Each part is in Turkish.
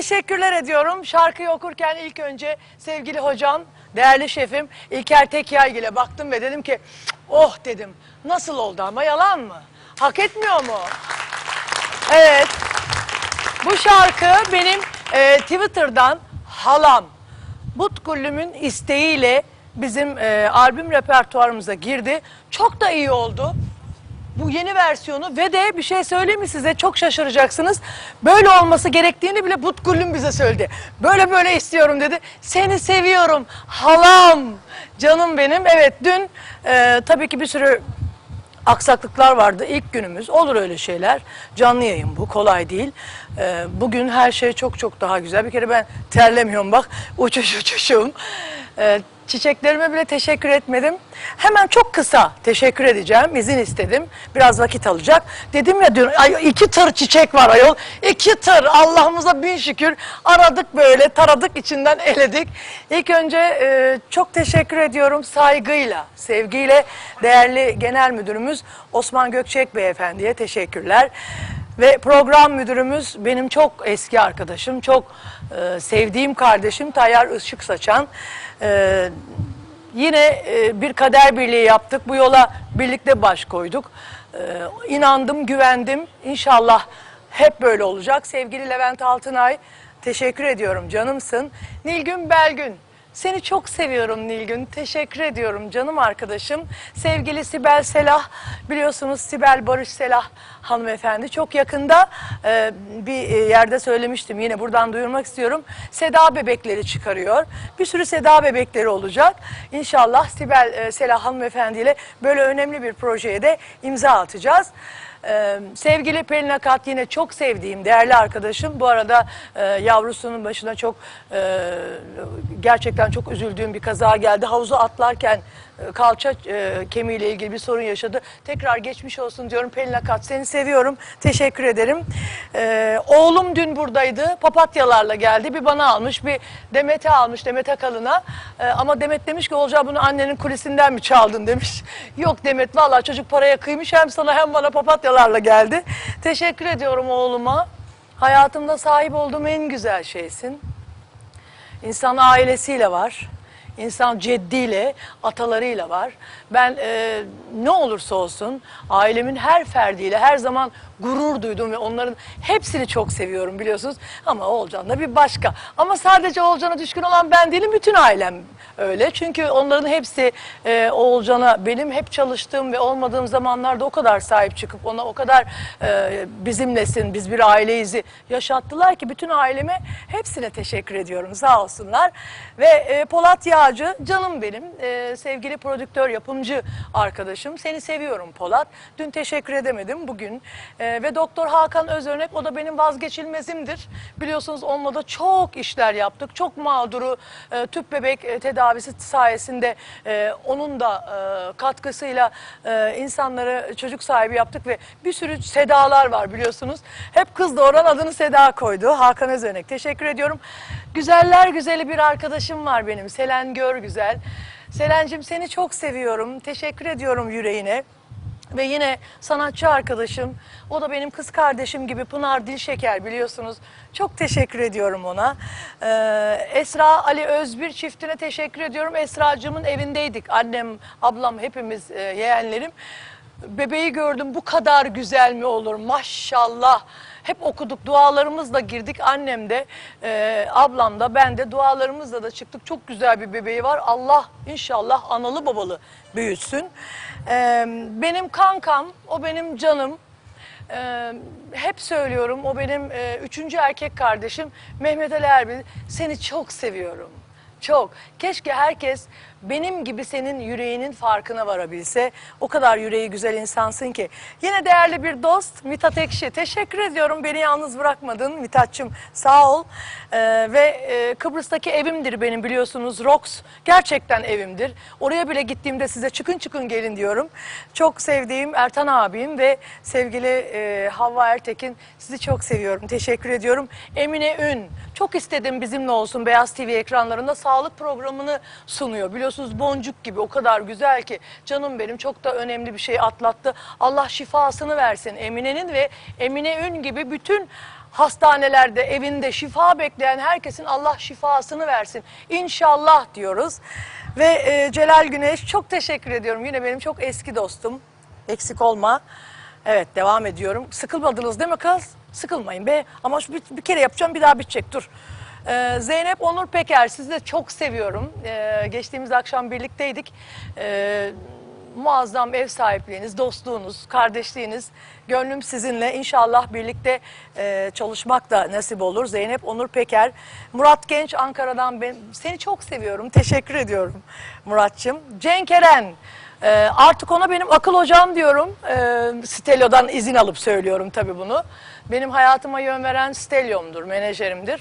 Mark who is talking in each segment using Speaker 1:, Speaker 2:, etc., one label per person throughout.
Speaker 1: teşekkürler ediyorum. Şarkıyı okurken ilk önce sevgili hocam, değerli şefim İlker Tekyay ile baktım ve dedim ki oh dedim nasıl oldu ama yalan mı? Hak etmiyor mu? Evet. Bu şarkı benim e, Twitter'dan halam Butkullüm'ün isteğiyle bizim e, albüm repertuarımıza girdi. Çok da iyi oldu. Bu yeni versiyonu ve de bir şey söyleyeyim mi size çok şaşıracaksınız. Böyle olması gerektiğini bile Butkullüm bize söyledi. Böyle böyle istiyorum dedi. Seni seviyorum halam canım benim. Evet dün e, tabii ki bir sürü aksaklıklar vardı. İlk günümüz. Olur öyle şeyler. Canlı yayın bu. Kolay değil. Ee, bugün her şey çok çok daha güzel. Bir kere ben terlemiyorum bak. Uçuş uçuşum. Ee, çiçeklerime bile teşekkür etmedim. Hemen çok kısa teşekkür edeceğim. İzin istedim. Biraz vakit alacak. Dedim ya dün iki tır çiçek var ayol. İki tır. Allah'ımıza bin şükür. Aradık böyle taradık içinden eledik. İlk önce e, çok teşekkür ediyorum saygıyla, sevgiyle değerli genel müdürümüz Osman Gökçek beyefendiye teşekkürler. Ve program müdürümüz benim çok eski arkadaşım, çok e, sevdiğim kardeşim Tayyar Işık Saçan. E, yine e, bir kader birliği yaptık. Bu yola birlikte baş koyduk. E, inandım, güvendim. İnşallah hep böyle olacak. Sevgili Levent Altınay, teşekkür ediyorum canımsın. Nilgün Belgün, seni çok seviyorum Nilgün. Teşekkür ediyorum canım arkadaşım. Sevgili Sibel Selah, biliyorsunuz Sibel Barış Selah hanımefendi çok yakında e, bir e, yerde söylemiştim. Yine buradan duyurmak istiyorum. Seda bebekleri çıkarıyor. Bir sürü Seda bebekleri olacak. İnşallah Sibel e, Selah hanımefendiyle böyle önemli bir projeye de imza atacağız. Ee, sevgili Pelin Akat yine çok sevdiğim değerli arkadaşım. Bu arada e, yavrusunun başına çok e, gerçekten çok üzüldüğüm bir kaza geldi. Havuza atlarken kalça e, kemiğiyle ilgili bir sorun yaşadı. Tekrar geçmiş olsun diyorum Pelin Akat. Seni seviyorum. Teşekkür ederim. Ee, oğlum dün buradaydı. Papatyalarla geldi. Bir bana almış, bir Demet'e almış, Demet Akalın'a. Ee, ama Demet demiş ki Olca bunu annenin kulisinden mi çaldın demiş. Yok Demet vallahi çocuk paraya kıymış hem sana hem bana papatyalarla geldi. Teşekkür ediyorum oğluma. Hayatımda sahip olduğum en güzel şeysin. İnsan ailesiyle var. İnsan ceddiyle, atalarıyla var. Ben e, ne olursa olsun ailemin her ferdiyle her zaman gurur duydum ve onların hepsini çok seviyorum biliyorsunuz. Ama Oğulcan da bir başka. Ama sadece Oğulcan'a düşkün olan ben değilim, bütün ailem öyle. Çünkü onların hepsi e, Oğulcan'a benim hep çalıştığım ve olmadığım zamanlarda o kadar sahip çıkıp ona o kadar e, bizimlesin, biz bir aileyizi yaşattılar ki bütün aileme hepsine teşekkür ediyorum sağ olsunlar. Ve e, Polat Yağcı canım benim e, sevgili prodüktör yapımcı arkadaşım seni seviyorum Polat. Dün teşekkür edemedim bugün E, ve Doktor Hakan Özörnek o da benim vazgeçilmezimdir. Biliyorsunuz onunla da çok işler yaptık. Çok mağduru e, tüp bebek e, tedavisi sayesinde e, onun da e, katkısıyla e, insanları çocuk sahibi yaptık ve bir sürü Sedalar var biliyorsunuz. Hep kız doğuran adını Seda koydu. Hakan Özörnek teşekkür ediyorum. Güzeller güzeli bir arkadaşım var benim Selen Görgüzel. Selen'cim seni çok seviyorum. Teşekkür ediyorum yüreğine. Ve yine sanatçı arkadaşım, o da benim kız kardeşim gibi Pınar Dilşeker biliyorsunuz. Çok teşekkür ediyorum ona. Ee, Esra Ali Özbir çiftine teşekkür ediyorum. Esra'cımın evindeydik. Annem, ablam, hepimiz e, yeğenlerim. Bebeği gördüm bu kadar güzel mi olur maşallah. Hep okuduk dualarımızla girdik annem de e, ablam da ben de dualarımızla da çıktık. Çok güzel bir bebeği var. Allah inşallah analı babalı büyütsün. E, benim kankam o benim canım. Ee, hep söylüyorum o benim e, üçüncü erkek kardeşim Mehmet Ali Erbil. Seni çok seviyorum. Çok. Keşke herkes benim gibi senin yüreğinin farkına varabilse. O kadar yüreği güzel insansın ki. Yine değerli bir dost Mithat Ekşi. Teşekkür ediyorum beni yalnız bırakmadın Mithat'cığım sağ ol. Ee, ve e, Kıbrıs'taki evimdir benim biliyorsunuz. Rox gerçekten evimdir. Oraya bile gittiğimde size çıkın çıkın gelin diyorum. Çok sevdiğim Ertan abim ve sevgili e, Havva Ertekin sizi çok seviyorum. Teşekkür ediyorum. Emine Ün çok istedim bizimle olsun Beyaz TV ekranlarında sağlık programını sunuyor. Biliyorsunuz boncuk gibi o kadar güzel ki canım benim çok da önemli bir şey atlattı. Allah şifasını versin Emine'nin ve Emine Ün gibi bütün hastanelerde, evinde şifa bekleyen herkesin Allah şifasını versin. İnşallah diyoruz. Ve e, Celal Güneş çok teşekkür ediyorum. Yine benim çok eski dostum. Eksik olma. Evet devam ediyorum. Sıkılmadınız değil mi kız? Sıkılmayın be. Ama şu bir, bir kere yapacağım bir daha bitecek dur. Ee, Zeynep Onur Peker sizi de çok seviyorum. Ee, geçtiğimiz akşam birlikteydik. Ee, muazzam ev sahipliğiniz, dostluğunuz, kardeşliğiniz. Gönlüm sizinle. İnşallah birlikte e, çalışmak da nasip olur. Zeynep Onur Peker, Murat Genç Ankara'dan ben seni çok seviyorum. Teşekkür ediyorum Muratçım. Cenk Eren. Ee, artık ona benim akıl hocam diyorum. Ee, Stelio'dan izin alıp söylüyorum tabii bunu. Benim hayatıma yön veren Stelio'mdur, menajerimdir.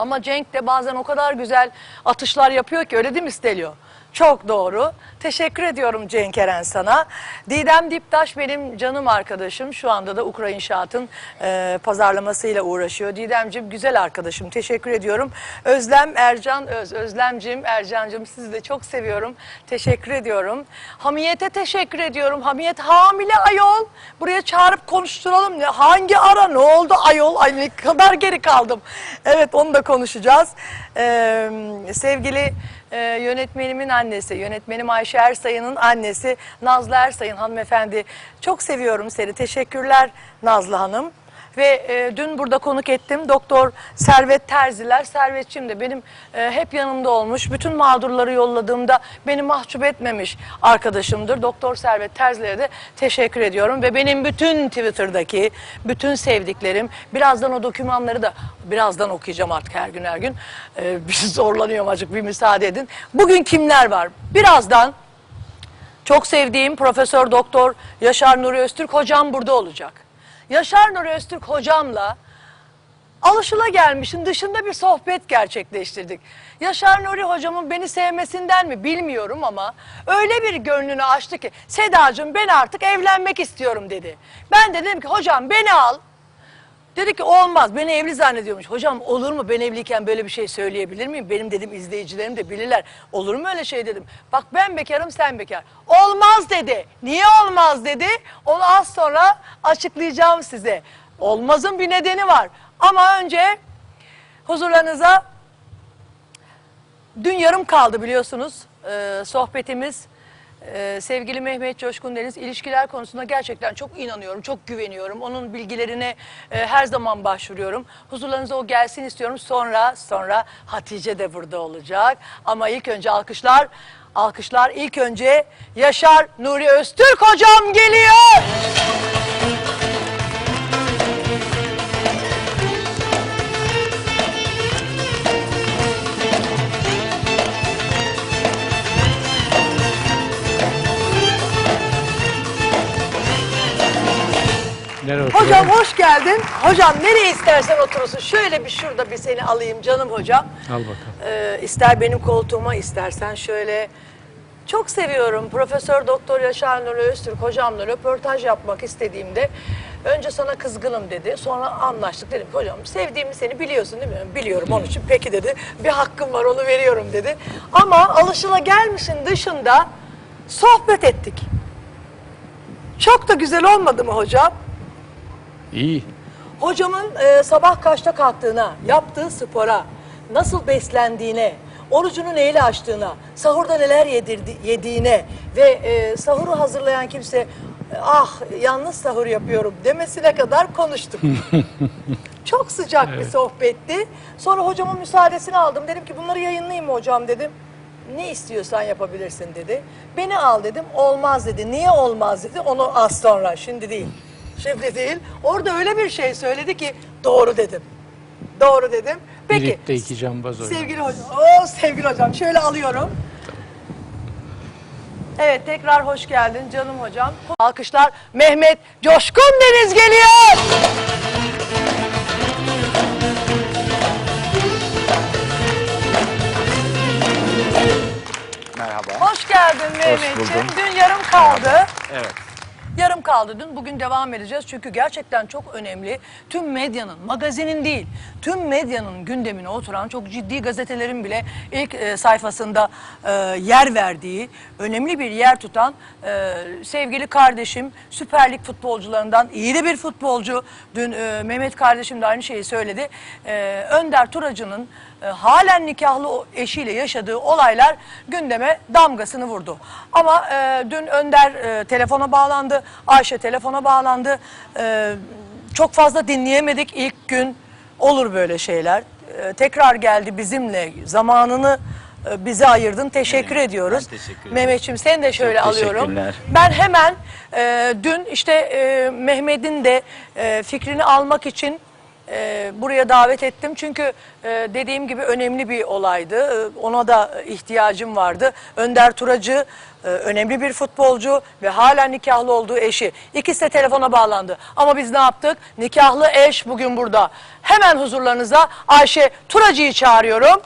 Speaker 1: Ama Cenk de bazen o kadar güzel atışlar yapıyor ki öyle değil mi Stelio? Çok doğru. Teşekkür ediyorum Cenk Eren sana. Didem Diptaş benim canım arkadaşım. Şu anda da Ukra İnşaat'ın e, pazarlamasıyla uğraşıyor. Didemciğim güzel arkadaşım. Teşekkür ediyorum. Özlem Ercan Öz. Özlemcim, Ercancım sizi de çok seviyorum. Teşekkür ediyorum. Hamiyet'e teşekkür ediyorum. Hamiyet hamile ayol. Buraya çağırıp konuşturalım. Hangi ara ne oldu ayol? Ay ne kadar geri kaldım. Evet onu da konuşacağız. Ee, sevgili e, yönetmenimin annesi, yönetmenim Ayşe Ersay'ın annesi Nazlı Ersay'ın hanımefendi. Çok seviyorum seni. Teşekkürler Nazlı Hanım. Ve e, dün burada konuk ettim Doktor Servet Terziler. Servetçim de benim e, hep yanımda olmuş. Bütün mağdurları yolladığımda beni mahcup etmemiş arkadaşımdır. Doktor Servet Terziler'e de teşekkür ediyorum. Ve benim bütün Twitter'daki bütün sevdiklerim birazdan o dokümanları da birazdan okuyacağım artık her gün her gün. E, bir zorlanıyorum azıcık bir müsaade edin. Bugün kimler var? Birazdan çok sevdiğim Profesör Doktor Yaşar Nuri Öztürk hocam burada olacak. Yaşar Nuri Öztürk hocamla alışılagelmişin dışında bir sohbet gerçekleştirdik. Yaşar Nuri hocamın beni sevmesinden mi bilmiyorum ama öyle bir gönlünü açtı ki Sedacığım ben artık evlenmek istiyorum dedi. Ben de dedim ki hocam beni al. Dedi ki olmaz beni evli zannediyormuş. Hocam olur mu ben evliyken böyle bir şey söyleyebilir miyim? Benim dedim izleyicilerim de bilirler. Olur mu öyle şey dedim. Bak ben bekarım sen bekar. Olmaz dedi. Niye olmaz dedi. Onu az sonra açıklayacağım size. Olmazın bir nedeni var. Ama önce huzurlarınıza dün yarım kaldı biliyorsunuz Ee, sohbetimiz. Ee, sevgili Mehmet Coşkun Deniz ilişkiler konusunda gerçekten çok inanıyorum, çok güveniyorum. Onun bilgilerine e, her zaman başvuruyorum. Huzurlarınıza o gelsin istiyorum. Sonra sonra Hatice de burada olacak. Ama ilk önce alkışlar, alkışlar ilk önce Yaşar Nuri Öztürk hocam geliyor. Hocam hoş geldin. Hocam nereye istersen oturursun. Şöyle bir şurada bir seni alayım canım hocam.
Speaker 2: Al bakalım.
Speaker 1: Ee, ister benim koltuğuma istersen şöyle. Çok seviyorum. Profesör Doktor Yaşar Nuri Öztürk hocamla röportaj yapmak istediğimde önce sana kızgınım dedi. Sonra anlaştık dedim ki hocam sevdiğimi seni biliyorsun değil mi? Biliyorum onun için peki dedi. Bir hakkım var onu veriyorum dedi. Ama alışılagelmişin dışında sohbet ettik. Çok da güzel olmadı mı hocam?
Speaker 2: İyi.
Speaker 1: Hocamın e, sabah kaçta kalktığına, yaptığı spora, nasıl beslendiğine, orucunu neyle açtığına, sahurda neler yedirdi, yediğine ve e, sahuru hazırlayan kimse ah yalnız sahur yapıyorum demesine kadar konuştuk. Çok sıcak bir sohbetti. Sonra hocamın müsaadesini aldım. Dedim ki bunları yayınlayayım mı hocam dedim. Ne istiyorsan yapabilirsin dedi. Beni al dedim. Olmaz dedi. Niye olmaz dedi. Onu az sonra. Şimdi değil. Şimdi değil. Orada öyle bir şey söyledi ki doğru dedim. Doğru dedim. Peki.
Speaker 2: Birlikte iki cambaz oynadı.
Speaker 1: Sevgili hocam. Oo sevgili hocam. Şöyle alıyorum. Evet tekrar hoş geldin canım hocam. Alkışlar Mehmet Coşkun Deniz geliyor.
Speaker 3: Merhaba.
Speaker 1: Hoş geldin Mehmetciğim.
Speaker 3: buldum.
Speaker 1: Dün yarım kaldı.
Speaker 3: Evet.
Speaker 1: Yarım kaldı dün. Bugün devam edeceğiz. Çünkü gerçekten çok önemli. Tüm medyanın, magazinin değil, tüm medyanın gündemine oturan çok ciddi gazetelerin bile ilk e, sayfasında e, yer verdiği, önemli bir yer tutan e, sevgili kardeşim Süper Lig futbolcularından iyi de bir futbolcu. Dün e, Mehmet kardeşim de aynı şeyi söyledi. E, Önder Turacı'nın e, halen nikahlı eşiyle yaşadığı olaylar gündeme damgasını vurdu. Ama e, dün Önder e, telefona bağlandı, Ayşe telefona bağlandı. E, çok fazla dinleyemedik ilk gün. Olur böyle şeyler. E, tekrar geldi bizimle zamanını e, bize ayırdın. Teşekkür ediyoruz.
Speaker 3: teşekkür ederim.
Speaker 1: Mehmetçiğim seni de şöyle
Speaker 3: Çok
Speaker 1: alıyorum. Ben hemen e, dün işte e, Mehmet'in de e, fikrini almak için e, buraya davet ettim. Çünkü e, dediğim gibi önemli bir olaydı. E, ona da ihtiyacım vardı. Önder Turacı e, önemli bir futbolcu ve hala nikahlı olduğu eşi. İkisi de telefona bağlandı. Ama biz ne yaptık? Nikahlı eş bugün burada. Hemen huzurlarınıza Ayşe Turacı'yı çağırıyorum.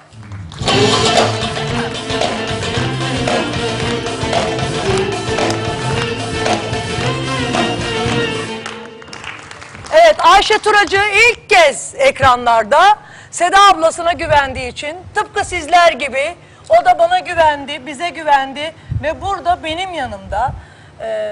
Speaker 1: Ayşe Turacı ilk kez ekranlarda Seda ablasına güvendiği için tıpkı sizler gibi o da bana güvendi, bize güvendi ve burada benim yanımda e,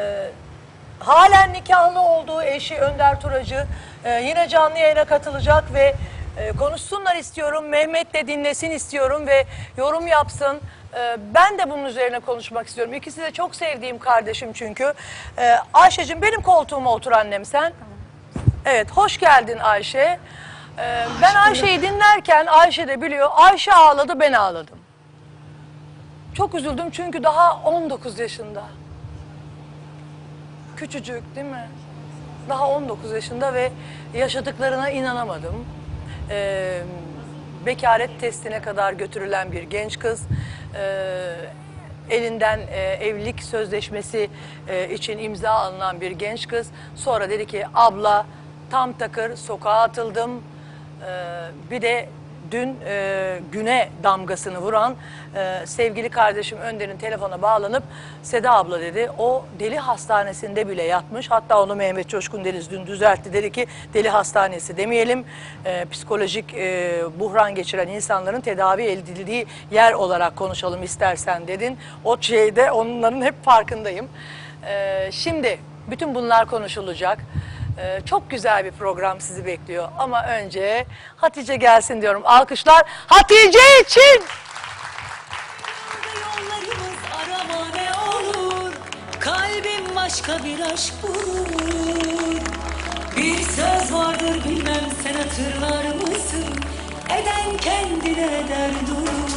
Speaker 1: halen nikahlı olduğu eşi Önder Turacı e, yine canlı yayına katılacak ve e, konuşsunlar istiyorum. Mehmet de dinlesin istiyorum ve yorum yapsın. E, ben de bunun üzerine konuşmak istiyorum. İkisi de çok sevdiğim kardeşim çünkü. E, Ayşe'cim benim koltuğuma otur annem sen. Evet, hoş geldin Ayşe. Ee, ben Ayşe'yi dinlerken Ayşe de biliyor. Ayşe ağladı, ben ağladım. Çok üzüldüm çünkü daha 19 yaşında. Küçücük değil mi? Daha 19 yaşında ve yaşadıklarına inanamadım. Ee, bekaret testine kadar götürülen bir genç kız. Ee, elinden e, evlilik sözleşmesi e, için imza alınan bir genç kız. Sonra dedi ki abla tam takır sokağa atıldım. Ee, bir de dün e, güne damgasını vuran e, sevgili kardeşim Önder'in telefona bağlanıp Seda abla dedi o deli hastanesinde bile yatmış. Hatta onu Mehmet Coşkun Deniz dün düzeltti dedi ki deli hastanesi demeyelim E, psikolojik e, buhran geçiren insanların tedavi edildiği yer olarak konuşalım istersen dedin. O şeyde onların hep farkındayım. E, şimdi bütün bunlar konuşulacak. Ee, çok güzel bir program sizi bekliyor. Ama önce Hatice gelsin diyorum. Alkışlar Hatice için.
Speaker 3: Arama ne olur Kalbim başka bir aşk bulur Bir söz vardır bilmem sen hatırlar mısın Eden kendine eder durur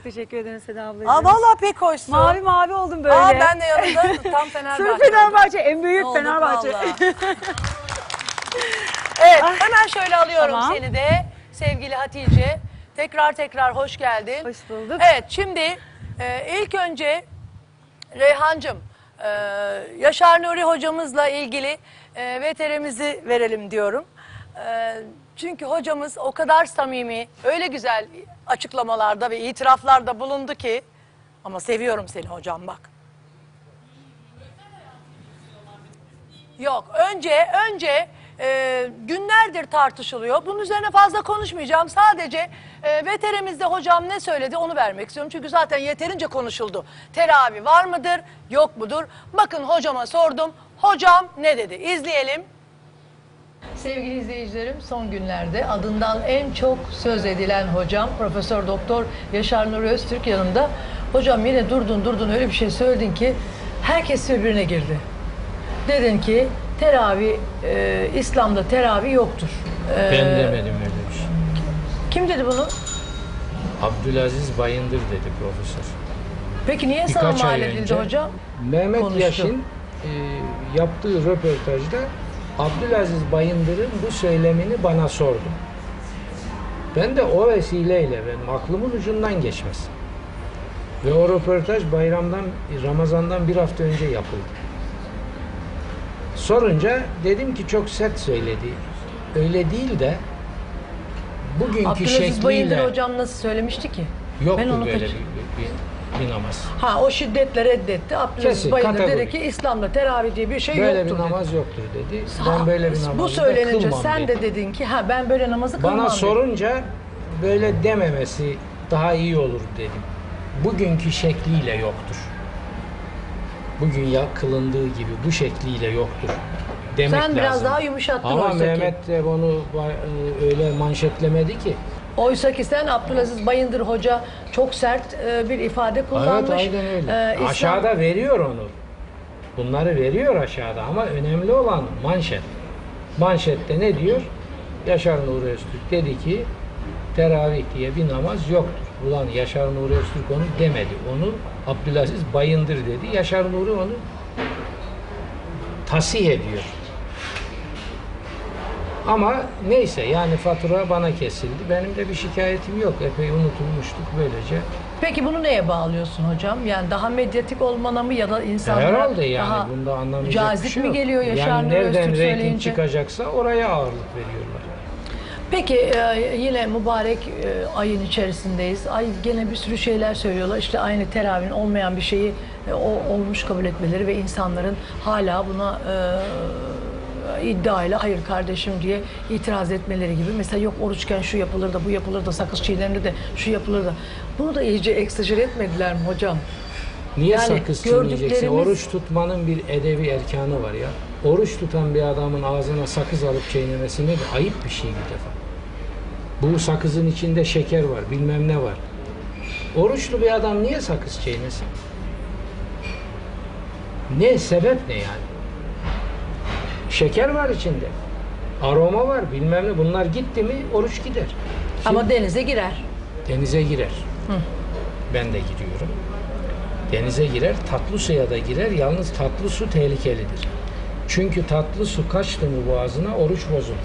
Speaker 3: Çok
Speaker 4: teşekkür ederim Seda ablacığım.
Speaker 1: Aa vallahi pek hoşsun.
Speaker 4: Mavi mavi oldum böyle.
Speaker 1: Aa ben de yanında tam Fenerbahçe.
Speaker 4: Sırf Fenerbahçe en büyük
Speaker 1: Olduk
Speaker 4: Fenerbahçe.
Speaker 1: evet hemen şöyle alıyorum
Speaker 4: Tamam.
Speaker 1: seni de sevgili Hatice. Tekrar tekrar hoş geldin.
Speaker 4: Hoş bulduk.
Speaker 1: Evet şimdi e, ilk önce Reyhancığım e, Yaşar Nuri hocamızla ilgili e, veterimizi verelim diyorum. E, çünkü hocamız o kadar samimi, öyle güzel açıklamalarda ve itiraflarda bulundu ki ama seviyorum seni hocam bak. Yok önce önce e, günlerdir tartışılıyor. Bunun üzerine fazla konuşmayacağım. Sadece e, veterimizde hocam ne söyledi onu vermek istiyorum. Çünkü zaten yeterince konuşuldu. Teravi var mıdır yok mudur? Bakın hocama sordum. Hocam ne dedi? İzleyelim. Sevgili izleyicilerim son günlerde adından en çok söz edilen hocam Profesör Doktor Yaşar Nuri Öztürk yanında. Hocam yine durdun durdun öyle bir şey söyledin ki herkes birbirine girdi. Dedin ki teravi e, İslam'da teravi yoktur. E,
Speaker 2: Ben demedim öyle bir şey.
Speaker 1: Kim dedi bunu?
Speaker 2: Abdülaziz Bayındır dedi profesör.
Speaker 1: Peki niye sana
Speaker 2: Birkaç
Speaker 1: mal
Speaker 2: ay
Speaker 1: edildi
Speaker 2: önce
Speaker 1: hocam?
Speaker 5: Mehmet
Speaker 1: konuştu.
Speaker 5: Yaşin e, yaptığı röportajda Abdülaziz Bayındır'ın bu söylemini bana sordu. Ben de o vesileyle benim aklımın ucundan geçmez. Ve o röportaj bayramdan, Ramazan'dan bir hafta önce yapıldı. Sorunca dedim ki çok sert söyledi. Öyle değil de bugünkü
Speaker 1: Abdülaziz Bayındır
Speaker 5: şekliyle
Speaker 1: hocam nasıl söylemişti ki?
Speaker 5: yoktu
Speaker 1: Ben onu
Speaker 5: böyle
Speaker 1: kaç-
Speaker 5: bir, bir, bir namaz.
Speaker 1: Ha o şiddetle reddetti. Abdülaziz
Speaker 5: Kesin,
Speaker 1: Bayındır dedi
Speaker 5: kategorik.
Speaker 1: ki İslam'da teravih diye bir şey
Speaker 5: Böyle
Speaker 1: yoktur
Speaker 5: bir
Speaker 1: dedi.
Speaker 5: namaz yoktur dedi.
Speaker 1: Ha,
Speaker 5: Ben böyle bir namazı
Speaker 1: Bu
Speaker 5: da
Speaker 1: söylenince
Speaker 5: kılmam
Speaker 1: sen
Speaker 5: dedi.
Speaker 1: de dedin ki ha ben böyle namazı kılmam
Speaker 5: Bana
Speaker 1: dedin.
Speaker 5: sorunca böyle dememesi daha iyi olur dedim. Bugünkü şekliyle yoktur. Bugün ya kılındığı gibi bu şekliyle yoktur. Demek
Speaker 1: Sen biraz
Speaker 5: lazım.
Speaker 1: daha yumuşattın
Speaker 5: Ama. Mehmet de onu ba- e, öyle manşetlemedi ki.
Speaker 1: Oysa ki sen Abdülaziz Bayındır Hoca çok sert e, bir ifade kullanmış.
Speaker 5: Evet aynen öyle.
Speaker 1: Ee, İslam-
Speaker 5: Aşağıda veriyor onu. Bunları veriyor aşağıda ama önemli olan manşet. Manşette ne diyor? Yaşar Nuri Öztürk dedi ki teravih diye bir namaz yoktur. Ulan Yaşar Nuri Öztürk onu demedi. Onu Abdülaziz Bayındır dedi. Yaşar Nuri onu tasih ediyor. Ama neyse yani fatura bana kesildi. Benim de bir şikayetim yok. Epey unutulmuştuk böylece.
Speaker 1: Peki bunu neye bağlıyorsun hocam? Yani daha medyatik olmana mı ya da insanlara
Speaker 5: Herhalde yani
Speaker 1: daha
Speaker 5: bunda anlamayacak
Speaker 1: cazip
Speaker 5: bir şey
Speaker 1: mi
Speaker 5: yok.
Speaker 1: geliyor Yaşar
Speaker 5: yani
Speaker 1: Nuri
Speaker 5: nereden
Speaker 1: Öztürk
Speaker 5: reyting
Speaker 1: söyleyince?
Speaker 5: çıkacaksa oraya ağırlık veriyorlar.
Speaker 1: Peki e, yine mübarek e, ayın içerisindeyiz. Ay gene bir sürü şeyler söylüyorlar. İşte aynı teravih olmayan bir şeyi e, o olmuş kabul etmeleri ve insanların hala buna e, iddiayla hayır kardeşim diye itiraz etmeleri gibi. Mesela yok oruçken şu yapılır da bu yapılır da sakız çiğnenir de şu yapılır da. Bunu da iyice eksajere etmediler mi hocam?
Speaker 5: Niye
Speaker 1: Yani
Speaker 5: sakız çiğneyeceksin?
Speaker 1: gördüklerimiz-
Speaker 5: Oruç tutmanın bir edebi erkanı var ya. Oruç tutan bir adamın ağzına sakız alıp çiğnemesi nedir? Ayıp bir şey bir defa. Bu sakızın içinde şeker var, bilmem ne var. Oruçlu bir adam niye sakız çiğnesin? Ne sebep ne yani? Şeker var içinde. Aroma var, bilmem ne. Bunlar gitti mi oruç gider.
Speaker 1: Ama denize girer.
Speaker 5: Denize girer. Ben de giriyorum. Denize girer, tatlı suya da girer. Yalnız tatlı su tehlikelidir. Çünkü tatlı su kaçtı mı boğazına oruç bozulur.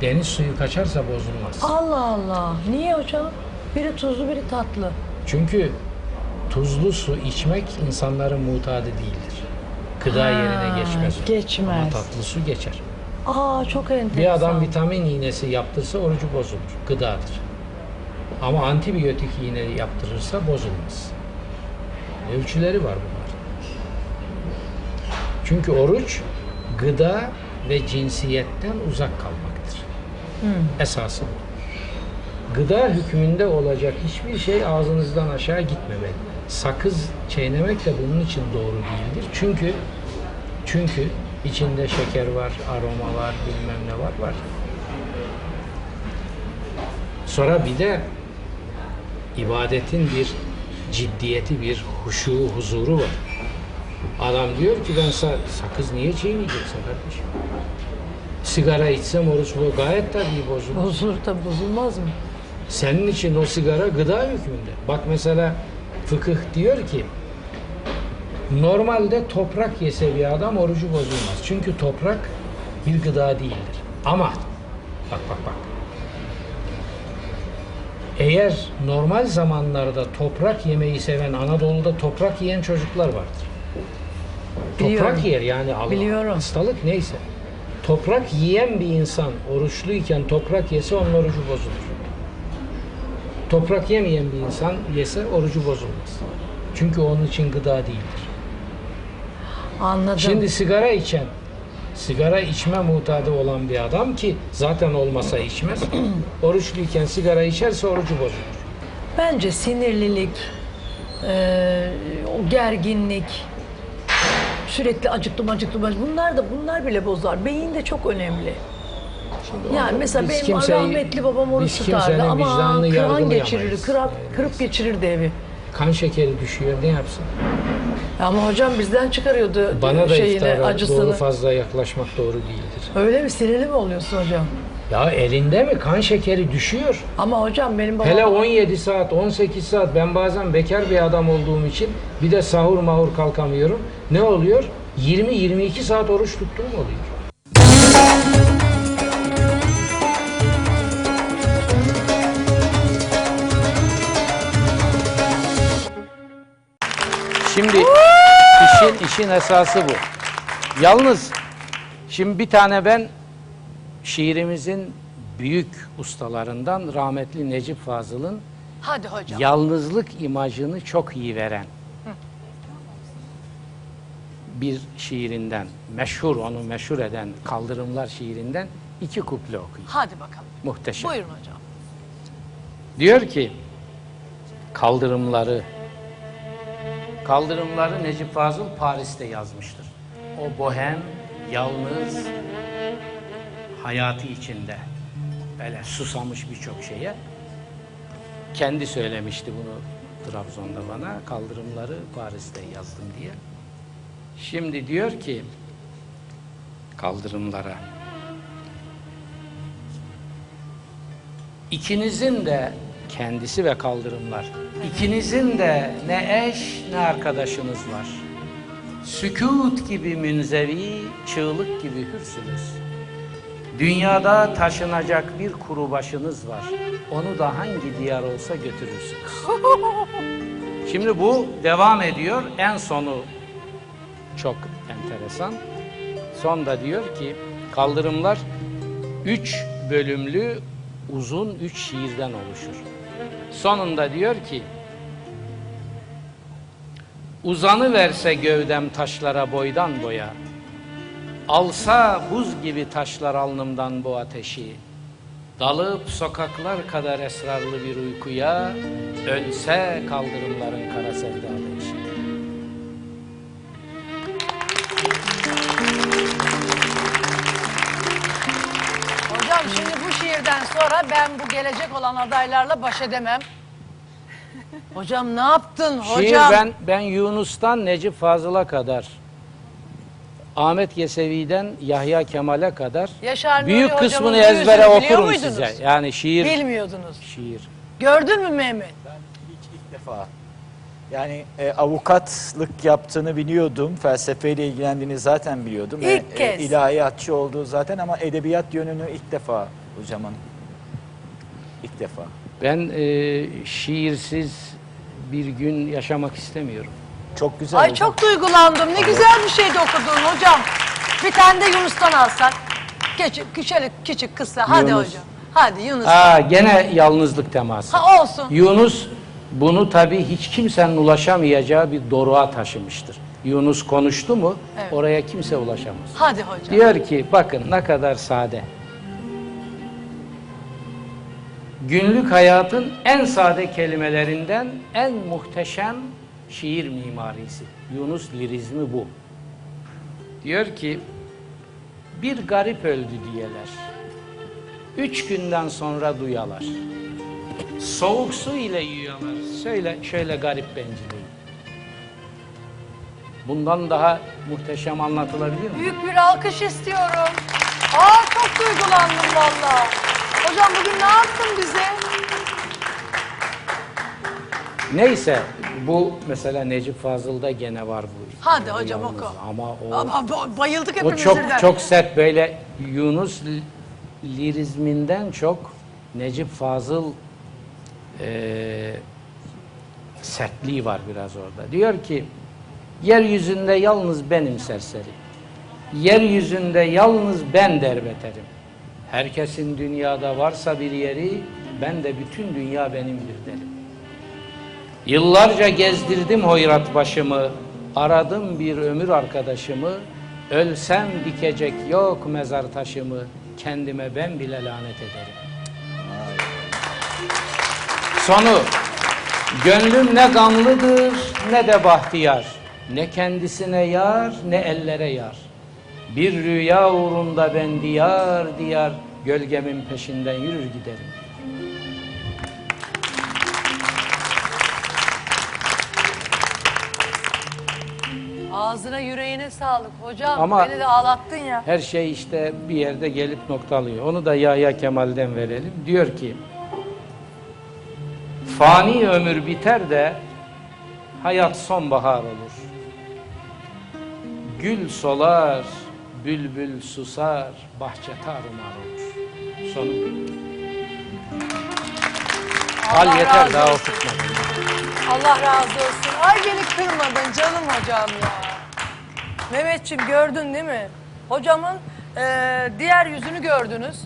Speaker 5: Deniz suyu kaçarsa bozulmaz.
Speaker 1: Allah Allah. Niye hocam? Biri tuzlu biri tatlı.
Speaker 5: Çünkü tuzlu su içmek insanların mutadı değildir. Gıda yerine geçmez. o.
Speaker 1: geçmez.
Speaker 5: Ama tatlı su geçer.
Speaker 1: Aa çok enteresan.
Speaker 5: Bir adam vitamin iğnesi yaptırsa orucu bozulur. Gıdadır. Ama antibiyotik iğne yaptırırsa bozulmaz. Ölçüleri var bunlar. Çünkü oruç gıda ve cinsiyetten uzak kalmaktır. Esası bu. Gıda hükmünde olacak hiçbir şey ağzınızdan aşağı gitmemeli. Sakız çiğnemek de bunun için doğru değildir. Çünkü çünkü içinde şeker var, aroma var, bilmem ne var var. Sonra bir de ibadetin bir ciddiyeti, bir huşu, huzuru var. Adam diyor ki ben sa- sakız niye çiğneyeceksin kardeşim? sigara içsem oruç bu gayet tabii bozulur.
Speaker 1: Bozulur tabii bozulmaz mı?
Speaker 5: Senin için o sigara gıda hükmünde. Bak mesela fıkıh diyor ki normalde toprak yese bir adam orucu bozulmaz. Çünkü toprak bir gıda değildir. Ama bak bak bak. Eğer normal zamanlarda toprak yemeyi seven Anadolu'da toprak yiyen çocuklar vardır.
Speaker 1: Biliyorum.
Speaker 5: Toprak yer yani Allah.
Speaker 1: Biliyorum.
Speaker 5: Hastalık neyse. Toprak yiyen bir insan oruçluyken toprak yese onun orucu bozulur. Toprak yemeyen bir insan yese orucu bozulmaz. Çünkü onun için gıda değildir.
Speaker 1: Anladım.
Speaker 5: Şimdi sigara içen, sigara içme mutadı olan bir adam ki zaten olmasa içmez. oruçluyken sigara içerse orucu bozulur.
Speaker 1: Bence sinirlilik, eee, o gerginlik, sürekli acıktım acıktım acıktım. Bunlar da bunlar bile bozar. Beyin de çok önemli. Yani mesela benim
Speaker 5: kimseyi-
Speaker 1: rahmetli babam oruç tutardı ama kıran geçirirdi, kırıp, kırıp geçirirdi evi.
Speaker 5: Kan şekeri düşüyor ne yapsın?
Speaker 1: Ama hocam bizden çıkarıyordu
Speaker 5: Bana da
Speaker 1: şeyini,
Speaker 5: iftara
Speaker 1: acısını.
Speaker 5: doğru fazla yaklaşmak doğru değildir.
Speaker 1: Öyle mi? Sinirli mi oluyorsun hocam?
Speaker 5: Ya elinde mi kan şekeri düşüyor?
Speaker 1: Ama hocam benim babam...
Speaker 5: Hele 17 saat, 18 saat ben bazen bekar bir adam olduğum için bir de sahur mahur kalkamıyorum. Ne oluyor? 20-22 saat oruç tuttuğum oluyor. Şimdi işin işin esası bu. Yalnız şimdi bir tane ben şiirimizin büyük ustalarından rahmetli Necip Fazıl'ın
Speaker 1: Hadi hocam.
Speaker 5: yalnızlık imajını çok iyi veren bir şiirinden, meşhur onu meşhur eden Kaldırımlar şiirinden iki kuple okuyayım.
Speaker 1: Hadi bakalım.
Speaker 5: Muhteşem.
Speaker 1: Buyurun hocam.
Speaker 5: Diyor ki kaldırımları kaldırımları Necip Fazıl Paris'te yazmıştır. O bohem, yalnız hayatı içinde böyle susamış birçok şeye kendi söylemişti bunu Trabzon'da bana kaldırımları Paris'te yazdım diye. Şimdi diyor ki kaldırımlara İkinizin de kendisi ve kaldırımlar. İkinizin de ne eş ne arkadaşınız var. Sükut gibi münzevi, çığlık gibi hürsünüz. Dünyada taşınacak bir kuru başınız var. Onu da hangi diyar olsa götürürsünüz. Şimdi bu devam ediyor. En sonu çok enteresan. Son da diyor ki kaldırımlar üç bölümlü uzun üç şiirden oluşur. Sonunda diyor ki Uzanı verse gövdem taşlara boydan boya Alsa buz gibi taşlar alnımdan bu ateşi Dalıp sokaklar kadar esrarlı bir uykuya Ölse kaldırımların kara sevdalı eşi
Speaker 1: Hocam şimdi bu şiirden sonra ben bu gelecek olan adaylarla baş edemem. Hocam ne yaptın
Speaker 5: Şiir
Speaker 1: hocam?
Speaker 5: ben, ben Yunus'tan Necip Fazıl'a kadar Ahmet Yesevi'den Yahya Kemal'e kadar
Speaker 1: Yaşar Nuri
Speaker 5: büyük kısmını ezbere
Speaker 1: biliyor
Speaker 5: okurum
Speaker 1: muydunuz?
Speaker 5: size. Yani şiir,
Speaker 1: Bilmiyordunuz.
Speaker 5: şiir.
Speaker 1: Gördün mü Mehmet?
Speaker 6: İlk defa. Yani e, avukatlık yaptığını biliyordum. Felsefeyle ilgilendiğini zaten biliyordum.
Speaker 1: İlk
Speaker 6: E,
Speaker 1: kez.
Speaker 6: ilahiyatçı olduğu zaten ama edebiyat yönünü ilk defa hocamın. İlk defa.
Speaker 5: Ben e, şiirsiz bir gün yaşamak istemiyorum.
Speaker 6: Çok güzel
Speaker 1: Ay
Speaker 6: hocam.
Speaker 1: çok duygulandım. Ne güzel bir şey de okudun hocam. Bir tane de Yunus'tan alsak. Küçük, şöyle küçük kısa. Hadi
Speaker 5: Yunus.
Speaker 1: hocam. Hadi Yunus.
Speaker 5: Aa, gene yalnızlık teması.
Speaker 1: Ha olsun.
Speaker 5: Yunus bunu tabii hiç kimsenin ulaşamayacağı bir doruğa taşımıştır. Yunus konuştu mu
Speaker 1: Evet.
Speaker 5: oraya kimse ulaşamaz.
Speaker 1: Hadi hocam.
Speaker 5: Diyor ki bakın ne kadar sade. Günlük hayatın en sade kelimelerinden en muhteşem şiir mimarisi. Yunus lirizmi bu. Diyor ki bir garip öldü diyeler. Üç günden sonra duyalar. Soğuk su ile yiyorlar. Söyle şöyle garip bencilliği. Bundan daha muhteşem anlatılabilir mi?
Speaker 1: Büyük bir alkış istiyorum. Aa çok duygulandım valla. Hocam bugün ne yaptın bize?
Speaker 5: Neyse bu mesela Necip Fazıl'da gene var bu.
Speaker 1: Hadi hocam
Speaker 5: Yalnız
Speaker 1: oku.
Speaker 5: Ama o
Speaker 1: Ama ba- bayıldık
Speaker 5: o
Speaker 1: hepimiz
Speaker 5: çok
Speaker 1: birden.
Speaker 5: çok sert böyle Yunus li- lirizminden çok Necip Fazıl eee sertliği var biraz orada. Diyor ki yeryüzünde yalnız benim serseri. Yeryüzünde yalnız ben derbeterim. Herkesin dünyada varsa bir yeri ben de bütün dünya benimdir derim. Yıllarca gezdirdim hoyrat başımı, aradım bir ömür arkadaşımı, ölsem dikecek yok mezar taşımı, kendime ben bile lanet ederim. Sonu, gönlüm ne gamlıdır ne de bahtiyar, ne kendisine yar ne ellere yar. Bir rüya uğrunda ben diyar diyar, gölgemin peşinden yürür giderim.
Speaker 1: Ağzına yüreğine sağlık hocam.
Speaker 5: Ama-
Speaker 1: Beni de ağlattın ya.
Speaker 5: Her şey işte bir yerde gelip noktalıyor. Onu da Yahya Kemal'den verelim. Diyor ki, fani ömür biter de hayat sonbahar olur. Gül solar, bülbül susar, bahçe tarumar olur. Sonu. Al
Speaker 1: Allah
Speaker 5: yeter daha
Speaker 1: olsun.
Speaker 5: okutma.
Speaker 1: Allah razı olsun. Ay beni kırmadın canım hocam ya. Mehmetçim gördün değil mi? Hocamın e, diğer yüzünü gördünüz.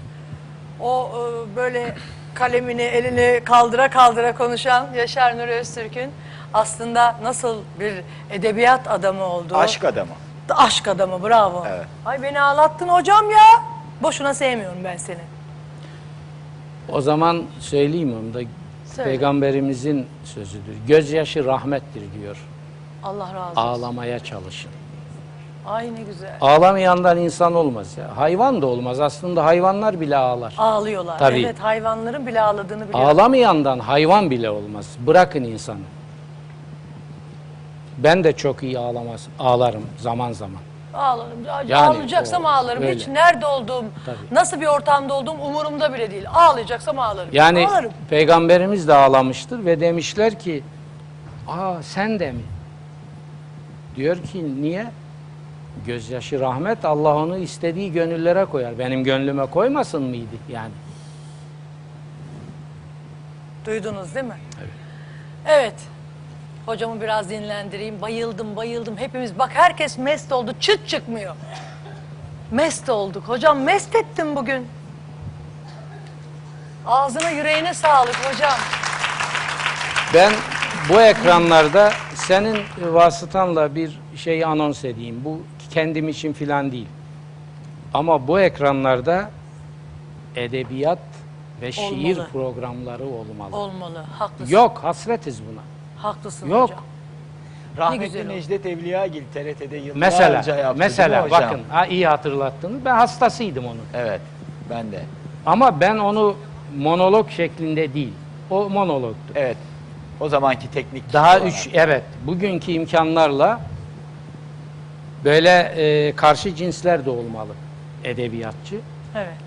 Speaker 1: O e, böyle kalemini elini kaldıra kaldıra konuşan Yaşar Nuri Öztürk'ün aslında nasıl bir edebiyat adamı olduğu.
Speaker 6: Aşk adamı.
Speaker 1: Aşk adamı bravo.
Speaker 6: Evet.
Speaker 1: Ay beni ağlattın hocam ya. Boşuna sevmiyorum ben seni.
Speaker 5: O zaman söyleyeyim onu da
Speaker 1: Söyle.
Speaker 5: Peygamberimizin sözüdür. Gözyaşı rahmettir diyor.
Speaker 1: Allah razı olsun.
Speaker 5: Ağlamaya çalışın.
Speaker 1: Ay ne güzel.
Speaker 5: Ağlamayandan insan olmaz ya. Hayvan da olmaz. Aslında hayvanlar bile ağlar.
Speaker 1: Ağlıyorlar.
Speaker 5: Tabii.
Speaker 1: Evet hayvanların bile ağladığını biliyorum.
Speaker 5: Ağlamayandan hayvan bile olmaz. Bırakın insanı. Ben de çok iyi ağlamaz, ağlarım zaman zaman.
Speaker 1: Ağlarım.
Speaker 5: Yani
Speaker 1: Ağlayacaksam
Speaker 5: o-
Speaker 1: ağlarım.
Speaker 5: öyle.
Speaker 1: Hiç nerede olduğum,
Speaker 5: Tabii.
Speaker 1: nasıl bir ortamda olduğum umurumda bile değil. Ağlayacaksam ağlarım.
Speaker 5: Yani
Speaker 1: Ağlarım.
Speaker 5: peygamberimiz de ağlamıştır ve demişler ki, aa sen de mi? Diyor ki niye? Gözyaşı rahmet Allah onu istediği gönüllere koyar. Benim gönlüme koymasın mıydı yani?
Speaker 1: Duydunuz değil mi? Evet. Evet. Hocamı biraz dinlendireyim. Bayıldım, bayıldım. Hepimiz bak herkes mest oldu. Çıt çıkmıyor. Mest olduk. Hocam mest ettim bugün. Ağzına yüreğine sağlık hocam.
Speaker 5: Ben bu ekranlarda senin vasıtanla bir şey anons edeyim. Bu kendim için filan değil. Ama bu ekranlarda edebiyat ve şiir
Speaker 1: Olmalı.
Speaker 5: programları olmalı.
Speaker 1: Olmalı. Haklısın.
Speaker 5: Yok, hasretiz buna.
Speaker 1: Haklısın
Speaker 5: Yok.
Speaker 1: hocam.
Speaker 6: Rahmetli
Speaker 1: güzel oldu.
Speaker 6: Necdet Evliyagil TRT'de yıllarca
Speaker 5: Mesela,
Speaker 6: yaptı
Speaker 5: mesela
Speaker 6: değil mi hocam?
Speaker 5: bakın, ha, iyi hatırlattınız. Ben hastasıydım onun.
Speaker 6: Evet, ben de.
Speaker 5: Ama ben onu monolog şeklinde değil. O monologtu.
Speaker 6: Evet, o zamanki teknik.
Speaker 5: Daha
Speaker 6: olarak.
Speaker 5: üç, evet, bugünkü imkanlarla böyle e, karşı cinsler de olmalı edebiyatçı.
Speaker 1: Evet.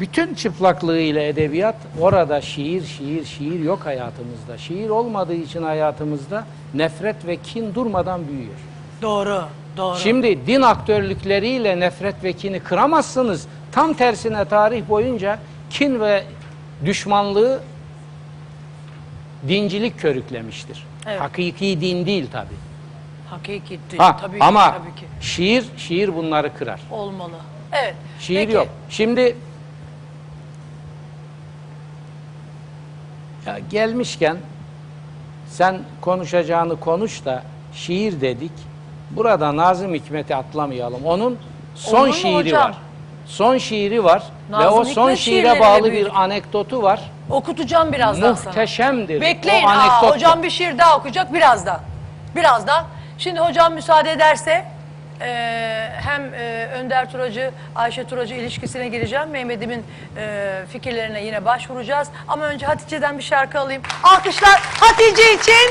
Speaker 5: Bütün çıplaklığıyla edebiyat orada şiir, şiir, şiir yok hayatımızda. Şiir olmadığı için hayatımızda nefret ve kin durmadan büyüyor.
Speaker 1: Doğru. Doğru.
Speaker 5: Şimdi din aktörlükleriyle nefret ve kini kıramazsınız. Tam tersine tarih boyunca kin ve düşmanlığı dincilik körüklemiştir.
Speaker 1: Evet.
Speaker 5: Hakiki din değil tabi.
Speaker 1: Hakiki değil.
Speaker 5: Ha,
Speaker 1: tabii ki,
Speaker 5: ama
Speaker 1: ki.
Speaker 5: şiir şiir bunları kırar.
Speaker 1: Olmalı. Evet.
Speaker 5: Şiir
Speaker 1: Peki.
Speaker 5: yok. Şimdi ya gelmişken sen konuşacağını konuş da şiir dedik. Burada Nazım Hikmet'i atlamayalım. Onun son
Speaker 1: mu
Speaker 5: şiiri
Speaker 1: hocam?
Speaker 5: var. Son şiiri var ve
Speaker 1: Nazım
Speaker 5: o son
Speaker 1: Hikmet
Speaker 5: şiire bağlı bir anekdotu var.
Speaker 1: Okutacağım birazdan sana.
Speaker 5: Muhteşemdir.
Speaker 1: Bekleyin.
Speaker 5: O
Speaker 1: Aa,
Speaker 5: anekdot.
Speaker 1: hocam bir şiir daha okuyacak birazdan. Birazdan. Şimdi hocam müsaade ederse eee, hem eee, Önder Turacı, Ayşe Turacı ilişkisine gireceğim. Mehmet'imin eee, fikirlerine yine başvuracağız. Ama önce Hatice'den bir şarkı alayım. Alkışlar Hatice için.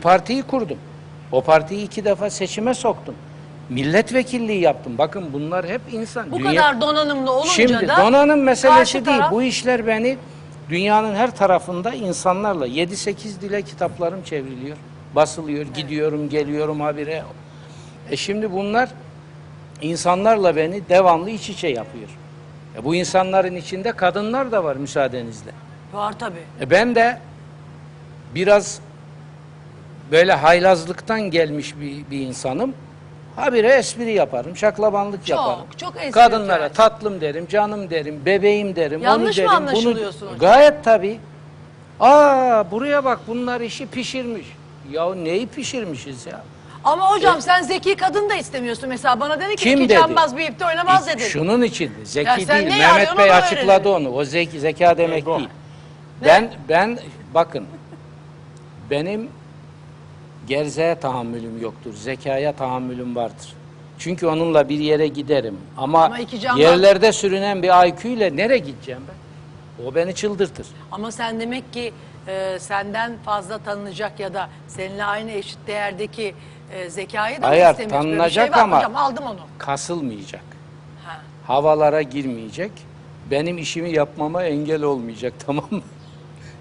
Speaker 5: Partiyi kurdum. O partiyi iki defa seçime soktum. Milletvekilliği yaptım. Bakın bunlar hep insan.
Speaker 1: Bu
Speaker 5: Dünya-
Speaker 1: kadar donanımlı olunca
Speaker 5: Şimdi
Speaker 1: da
Speaker 5: donanım meselesi değil.
Speaker 1: taraf-
Speaker 5: Bu işler beni dünyanın her tarafında insanlarla 7-8 dile kitaplarım çevriliyor. Basılıyor. Gidiyorum, geliyorum habire. E şimdi bunlar insanlarla beni devamlı iç içe yapıyor. E bu insanların içinde kadınlar da var müsaadenizle.
Speaker 1: Var tabii.
Speaker 5: E ben de biraz böyle haylazlıktan gelmiş bir, bir insanım. Habire espri yaparım, şaklabanlık
Speaker 1: Çok,
Speaker 5: yaparım.
Speaker 1: çok espri
Speaker 5: Kadınlara
Speaker 1: yapıyorsun.
Speaker 5: tatlım derim, canım derim, bebeğim derim,
Speaker 1: Yanlış
Speaker 5: onu
Speaker 1: mı
Speaker 5: derim, bunu...
Speaker 1: anlaşılıyorsun hocam?
Speaker 5: Gayet tabii. Aa buraya bak bunlar işi pişirmiş. Ya neyi pişirmişiz ya?
Speaker 1: Ama hocam sen zeki kadın da istemiyorsun. Mesela bana dedi ki
Speaker 5: Kim
Speaker 1: iki
Speaker 5: dedi?
Speaker 1: cambaz bir ipte oynamaz
Speaker 5: E,
Speaker 1: dedin.
Speaker 5: Şunun için zeki
Speaker 1: Ya sen
Speaker 5: değil.
Speaker 1: ne
Speaker 5: Mehmet Bey
Speaker 1: onu
Speaker 5: açıkladı onu. O zeki, zeka demek değil. Ben ben bakın benim gerzeye tahammülüm yoktur. Zekaya tahammülüm vardır. Çünkü onunla bir yere giderim. Ama,
Speaker 1: Ama iki cambaz-
Speaker 5: yerlerde sürünen bir IQ ile nereye gideceğim ben? O beni çıldırtır.
Speaker 1: Ama sen demek ki e, senden fazla tanınacak ya da seninle aynı eşit değerdeki e, zekayı da
Speaker 5: Hayır,
Speaker 1: istemiyorsun? Böyle bir
Speaker 5: tanınacak
Speaker 1: şey var mı
Speaker 5: ama-
Speaker 1: Hocam aldım onu.
Speaker 5: Kasılmayacak.
Speaker 1: Ha.
Speaker 5: Havalara girmeyecek. Benim işimi yapmama engel olmayacak tamam mı?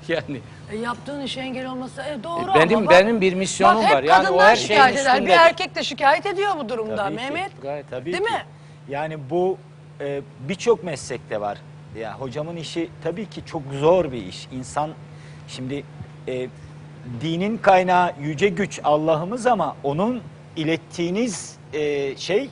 Speaker 5: yani
Speaker 1: E, yaptığın işe engel olması e, doğru
Speaker 5: E, benim-
Speaker 1: ama bak-
Speaker 5: benim bir misyonum
Speaker 1: bak, hep
Speaker 5: var. Yani o her şeyin
Speaker 1: şikayet eder. Bir erkek de şikayet ediyor bu durumda
Speaker 6: Tabii ki.
Speaker 1: Mehmet.
Speaker 5: gayet
Speaker 6: Tabii
Speaker 1: Değil
Speaker 6: ki.
Speaker 1: mi?
Speaker 6: Yani bu e, birçok meslekte var. Ya hocamın işi tabii ki çok zor bir iş. İnsan şimdi e, dinin kaynağı yüce güç Allah'ımız ama onun ilettiğiniz e, şey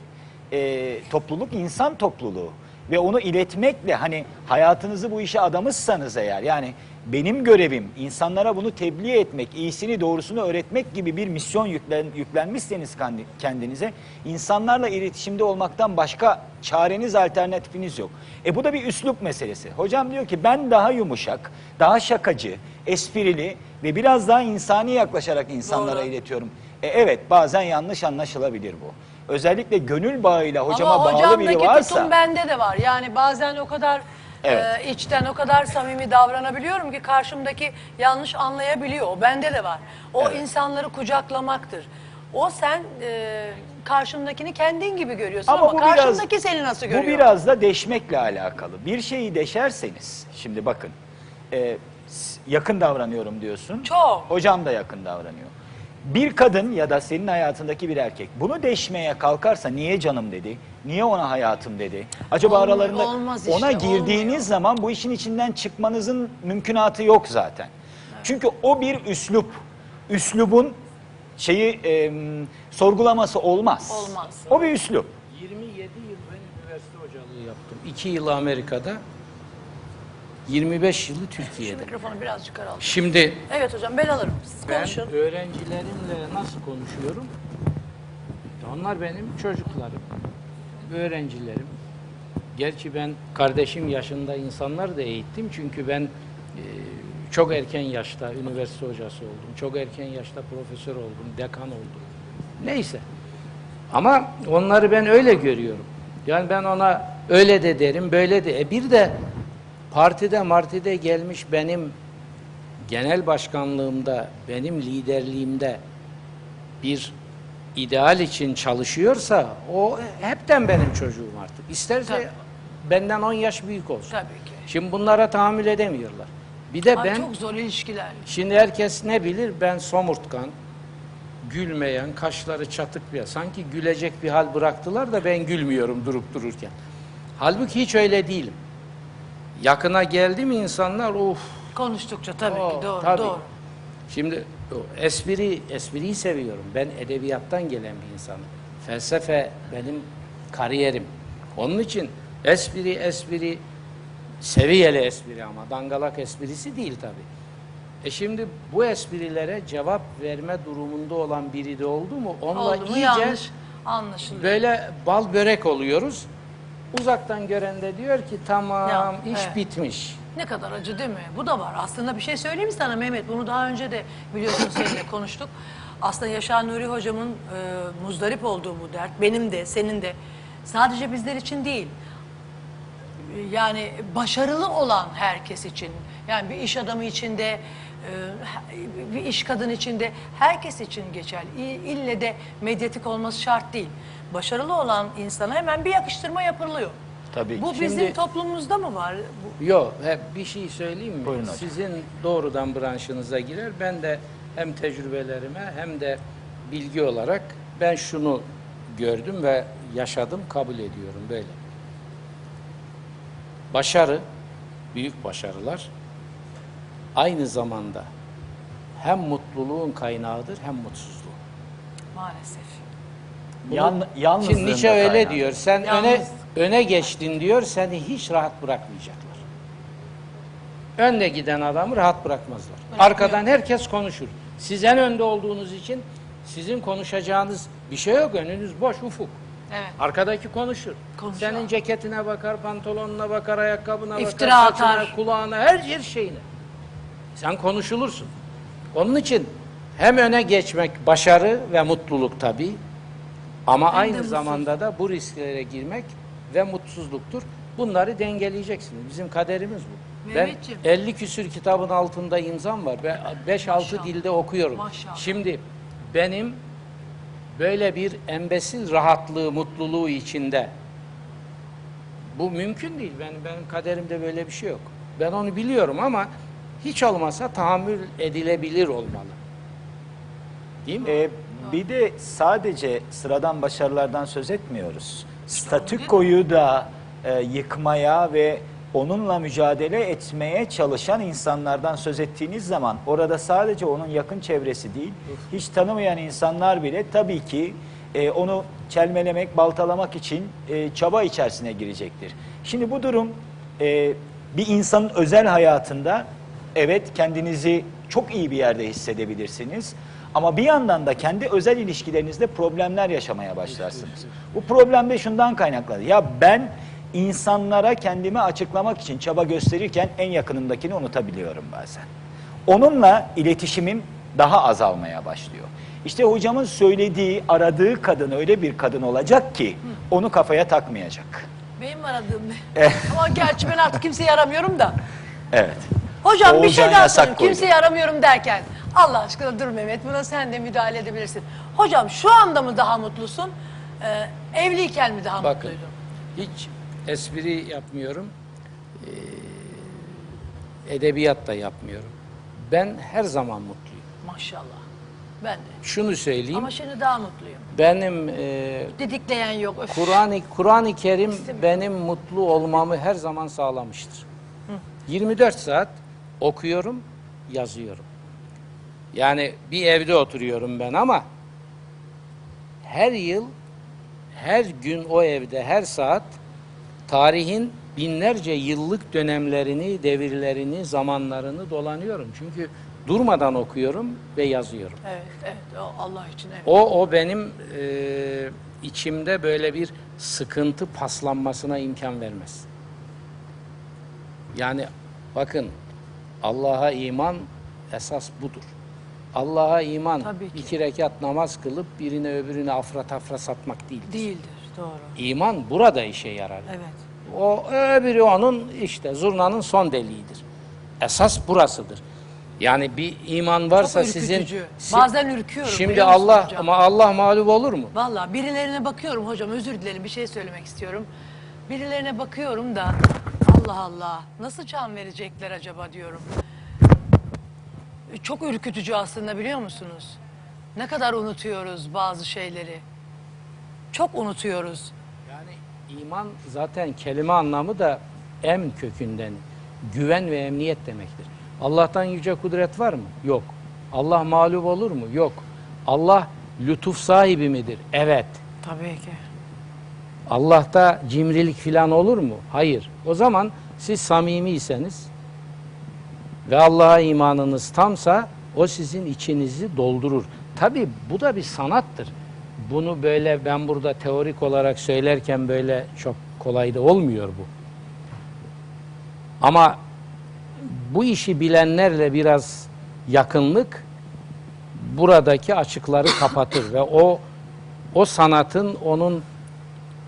Speaker 6: e, topluluk insan topluluğu ve onu iletmekle hani hayatınızı bu işe adamışsanız eğer yani benim görevim insanlara bunu tebliğ etmek, iyisini doğrusunu öğretmek gibi bir misyon yüklen, yüklenmişseniz kendi- kendinize insanlarla iletişimde olmaktan başka çareniz, alternatifiniz yok. E bu da bir üslup meselesi. Hocam diyor ki ben daha yumuşak, daha şakacı, esprili ve biraz daha insani yaklaşarak insanlara
Speaker 1: Doğru.
Speaker 6: iletiyorum. E evet bazen yanlış anlaşılabilir bu. Özellikle gönül bağıyla hocama
Speaker 1: Ama
Speaker 6: bağlı
Speaker 1: hocamdaki
Speaker 6: biri varsa...
Speaker 1: tutum bende de var. Yani bazen o kadar
Speaker 6: Evet.
Speaker 1: e, içten o kadar samimi davranabiliyorum ki karşımdaki yanlış anlayabiliyor. O bende de var. O
Speaker 6: Evet. insanları
Speaker 1: kucaklamaktır. O sen e, karşımdakini kendin gibi görüyorsun ama, karşımdaki seni nasıl görüyor?
Speaker 6: Bu biraz da deşmekle alakalı. Bir şeyi deşerseniz, şimdi bakın, e, s- yakın davranıyorum diyorsun.
Speaker 1: Çok.
Speaker 6: Hocam da yakın davranıyor. Bir kadın ya da senin hayatındaki bir erkek bunu deşmeye kalkarsa niye canım dedi, niye ona hayatım dedi. Acaba
Speaker 1: Olmaz-
Speaker 6: aralarında
Speaker 1: olmaz işte,
Speaker 6: ona girdiğiniz
Speaker 1: olmuyor.
Speaker 6: zaman bu işin içinden çıkmanızın mümkünatı yok zaten. Çünkü o bir üslup. Üslubun şeyi e, sorgulaması olmaz.
Speaker 1: Olmaz.
Speaker 6: O bir üslup.
Speaker 5: 27 yıl ben üniversite hocalığı yaptım. 2 yıl Amerika'da, 25 yılı
Speaker 1: Şu
Speaker 5: Türkiye'de.
Speaker 1: mikrofonu biraz yukarı al.
Speaker 5: Şimdi
Speaker 1: Evet hocam ben alırım. Siz
Speaker 5: ben
Speaker 1: konuşun.
Speaker 5: öğrencilerimle nasıl konuşuyorum? Onlar benim çocuklarım, öğrencilerim. Gerçi ben kardeşim yaşında insanlar da eğittim. Çünkü ben e, çok erken yaşta üniversite hocası oldum. Çok erken yaşta profesör oldum, dekan oldum. Neyse. Ama onları ben öyle görüyorum. Yani ben ona öyle de derim, böyle de. E bir de partide martide gelmiş benim genel başkanlığımda, benim liderliğimde bir ideal için çalışıyorsa o hepten benim çocuğum artık. İsterse
Speaker 1: Tabii.
Speaker 5: benden 10 yaş büyük olsun.
Speaker 1: Tabii ki.
Speaker 5: Şimdi bunlara tahammül edemiyorlar. Bir de
Speaker 1: Ay,
Speaker 5: ben
Speaker 1: çok zor ilişkiler.
Speaker 5: Şimdi herkes ne bilir? Ben somurtkan, gülmeyen, kaşları çatık bir sanki gülecek bir hal bıraktılar da ben gülmüyorum durup dururken. Halbuki hiç öyle değilim. Yakına geldi mi insanlar of
Speaker 1: Konuştukça tabii
Speaker 5: Oo,
Speaker 1: ki doğru
Speaker 5: tabii.
Speaker 1: doğru.
Speaker 5: Şimdi o espri, espriyi seviyorum. Ben edebiyattan gelen bir insanım. Felsefe benim kariyerim. Onun için espri, espri, seviyeli espri ama dangalak esprisi değil tabii. E şimdi bu esprilere cevap verme durumunda olan biri de oldu mu? Onunla
Speaker 1: Oldu mu
Speaker 5: iyice
Speaker 1: yanlış anlaşılıyor.
Speaker 5: böyle bal börek oluyoruz. Uzaktan gören de diyor ki tamam
Speaker 1: Ya,
Speaker 5: iş
Speaker 1: evet.
Speaker 5: bitmiş.
Speaker 1: Ne kadar acı değil mi? Bu da var. Aslında bir şey söyleyeyim mi sana Mehmet? Bunu daha önce de biliyorsun seninle konuştuk. Aslında Yaşar Nuri hocamın e, muzdarip olduğu bu dert. Benim de, senin de. Sadece bizler için değil. E, Yani başarılı olan herkes için. Yani bir iş adamı için de, e, bir iş kadın için de herkes için geçerli. İ- İlle de medyatik olması şart değil. Başarılı olan insana hemen bir yakıştırma yapılıyor.
Speaker 6: Tabii
Speaker 1: Bu
Speaker 6: ki.
Speaker 1: bizim
Speaker 5: Şimdi-
Speaker 1: toplumumuzda mı var? Bu,
Speaker 5: Yok, he, bir şey söyleyeyim mi?
Speaker 6: Buyurun hocam.
Speaker 5: Sizin doğrudan branşınıza girer. Ben de hem tecrübelerime hem de bilgi olarak ben şunu gördüm ve yaşadım, kabul ediyorum böyle. Başarı, büyük başarılar aynı zamanda hem mutluluğun kaynağıdır hem mutsuzluğun.
Speaker 1: maalesef.
Speaker 6: Yan, yalnızlığın
Speaker 5: Şimdi Nietzsche öyle
Speaker 6: kaynağı.
Speaker 5: diyor. Sen
Speaker 1: Yalnız.
Speaker 5: öne öne geçtin diyor. Seni hiç rahat bırakmayacaklar. Önde giden adamı rahat bırakmazlar. Arkadan herkes konuşur. Siz en önde olduğunuz için sizin konuşacağınız bir şey yok. Önünüz boş ufuk.
Speaker 1: Evet.
Speaker 5: Arkadaki konuşur.
Speaker 1: Konuşuyor.
Speaker 5: Senin ceketine bakar, pantolonuna bakar, ayakkabına
Speaker 1: İftira
Speaker 5: bakar, saçına,
Speaker 1: atar.
Speaker 5: kulağına, her her şeyine. Sen konuşulursun. Onun için hem öne geçmek başarı ve mutluluk tabii. Ama
Speaker 1: de
Speaker 5: aynı zamanda da bu risklere girmek ve mutsuzluktur. Bunları dengeleyeceksiniz. Bizim kaderimiz bu.
Speaker 1: Mehmetciğim.
Speaker 5: Ben 50 küsür kitabın altında imzam var. Ben 5-6
Speaker 1: Maşallah.
Speaker 5: dilde okuyorum.
Speaker 1: Maşallah.
Speaker 5: Şimdi benim böyle bir embesil rahatlığı, mutluluğu içinde bu mümkün değil. Ben, benim kaderimde böyle bir şey yok. Ben onu biliyorum ama hiç olmasa tahammül edilebilir olmalı. Değil mi?
Speaker 6: Ee, bir de sadece sıradan başarılardan söz etmiyoruz. Statükoyu da e, yıkmaya ve onunla mücadele etmeye çalışan insanlardan söz ettiğiniz zaman orada sadece onun yakın çevresi değil, hiç tanımayan insanlar bile tabii ki e, onu çelmelemek, baltalamak için e, çaba içerisine girecektir. Şimdi bu durum e, bir insanın özel hayatında evet kendinizi çok iyi bir yerde hissedebilirsiniz. Ama bir yandan da kendi özel ilişkilerinizde problemler yaşamaya başlarsınız. Bu problem de şundan kaynaklanır. Ya ben insanlara kendimi açıklamak için çaba gösterirken en yakınımdakini unutabiliyorum bazen. Onunla iletişimim daha azalmaya başlıyor. İşte hocamın söylediği, aradığı kadın öyle bir kadın olacak ki onu kafaya takmayacak.
Speaker 1: Benim aradığım ne? Ama gerçi ben artık kimseyi aramıyorum da.
Speaker 6: Evet.
Speaker 1: Hocam bir şey daha
Speaker 6: yasak
Speaker 1: sorayım.
Speaker 6: koydu.
Speaker 1: Kimseyi aramıyorum derken. Allah aşkına dur Mehmet buna sen de müdahale edebilirsin. Hocam şu anda mı daha mutlusun? Ee, evliyken mi daha
Speaker 5: Bakın
Speaker 1: mutluydun?
Speaker 5: hiç espri yapmıyorum. Ee, edebiyat da yapmıyorum. Ben her zaman mutluyum.
Speaker 1: Maşallah. Ben de.
Speaker 5: Şunu söyleyeyim.
Speaker 1: Ama şimdi daha mutluyum.
Speaker 5: Benim e,
Speaker 1: Didikleyen yok.
Speaker 5: Kur'an-ı Kur'an-ı Kerim benim mutlu olmamı her zaman sağlamıştır. 24 saat okuyorum, yazıyorum. Yani bir evde oturuyorum ben ama her yıl, her gün o evde, her saat tarihin binlerce yıllık dönemlerini, devirlerini, zamanlarını dolanıyorum. Çünkü durmadan okuyorum ve yazıyorum.
Speaker 1: Evet, evet. O Allah için evet.
Speaker 5: O, o benim e, içimde böyle bir sıkıntı paslanmasına imkan vermez. Yani bakın Allah'a iman esas budur. Allah'a iman
Speaker 1: Tabii ki.
Speaker 5: iki rekat namaz kılıp birine öbürüne afra tafra satmak değildir.
Speaker 1: Değildir. Doğru.
Speaker 5: İman burada işe yarar.
Speaker 1: Evet.
Speaker 5: O öbürü onun işte zurnanın son deliğidir. Esas burasıdır. Yani bir iman varsa
Speaker 1: Çok
Speaker 5: sizin
Speaker 1: ürkütücü.
Speaker 5: si-
Speaker 1: Bazen ürküyorum,
Speaker 5: Şimdi
Speaker 1: biliyor musun
Speaker 5: Allah
Speaker 1: hocam?
Speaker 5: ama Allah mağlup olur mu?
Speaker 1: Valla birilerine bakıyorum hocam özür dilerim bir şey söylemek istiyorum. Birilerine bakıyorum da Allah Allah nasıl can verecekler acaba diyorum. Çok ürkütücü aslında biliyor musunuz? Ne kadar unutuyoruz bazı şeyleri. Çok unutuyoruz.
Speaker 5: Yani iman zaten kelime anlamı da em kökünden güven ve emniyet demektir. Allah'tan yüce kudret var mı? Yok. Allah mağlup olur mu? Yok. Allah lütuf sahibi midir? Evet.
Speaker 1: Tabii ki.
Speaker 5: Allah'ta cimrilik filan olur mu? Hayır. O zaman siz samimiyseniz ve Allah'a imanınız tamsa o sizin içinizi doldurur. Tabi bu da bir sanattır. Bunu böyle ben burada teorik olarak söylerken böyle çok kolay da olmuyor bu. Ama bu işi bilenlerle biraz yakınlık buradaki açıkları kapatır ve o o sanatın onun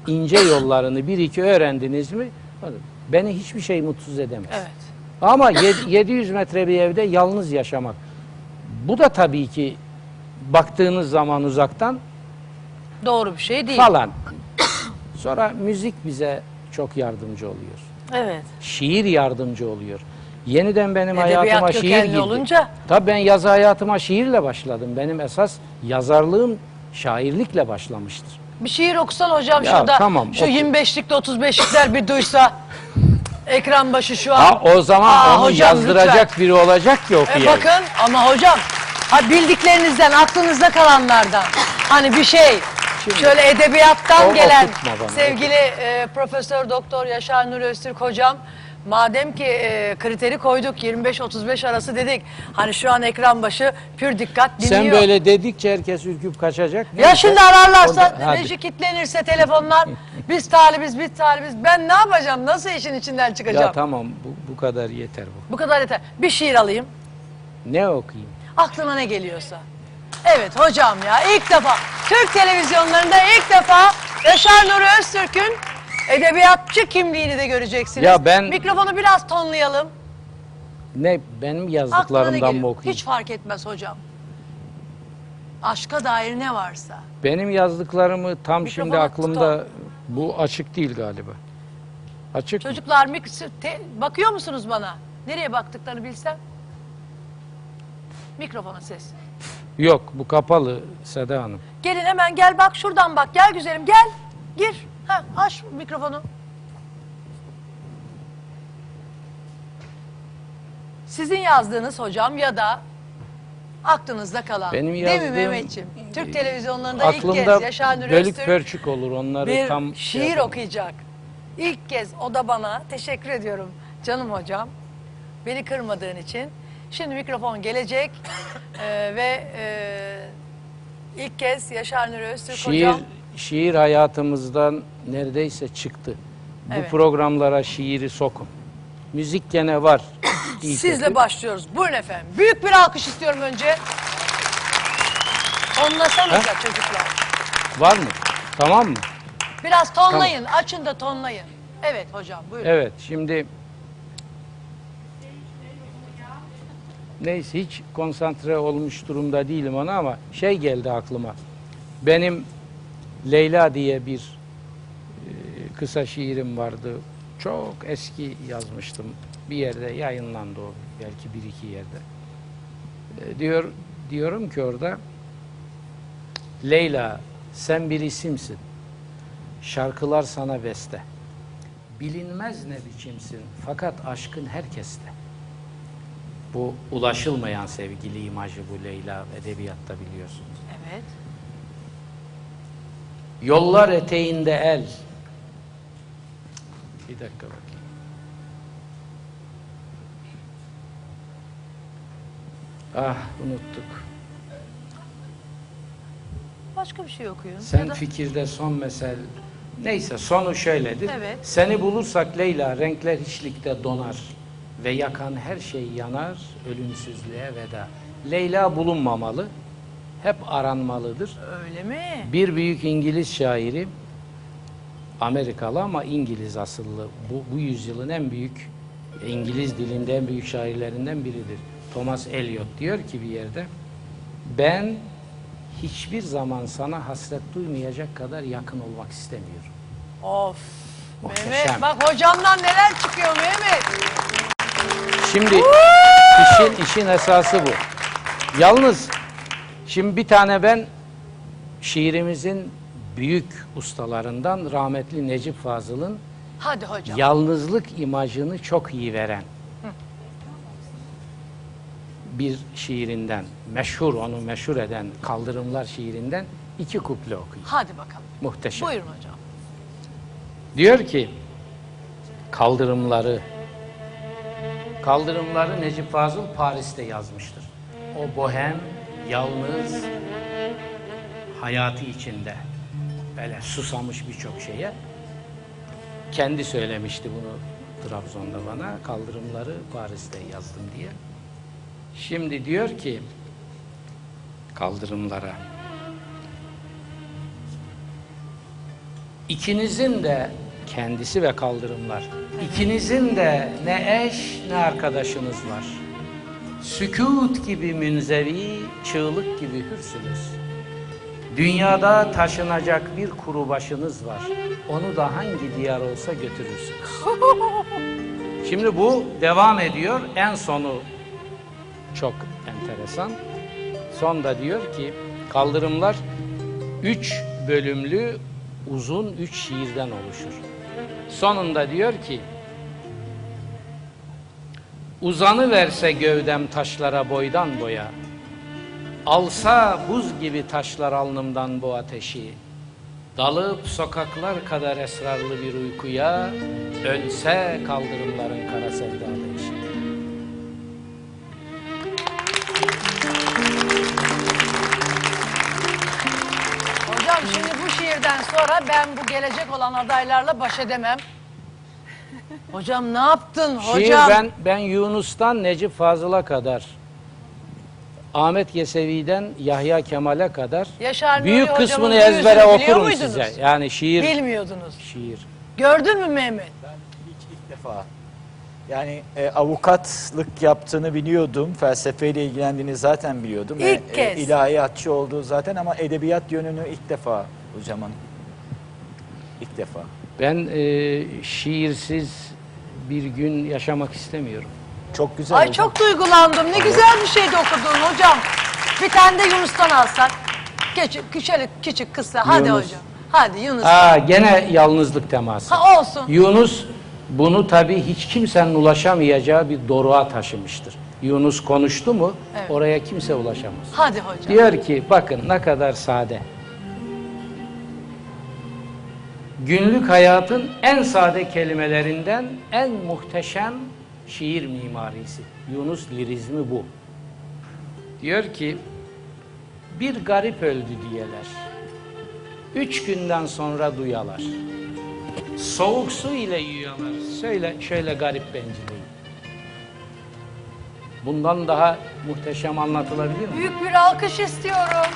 Speaker 5: ince yollarını bir iki öğrendiniz mi beni hiçbir şey mutsuz edemez.
Speaker 1: Evet.
Speaker 5: Ama yed- 700 metre bir evde yalnız yaşamak. Bu da tabii ki baktığınız zaman uzaktan
Speaker 1: Doğru bir şey değil.
Speaker 5: falan. Sonra müzik bize çok yardımcı oluyor.
Speaker 1: Evet.
Speaker 5: Şiir yardımcı oluyor. Yeniden benim
Speaker 1: Edebiyat
Speaker 5: hayatıma şiir girdi.
Speaker 1: olunca.
Speaker 5: Tabii ben yazı hayatıma şiirle başladım. Benim esas yazarlığım şairlikle başlamıştır.
Speaker 1: Bir şiir okusan hocam
Speaker 5: Ya,
Speaker 1: şurada.
Speaker 5: tamam,
Speaker 1: şu
Speaker 5: oku.
Speaker 1: 25'likte 35'likler bir duysa. Ekran başı şu an.
Speaker 5: Ha o zaman
Speaker 1: Aa,
Speaker 5: onu
Speaker 1: hocam,
Speaker 5: yazdıracak biri olacak ki
Speaker 1: E
Speaker 5: okuyayım.
Speaker 1: bakın ama hocam ha bildiklerinizden aklınızda kalanlardan hani bir şey şöyle edebiyattan
Speaker 5: O-
Speaker 1: gelen
Speaker 5: okutma bana,
Speaker 1: sevgili e, Profesör Doktor Yaşar Nuri Öztürk hocam madem ki e, kriteri koyduk 25-35 arası dedik hani şu an ekran başı pür dikkat dinliyor.
Speaker 5: Sen böyle dedikçe herkes ürküp kaçacak.
Speaker 1: Ya
Speaker 5: Neyse,
Speaker 1: şimdi ararlarsa,
Speaker 5: o da- hadi.
Speaker 1: reji kitlenirse telefonlar, biz talibiz, biz talibiz. Ben ne yapacağım, nasıl işin içinden çıkacağım?
Speaker 5: Ya tamam bu, bu kadar yeter bu.
Speaker 1: Bu kadar yeter. Bir şiir alayım,
Speaker 5: Ne okuyayım?
Speaker 1: aklına ne geliyorsa. Evet hocam ya, ilk defa, Türk televizyonlarında ilk defa Yaşar Nuri Öztürk'ün edebiyatçı kimliğini de göreceksiniz.
Speaker 5: Ya ben-
Speaker 1: Mikrofonu biraz tonlayalım.
Speaker 5: Ne benim
Speaker 1: Aklına ne
Speaker 5: yazdıklarımdan mı
Speaker 1: geliyor?
Speaker 5: okuyayım?
Speaker 1: Hiç fark etmez hocam. Aşka dair ne varsa.
Speaker 5: Benim yazdıklarımı tam şimdi
Speaker 1: Mikrofonu
Speaker 5: aklımda bu açık değil galiba. Açık mı?
Speaker 1: Çocuklar mik- te- bakıyor musunuz bana? Nereye baktıklarını bilsem. Mikrofona ses.
Speaker 5: Yok bu kapalı Seda Hanım.
Speaker 1: Gelin hemen gel bak şuradan bak. Gel güzelim gel. Gir. Ha, aç mikrofonu. Sizin yazdığınız hocam ya da aklınızda kalan.
Speaker 5: Benim
Speaker 1: Değil mi Mehmetciğim? Türk televizyonlarında ilk
Speaker 5: Aklımda
Speaker 1: kez Yaşar Nuri
Speaker 5: bölük
Speaker 1: Öztürk
Speaker 5: pörçük olur onları
Speaker 1: bir
Speaker 5: tam şey
Speaker 1: şiir
Speaker 5: yapamam.
Speaker 1: okuyacak. İlk kez o da bana teşekkür ediyorum canım hocam. Beni kırmadığın için. Şimdi mikrofon gelecek Ee, ve e, ilk kez Yaşar Nuri Öztürk
Speaker 5: Şiir,
Speaker 1: hocam.
Speaker 5: Şiir hayatımızdan neredeyse çıktı. Bu
Speaker 1: Evet.
Speaker 5: programlara şiiri sokun. Müzik gene var. İyi
Speaker 1: Sizle
Speaker 5: kötü.
Speaker 1: başlıyoruz. Buyurun efendim. Büyük bir alkış istiyorum önce. Tonlasanıza çocuklar.
Speaker 5: Var mı? Tamam mı?
Speaker 1: Biraz tonlayın. Açın da tonlayın. Evet hocam buyurun.
Speaker 5: Evet şimdi neyse hiç konsantre olmuş durumda değilim ona ama şey geldi aklıma. Benim Leyla diye bir e, kısa şiirim vardı. Çok eski yazmıştım. Bir yerde yayınlandı o. Belki bir iki yerde. E, diyor diyorum ki orada Leyla sen bir isimsin. Şarkılar sana beste. Bilinmez ne biçimsin fakat aşkın herkeste. Bu ulaşılmayan sevgili imajı bu Leyla edebiyatta biliyorsunuz.
Speaker 1: Evet.
Speaker 5: Yollar eteğinde el. Bir dakika bakayım. Ah unuttuk.
Speaker 1: Başka bir şey okuyun.
Speaker 5: Sen
Speaker 1: da-
Speaker 5: fikirde son mesel. Neyse sonu şöyledir.
Speaker 1: Evet.
Speaker 5: Seni bulursak Leyla renkler hiçlikte donar ve yakan her şey yanar ölümsüzlüğe veda. Leyla bulunmamalı. Hep aranmalıdır.
Speaker 1: Öyle mi?
Speaker 5: Bir büyük İngiliz şairi Amerikalı ama İngiliz asıllı. Bu, bu yüzyılın en büyük İngiliz dilinde en büyük şairlerinden biridir. Thomas Eliot diyor ki bir yerde ben hiçbir zaman sana hasret duymayacak kadar yakın olmak istemiyorum.
Speaker 1: Of.
Speaker 5: Muhteşem.
Speaker 1: Mehmet bak hocamdan neler çıkıyor Mehmet.
Speaker 5: Şimdi işin, işin esası bu. Yalnız şimdi bir tane ben şiirimizin büyük ustalarından rahmetli Necip Fazıl'ın
Speaker 1: Hadi hocam.
Speaker 5: yalnızlık imajını çok iyi veren bir şiirinden, meşhur onu meşhur eden Kaldırımlar şiirinden iki kuple okuyayım.
Speaker 1: Hadi bakalım.
Speaker 5: Muhteşem.
Speaker 1: Buyurun hocam.
Speaker 5: Diyor ki kaldırımları kaldırımları Necip Fazıl Paris'te yazmıştır. O bohem, yalnız hayatı içinde böyle susamış birçok şeye kendi söylemişti bunu Trabzon'da bana kaldırımları Paris'te yazdım diye. Şimdi diyor ki kaldırımlara İkinizin de kendisi ve kaldırımlar. İkinizin de ne eş ne arkadaşınız var. Sükut gibi münzevi, çığlık gibi hürsünüz. Dünyada taşınacak bir kuru başınız var. Onu da hangi diyar olsa götürürsünüz. Şimdi bu devam ediyor. En sonu çok enteresan. Son da diyor ki kaldırımlar üç bölümlü uzun üç şiirden oluşur. Sonunda diyor ki uzanı verse gövdem taşlara boydan boya alsa buz gibi taşlar alnımdan bu ateşi dalıp sokaklar kadar esrarlı bir uykuya ölse kaldırımların kara sevdalı işi.
Speaker 1: Hocam şimdi bu şiirden sonra ben bu gelecek olan adaylarla baş edemem. Hocam ne yaptın hocam?
Speaker 5: Şiir ben ben Yunus'tan Necip Fazıl'a kadar Ahmet Yesevi'den Yahya Kemal'e kadar
Speaker 1: Yaşar Nuri
Speaker 5: büyük
Speaker 1: hocamın
Speaker 5: kısmını
Speaker 1: bir
Speaker 5: ezbere
Speaker 1: biliyor
Speaker 5: okurum
Speaker 1: muydunuz?
Speaker 5: size. Yani şiir
Speaker 1: Bilmiyordunuz.
Speaker 5: şiir.
Speaker 1: Gördün mü Mehmet?
Speaker 6: Hiç ilk defa. Yani e, avukatlık yaptığını biliyordum. Felsefeyle ilgilendiğini zaten biliyordum.
Speaker 1: İlk kez.
Speaker 6: E, ilahiyatçı olduğu zaten ama edebiyat yönünü ilk defa hocamın. İlk defa.
Speaker 5: Ben e, şiirsiz bir gün yaşamak istemiyorum.
Speaker 6: Çok güzel
Speaker 1: Ay
Speaker 6: hocam.
Speaker 1: çok duygulandım. Ne güzel bir şey de okudun hocam. Bir tane de Yunus'tan alsak. Küçük, şöyle küçük kısa. Hadi
Speaker 5: Yunus.
Speaker 1: hocam. Hadi Yunus.
Speaker 5: Aa gene yalnızlık teması.
Speaker 1: Ha olsun.
Speaker 5: Yunus bunu tabii hiç kimsenin ulaşamayacağı bir doruğa taşımıştır. Yunus konuştu mu
Speaker 1: Evet.
Speaker 5: oraya kimse ulaşamaz.
Speaker 1: Hadi hocam.
Speaker 5: Diyor ki bakın ne kadar sade. Günlük hayatın en sade kelimelerinden en muhteşem şiir mimarisi. Yunus lirizmi bu. Diyor ki bir garip öldü diyeler. Üç günden sonra duyalar. Soğuk su ile yiyorlar. Söyle şöyle garip bencilliği. Bundan daha muhteşem anlatılabilir mi?
Speaker 1: Büyük bir alkış istiyorum.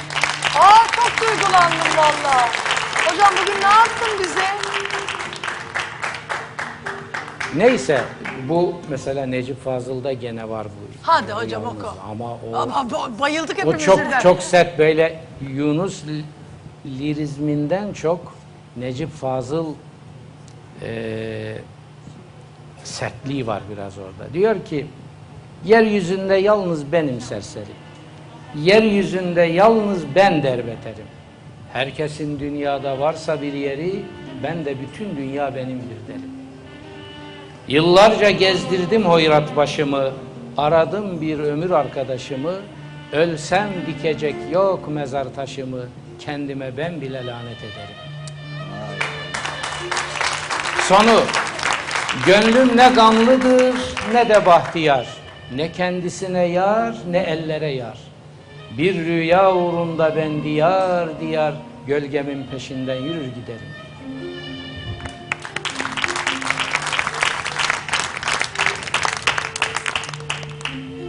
Speaker 1: Aa çok duygulandım valla. Hocam bugün ne yaptın bize?
Speaker 5: Neyse bu mesela Necip Fazıl'da gene var bu.
Speaker 1: Hadi hocam
Speaker 5: yalnız.
Speaker 1: oku.
Speaker 5: Ama o,
Speaker 1: Ama ba- bayıldık
Speaker 5: o
Speaker 1: hepimiz
Speaker 5: çok
Speaker 1: birden.
Speaker 5: çok sert böyle Yunus li- lirizminden çok Necip Fazıl eee sertliği var biraz orada. Diyor ki yeryüzünde yalnız benim serseri. Yeryüzünde yalnız ben derbeterim. Herkesin dünyada varsa bir yeri ben de bütün dünya benimdir derim. Yıllarca gezdirdim hoyrat başımı, aradım bir ömür arkadaşımı, ölsem dikecek yok mezar taşımı, kendime ben bile lanet ederim. Sonu, gönlüm ne gamlıdır ne de bahtiyar, ne kendisine yar ne ellere yar. Bir rüya uğrunda ben diyar diyar, gölgemin peşinden yürür giderim.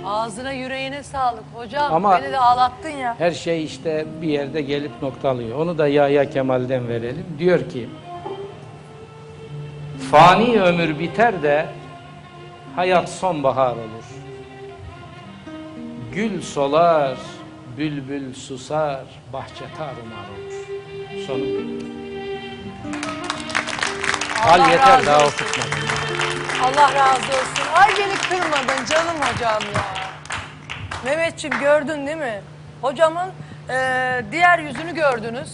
Speaker 1: Ağzına yüreğine sağlık hocam.
Speaker 5: Ama-
Speaker 1: Beni de ağlattın ya.
Speaker 5: Her şey işte bir yerde gelip noktalıyor. Onu da Yahya Kemal'den verelim. Diyor ki, fani ömür biter de hayat sonbahar olur. Gül solar, bülbül susar, bahçe tarumar olur. Sonu. Al
Speaker 1: Allah
Speaker 5: yeter daha okutmadım.
Speaker 1: Allah razı olsun. Ay beni kırmadın canım hocam ya. Mehmetçim gördün değil mi? Hocamın e, diğer yüzünü gördünüz.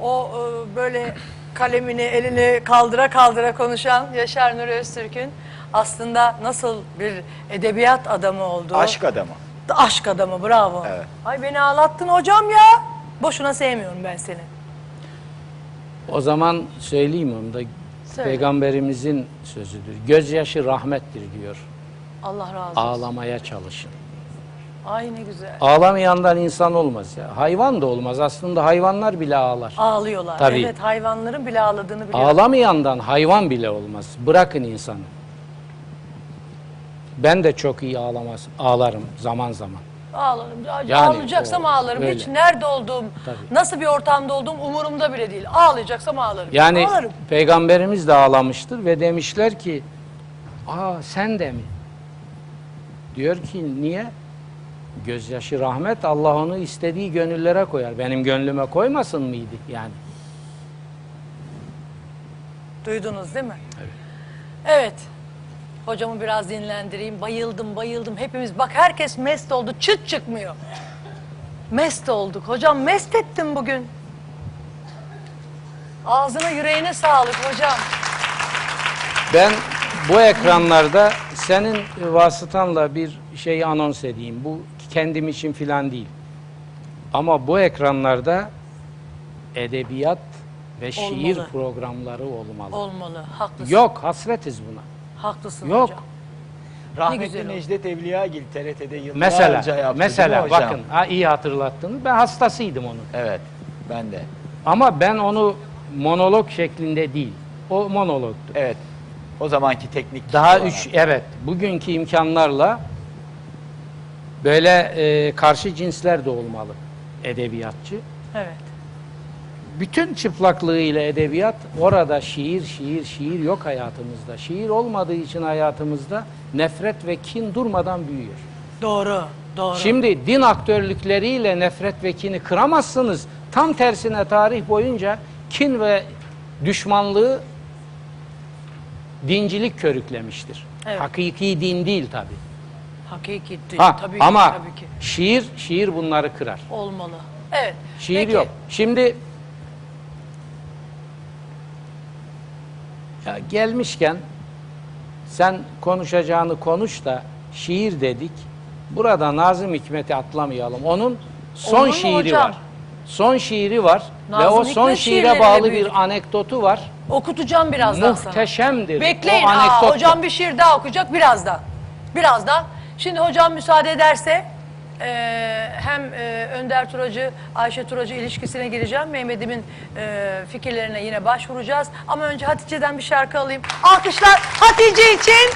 Speaker 1: O e, böyle kalemini elini kaldıra kaldıra konuşan Yaşar Nuri Öztürk'ün aslında nasıl bir edebiyat adamı olduğu.
Speaker 6: Aşk adamı.
Speaker 1: Aşk adamı bravo.
Speaker 6: Evet.
Speaker 1: Ay beni ağlattın hocam ya. Boşuna sevmiyorum ben seni.
Speaker 5: O zaman söyleyeyim onu da
Speaker 1: Söyle.
Speaker 5: Peygamberimizin sözüdür. Gözyaşı rahmettir diyor.
Speaker 1: Allah razı olsun.
Speaker 5: Ağlamaya çalışın.
Speaker 1: Ay ne güzel.
Speaker 5: Ağlamayandan insan olmaz ya. Hayvan da olmaz. Aslında hayvanlar bile ağlar.
Speaker 1: Ağlıyorlar.
Speaker 5: Tabii.
Speaker 1: Evet hayvanların bile ağladığını biliyorum.
Speaker 5: Ağlamayandan hayvan bile olmaz. Bırakın insanı. Ben de çok iyi ağlamaz, ağlarım zaman zaman.
Speaker 1: Ağlarım.
Speaker 5: Yani
Speaker 1: Ağlayacaksam
Speaker 5: o-
Speaker 1: ağlarım.
Speaker 5: öyle.
Speaker 1: Hiç nerede olduğum,
Speaker 5: Tabii.
Speaker 1: nasıl bir ortamda olduğum umurumda bile değil. Ağlayacaksam ağlarım.
Speaker 5: Yani
Speaker 1: Ağlarım.
Speaker 5: peygamberimiz de ağlamıştır ve demişler ki aa sen de mi? Diyor ki niye? Gözyaşı rahmet Allah onu istediği gönüllere koyar. Benim gönlüme koymasın mıydı yani?
Speaker 1: Duydunuz değil mi? Evet. Evet. Hocamı biraz dinlendireyim. Bayıldım, bayıldım. Hepimiz bak herkes mest oldu. Çıt çıkmıyor. Mest olduk. Hocam mest ettim bugün. Ağzına yüreğine sağlık hocam.
Speaker 5: Ben bu ekranlarda senin vasıtanla bir şey anons edeyim. Bu kendim için filan değil. Ama bu ekranlarda edebiyat ve şiir
Speaker 1: Olmalı.
Speaker 5: programları olmalı.
Speaker 1: Olmalı. Haklısın.
Speaker 5: Yok hasretiz buna.
Speaker 1: Haklısın
Speaker 5: Yok.
Speaker 1: hocam.
Speaker 6: Rahmetli. Necdet Evliyagil TRT'de yıllarca
Speaker 5: Mesela
Speaker 6: yaptı
Speaker 5: mesela bakın ha, iyi hatırlattınız. Ben hastasıydım onun.
Speaker 6: Evet ben de.
Speaker 5: Ama ben onu monolog şeklinde değil. O monologtu.
Speaker 6: Evet. O zamanki teknik
Speaker 5: Daha
Speaker 6: olarak.
Speaker 5: üç evet bugünkü imkanlarla böyle e, karşı cinsler de olmalı edebiyatçı.
Speaker 1: Evet.
Speaker 5: Bütün çıplaklığıyla edebiyat orada şiir şiir şiir yok hayatımızda. Şiir olmadığı için hayatımızda nefret ve kin durmadan büyüyor.
Speaker 1: Doğru. Doğru.
Speaker 5: Şimdi din aktörlükleriyle nefret ve kini kıramazsınız. Tam tersine tarih boyunca kin ve düşmanlığı dincilik körüklemiştir.
Speaker 1: Evet.
Speaker 5: Hakiki din değil tabi.
Speaker 1: Hakiki değil.
Speaker 5: Ha,
Speaker 1: tabii ki,
Speaker 5: ama
Speaker 1: tabii ki.
Speaker 5: şiir şiir bunları kırar.
Speaker 1: Olmalı. Evet.
Speaker 5: Şiir
Speaker 1: Peki.
Speaker 5: yok. Şimdi ya gelmişken sen konuşacağını konuş da şiir dedik. Burada Nazım Hikmet'i atlamayalım. Onun son
Speaker 1: mu
Speaker 5: şiiri
Speaker 1: hocam?
Speaker 5: var. Son şiiri var ve
Speaker 1: Nazım
Speaker 5: o son
Speaker 1: Hikmet
Speaker 5: şiire bağlı bir anekdotu var.
Speaker 1: Okutacağım birazdan sana.
Speaker 5: Muhteşemdir.
Speaker 1: Bekleyin.
Speaker 5: O
Speaker 1: Aa, hocam bir şiir daha okuyacak birazdan. Birazdan. Şimdi hocam müsaade ederse eee, hem eee, Önder Turacı, Ayşe Turacı ilişkisine gireceğim. Mehmet'imin eee, fikirlerine yine başvuracağız. Ama önce Hatice'den bir şarkı alayım. Alkışlar Hatice için.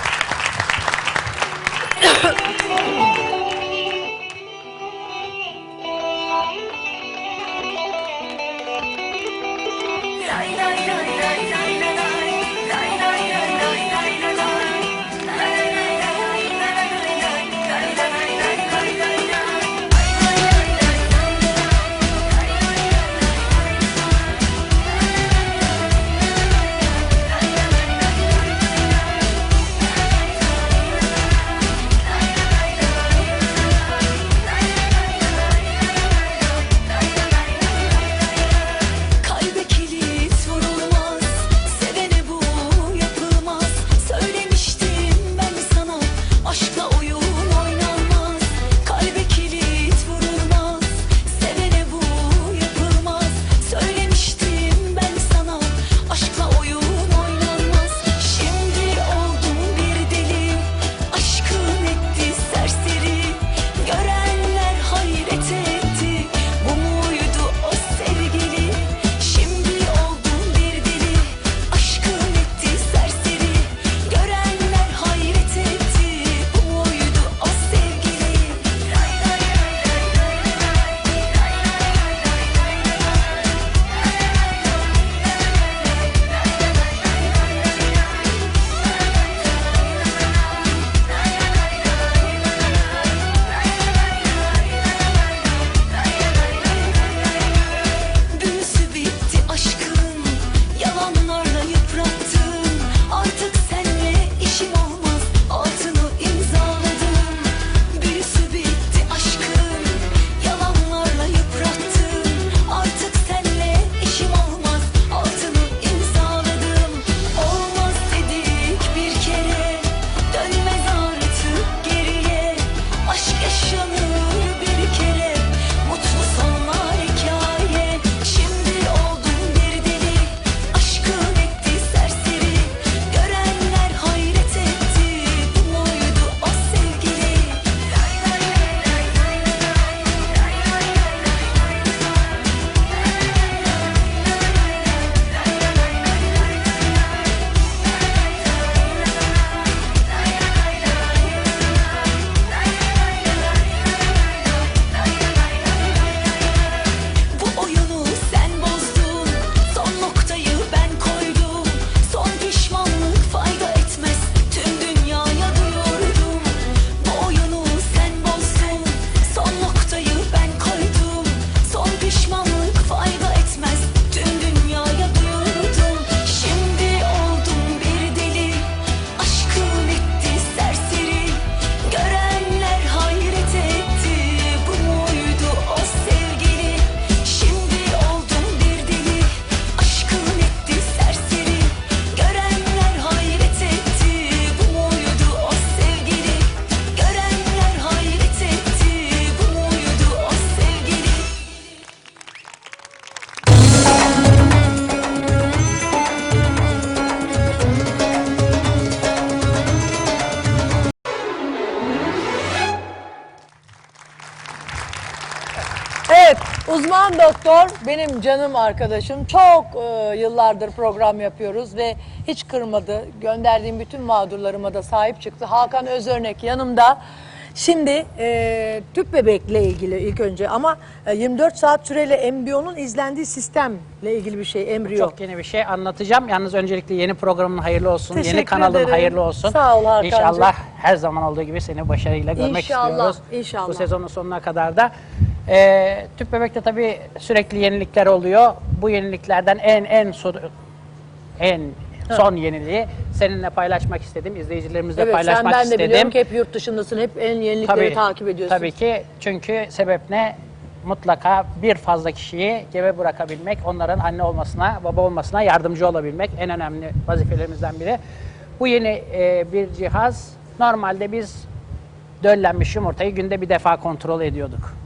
Speaker 1: Doktor benim canım arkadaşım. Çok e, yıllardır program yapıyoruz ve hiç kırmadı. Gönderdiğim bütün mağdurlarıma da sahip çıktı. Hakan Özörnek yanımda. Şimdi e, tüp bebekle ilgili ilk önce ama e, 24 saat süreyle embiyonun izlendiği sistemle ilgili bir şey embriyo.
Speaker 7: Çok yeni bir şey anlatacağım. Yalnız öncelikle yeni programın hayırlı olsun.
Speaker 1: Teşekkür
Speaker 7: yeni kanalın
Speaker 1: ederim.
Speaker 7: hayırlı olsun.
Speaker 1: Sağ ol Hakan'cığım.
Speaker 7: İnşallah her zaman olduğu gibi seni başarıyla görmek
Speaker 1: İnşallah,
Speaker 7: istiyoruz.
Speaker 1: inşallah.
Speaker 7: Bu sezonun sonuna kadar da. Ee, tüp bebekte tabii sürekli yenilikler oluyor. Bu yeniliklerden en en son, en son yeniliği seninle paylaşmak istedim. İzleyicilerimizle
Speaker 1: Evet sen
Speaker 7: paylaşmak
Speaker 1: ben de
Speaker 7: istedim.
Speaker 1: biliyorum ki hep yurt dışındasın. Hep en yenilikleri takip ediyorsun.
Speaker 7: Tabii ki çünkü sebep ne? Mutlaka bir fazla kişiyi gebe bırakabilmek, onların anne olmasına, baba olmasına yardımcı olabilmek en önemli vazifelerimizden biri. Bu yeni e, bir cihaz. Normalde biz döllenmiş yumurtayı günde bir defa kontrol ediyorduk.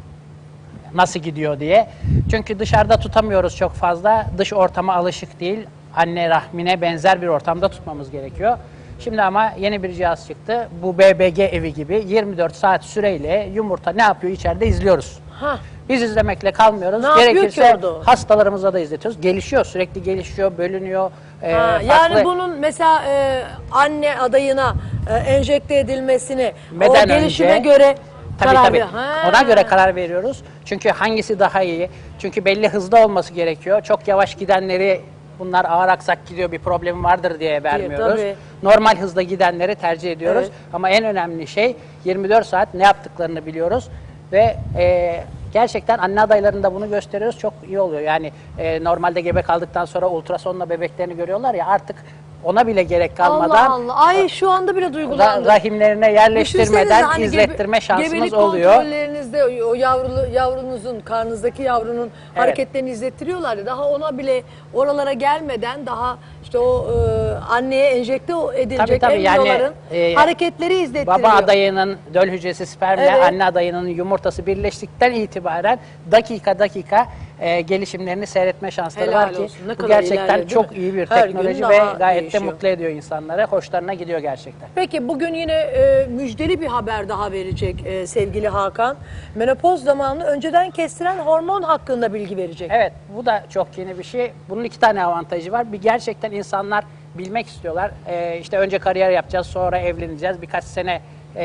Speaker 7: Nasıl gidiyor diye. Çünkü dışarıda tutamıyoruz çok fazla. Dış ortama alışık değil. Anne rahmine benzer bir ortamda tutmamız gerekiyor. Şimdi ama yeni bir cihaz çıktı. Bu BBG evi gibi 24 saat süreyle yumurta ne yapıyor içeride izliyoruz.
Speaker 1: Hah.
Speaker 7: Biz izlemekle kalmıyoruz.
Speaker 1: Ne
Speaker 7: Gerekirse
Speaker 1: o?
Speaker 7: hastalarımıza da izletiyoruz. Gelişiyor, sürekli gelişiyor, bölünüyor. Ee,
Speaker 1: Ha, yani
Speaker 7: farklı-
Speaker 1: bunun mesela e, anne adayına e, enjekte edilmesini o
Speaker 7: Beden
Speaker 1: gelişime
Speaker 7: önce-
Speaker 1: göre
Speaker 7: Tabii
Speaker 1: karar
Speaker 7: tabii.
Speaker 1: ver- Ha.
Speaker 7: Ona göre karar veriyoruz. Çünkü hangisi daha iyi? Çünkü belli hızda olması gerekiyor. Çok yavaş gidenleri bunlar ağır aksak gidiyor bir problem vardır diye vermiyoruz.
Speaker 1: tabii.
Speaker 7: Normal hızda gidenleri tercih ediyoruz.
Speaker 1: Evet.
Speaker 7: Ama en önemli şey 24 saat ne yaptıklarını biliyoruz ve e, gerçekten anne adaylarında bunu gösteriyoruz. Çok iyi oluyor. Yani e, normalde gebe kaldıktan sonra ultrasonla bebeklerini görüyorlar ya artık ona bile gerek kalmadan
Speaker 1: Allah Allah. Ay şu anda bile duygulandım.
Speaker 7: rahimlerine yerleştirmeden
Speaker 1: hani
Speaker 7: izlettirme şansımız
Speaker 1: gebelik
Speaker 7: oluyor.
Speaker 1: kontrollerinizde o yavrulu, yavrunuzun, karnınızdaki yavrunun hareketlerini izlettiriyorlar ya. Daha ona bile oralara gelmeden daha işte o e, anneye enjekte edilecek
Speaker 7: Tabii, tabii, yani, e,
Speaker 1: hareketleri izlettiriyor.
Speaker 7: Baba adayının döl hücresi spermle
Speaker 1: Evet.
Speaker 7: anne adayının yumurtası birleştikten itibaren dakika dakika e, gelişimlerini seyretme şansları
Speaker 1: Helal
Speaker 7: var ki
Speaker 1: olsun. Ne
Speaker 7: bu
Speaker 1: kadar
Speaker 7: gerçekten
Speaker 1: ilerledi,
Speaker 7: çok
Speaker 1: mi?
Speaker 7: iyi bir
Speaker 1: Her gün
Speaker 7: teknoloji
Speaker 1: daha
Speaker 7: ve gayet
Speaker 1: değişiyor.
Speaker 7: de mutlu ediyor insanları. Hoşlarına gidiyor gerçekten.
Speaker 1: Peki bugün yine e, müjdeli bir haber daha verecek e, sevgili Hakan. Menopoz zamanını önceden kestiren hormon hakkında bilgi verecek.
Speaker 7: Evet, bu da çok yeni bir şey. Bunun iki tane avantajı var. Bir gerçekten insanlar bilmek istiyorlar. Ee, işte önce kariyer yapacağız, sonra evleneceğiz, birkaç sene e,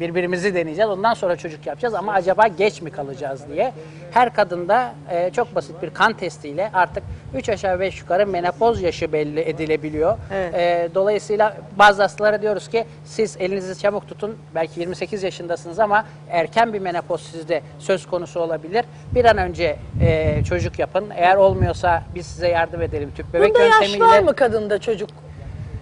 Speaker 7: birbirimizi deneyeceğiz. Ondan sonra çocuk yapacağız ama acaba geç mi kalacağız diye. Her kadında e, çok basit bir kan testiyle artık 3 aşağı 5 yukarı menopoz yaşı belli edilebiliyor.
Speaker 1: Evet.
Speaker 7: E, dolayısıyla bazı hastalara diyoruz ki siz elinizi çabuk tutun. Belki 28 yaşındasınız ama erken bir menopoz sizde söz konusu olabilir. Bir an önce e, çocuk yapın. Eğer olmuyorsa biz size yardım edelim tüp bebek
Speaker 1: Bunda yaş
Speaker 7: yöntemiyle.
Speaker 1: var mı kadında çocuk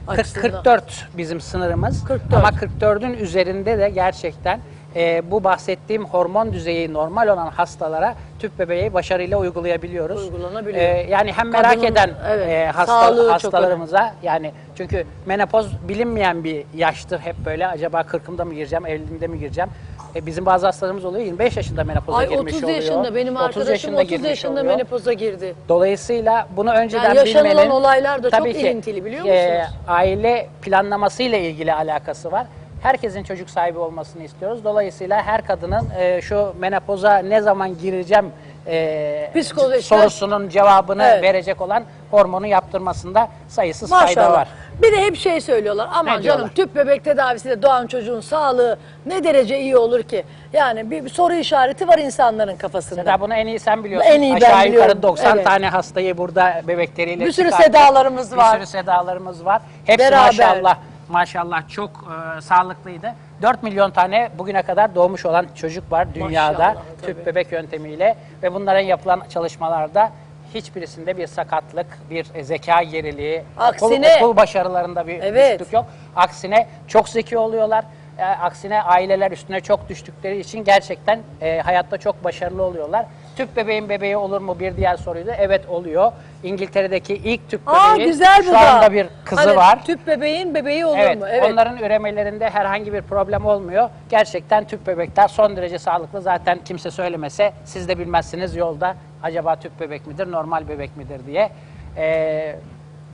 Speaker 7: 40,
Speaker 1: açısından?
Speaker 7: 44 bizim sınırımız.
Speaker 1: 44.
Speaker 7: Ama 44'ün üzerinde de gerçekten e, bu bahsettiğim hormon düzeyi normal olan hastalara tüp bebeği başarıyla uygulayabiliyoruz.
Speaker 1: Uygulanabiliyor.
Speaker 7: E, yani hem merak
Speaker 1: Kadının,
Speaker 7: eden
Speaker 1: evet,
Speaker 7: e, hasta- hastalarımıza yani çünkü menopoz bilinmeyen bir yaştır hep böyle acaba 40'ımda mı gireceğim, 50'imde mi gireceğim? E, bizim bazı hastalarımız oluyor 25 yaşında menopoza
Speaker 1: Ay
Speaker 7: girmiş
Speaker 1: 30
Speaker 7: oluyor.
Speaker 1: yaşında benim
Speaker 7: 30
Speaker 1: arkadaşım
Speaker 7: yaşında
Speaker 1: 30
Speaker 7: girmiş
Speaker 1: yaşında
Speaker 7: oluyor.
Speaker 1: menopoza girdi.
Speaker 7: Dolayısıyla bunu önceden
Speaker 1: Yani yaşanılan
Speaker 7: bilmenin
Speaker 1: olaylar da çok
Speaker 7: tabii ki,
Speaker 1: ilintili, biliyor
Speaker 7: e,
Speaker 1: musunuz?
Speaker 7: aile planlamasıyla ilgili alakası var. Herkesin çocuk sahibi olmasını istiyoruz. Dolayısıyla her kadının e, şu menopoza ne zaman gireceğim e, sorusunun cevabını
Speaker 1: Evet.
Speaker 7: verecek olan hormonu yaptırmasında sayısız fayda
Speaker 1: Maşallah.
Speaker 7: var.
Speaker 1: Bir de hep şey söylüyorlar. Aman
Speaker 7: Ne
Speaker 1: canım
Speaker 7: diyorlar?
Speaker 1: tüp bebek tedavisiyle doğan çocuğun sağlığı ne derece iyi olur ki? Yani bir, bir soru işareti var insanların kafasında.
Speaker 7: Seda bunu en iyi sen biliyorsun.
Speaker 1: En iyi ben
Speaker 7: Aşağı
Speaker 1: biliyorum,
Speaker 7: yukarı 90
Speaker 1: evet.
Speaker 7: tane hastayı burada bebekleriyle
Speaker 1: Bir sürü
Speaker 7: çıkarttık.
Speaker 1: sedalarımız var.
Speaker 7: Bir sürü sedalarımız var. Hepsi
Speaker 1: Beraber.
Speaker 7: maşallah maşallah çok e, sağlıklıydı. 4 milyon tane bugüne kadar doğmuş olan çocuk var dünyada
Speaker 1: Maşallah,
Speaker 7: tüp
Speaker 1: tabii.
Speaker 7: bebek yöntemiyle ve bunların yapılan çalışmalarda hiçbirisinde bir sakatlık, bir e, zeka geriliği,
Speaker 1: Aksine-
Speaker 7: okul, okul başarılarında bir
Speaker 1: Evet.
Speaker 7: düşüklük yok. Aksine çok zeki oluyorlar. E, aksine aileler üstüne çok düştükleri için gerçekten e, hayatta çok başarılı oluyorlar. Tüp bebeğin bebeği olur mu bir diğer soruydu. Evet oluyor. İngiltere'deki ilk tüp
Speaker 1: Aa
Speaker 7: bebeği
Speaker 1: güzel bu
Speaker 7: şu
Speaker 1: da.
Speaker 7: anda bir kızı
Speaker 1: Hani
Speaker 7: var.
Speaker 1: Tüp bebeğin bebeği olur
Speaker 7: Evet,
Speaker 1: mu? Evet.
Speaker 7: onların üremelerinde herhangi bir problem olmuyor. Gerçekten tüp bebekler son derece sağlıklı. Zaten kimse söylemese siz de bilmezsiniz yolda acaba tüp bebek midir, normal bebek midir diye. Ee,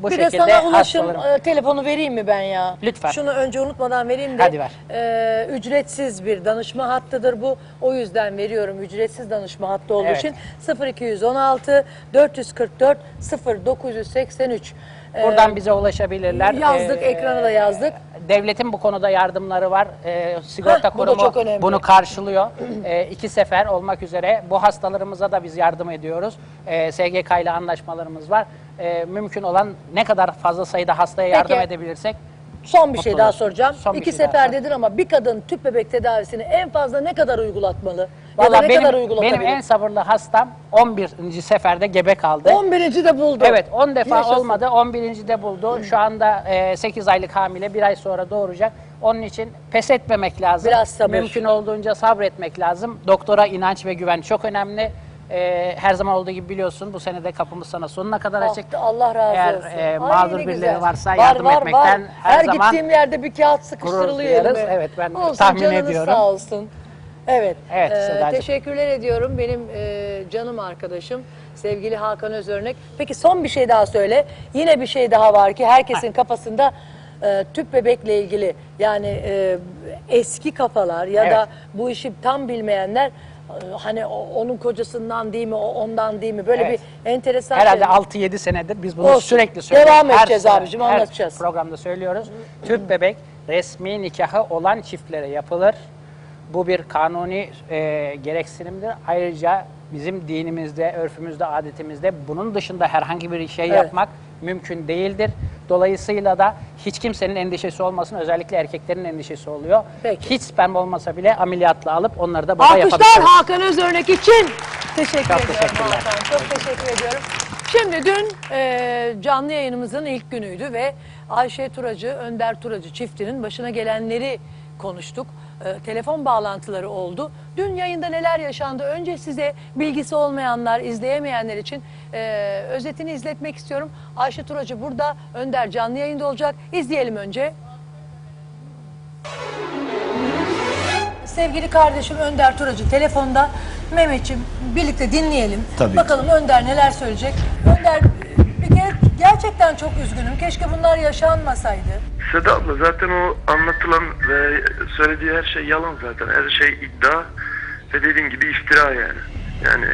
Speaker 7: bu
Speaker 1: bir de
Speaker 7: şekilde
Speaker 1: sana ulaşım e, telefonu vereyim mi ben ya?
Speaker 7: Lütfen.
Speaker 1: Şunu önce unutmadan vereyim de.
Speaker 7: Hadi ver.
Speaker 1: e, ücretsiz bir danışma hattıdır bu. O yüzden veriyorum ücretsiz danışma hattı olduğu
Speaker 7: Evet.
Speaker 1: için 0216 444 0983. E,
Speaker 7: Buradan bize ulaşabilirler.
Speaker 1: yazdık,
Speaker 7: Ee,
Speaker 1: ekrana da yazdık.
Speaker 7: Devletin bu konuda yardımları var. Ee, sigorta
Speaker 1: Heh, bu da
Speaker 7: kurumu
Speaker 1: çok önemli.
Speaker 7: bunu karşılıyor. Ee, iki sefer olmak üzere bu hastalarımıza da biz yardım ediyoruz. Ee, SGK ile anlaşmalarımız var. Ee, mümkün olan ne kadar fazla sayıda hastaya yardım
Speaker 1: Peki.
Speaker 7: edebilirsek
Speaker 1: Son bir şey daha soracağım.
Speaker 7: Son bir
Speaker 1: İki
Speaker 7: şey daha
Speaker 1: sefer
Speaker 7: sor.
Speaker 1: dedin ama bir kadın tüp bebek tedavisini en fazla ne kadar uygulatmalı?
Speaker 7: Valla
Speaker 1: ne
Speaker 7: benim,
Speaker 1: kadar uygulatabilir?
Speaker 7: benim en sabırlı hastam 11. seferde gebe kaldı.
Speaker 1: 11. de buldu.
Speaker 7: Evet 10 defa
Speaker 1: Yaşasın.
Speaker 7: olmadı 11. de buldu. Şu anda 8 aylık hamile bir ay sonra doğuracak. Onun için pes etmemek lazım.
Speaker 1: Biraz sabır.
Speaker 7: Mümkün olduğunca sabretmek lazım. Doktora inanç ve güven çok önemli. Ee, her zaman olduğu gibi biliyorsun bu sene de kapımız sana sonuna kadar
Speaker 1: Ah,
Speaker 7: açık.
Speaker 1: Allah razı
Speaker 7: Eğer
Speaker 1: olsun.
Speaker 7: e,
Speaker 1: Ay,
Speaker 7: mağdur birileri
Speaker 1: güzel.
Speaker 7: varsa
Speaker 1: Var,
Speaker 7: yardım
Speaker 1: var,
Speaker 7: etmekten
Speaker 1: var.
Speaker 7: her, zaman
Speaker 1: gittiğim yerde bir kağıt sıkıştırılıyor.
Speaker 7: Evet, ben
Speaker 1: Olsun,
Speaker 7: tahmin
Speaker 1: canınız
Speaker 7: ediyorum.
Speaker 1: sağ olsun. Evet.
Speaker 7: Evet,
Speaker 1: Ee,
Speaker 7: Sedacığım.
Speaker 1: teşekkürler ediyorum benim e, canım arkadaşım sevgili Hakan Özörnek. Peki son bir şey daha söyle. Yine bir şey daha var ki herkesin kafasında e, tüp bebekle ilgili yani e, eski kafalar ya da
Speaker 7: Evet.
Speaker 1: bu işi tam bilmeyenler e, hani o- onun kocasından değil mi, o ondan değil mi böyle
Speaker 7: Evet.
Speaker 1: bir enteresan
Speaker 7: Herhalde
Speaker 1: şey.
Speaker 7: 6-7 senedir biz bunu
Speaker 1: Olsun.
Speaker 7: sürekli söylüyoruz.
Speaker 1: Devam edeceğiz
Speaker 7: sene-
Speaker 1: abicim, anlatacağız.
Speaker 7: programda söylüyoruz. Tüp bebek resmi nikahı olan çiftlere yapılır. Bu bir kanuni e, gereksinimdir. Ayrıca bizim dinimizde, örfümüzde, adetimizde bunun dışında herhangi bir şey
Speaker 1: Evet.
Speaker 7: yapmak mümkün değildir. Dolayısıyla da hiç kimsenin endişesi olmasın. Özellikle erkeklerin endişesi oluyor.
Speaker 1: Peki.
Speaker 7: Hiç sperm olmasa bile ameliyatla alıp onları da baba
Speaker 1: Alkışlar
Speaker 7: yapabiliriz.
Speaker 1: Hakan Özörnek için. Teşekkür
Speaker 7: Çok
Speaker 1: ediyorum
Speaker 7: teşekkürler.
Speaker 1: Hakan. Çok teşekkür ediyorum. Şimdi dün e, canlı yayınımızın ilk günüydü ve Ayşe Turacı, Önder Turacı çiftinin başına gelenleri konuştuk. E, telefon bağlantıları oldu. Dün yayında neler yaşandı? Önce size bilgisi olmayanlar, izleyemeyenler için e, özetini izletmek istiyorum. Ayşe Turacı burada, Önder canlı yayında olacak. İzleyelim önce. Sevgili kardeşim Önder Turacı telefonda. Mehmetciğim birlikte dinleyelim.
Speaker 6: Tabii
Speaker 1: Bakalım Önder neler söyleyecek. Önder gerçekten çok üzgünüm. Keşke bunlar yaşanmasaydı.
Speaker 8: Seda abla zaten o anlatılan ve söylediği her şey yalan zaten. Her şey iddia ve dediğin gibi iftira yani. Yani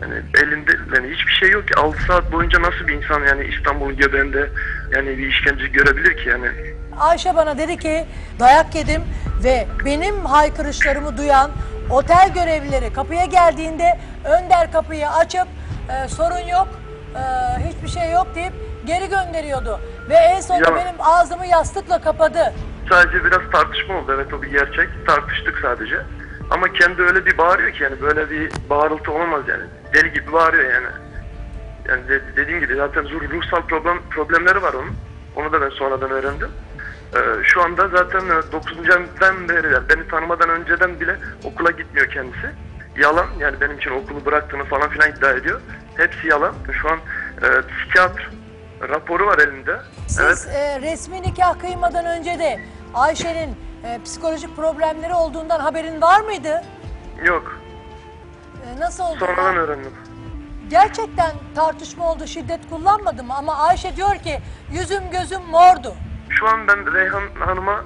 Speaker 8: yani elinde yani hiçbir şey yok ki 6 saat boyunca nasıl bir insan yani İstanbul'un göbeğinde yani bir işkence görebilir ki yani.
Speaker 1: Ayşe bana dedi ki dayak yedim ve benim haykırışlarımı duyan otel görevlileri kapıya geldiğinde Önder kapıyı açıp e, sorun yok, e, hiçbir şey yok deyip geri gönderiyordu. Ve en sonunda
Speaker 8: Ya-
Speaker 1: benim ağzımı yastıkla kapadı.
Speaker 8: Sadece biraz tartışma oldu evet o bir gerçek. Tartıştık sadece. Ama kendi öyle bir bağırıyor ki yani böyle bir bağırıltı olamaz yani. Deli gibi bağırıyor yani. Yani de- dediğim gibi zaten ruh- ruhsal problem problemleri var onun. Onu da ben sonradan öğrendim. Ee, şu anda zaten 9. aydan beri yani beni tanımadan önceden bile okula gitmiyor kendisi. Yalan yani benim için okulu bıraktığını falan filan iddia ediyor. Hepsi yalan. Şu an e, psikiyatr raporu var elinde.
Speaker 1: Siz e, resmi nikah kıymadan önce de Ayşe'nin e, psikolojik problemleri olduğundan haberin var mıydı?
Speaker 8: Yok.
Speaker 1: E, nasıl oldu?
Speaker 8: Sonradan öğrendim.
Speaker 1: Gerçekten tartışma oldu, şiddet kullanmadım ama Ayşe diyor ki yüzüm gözüm mordu.
Speaker 8: Şu an ben Reyhan Hanım'a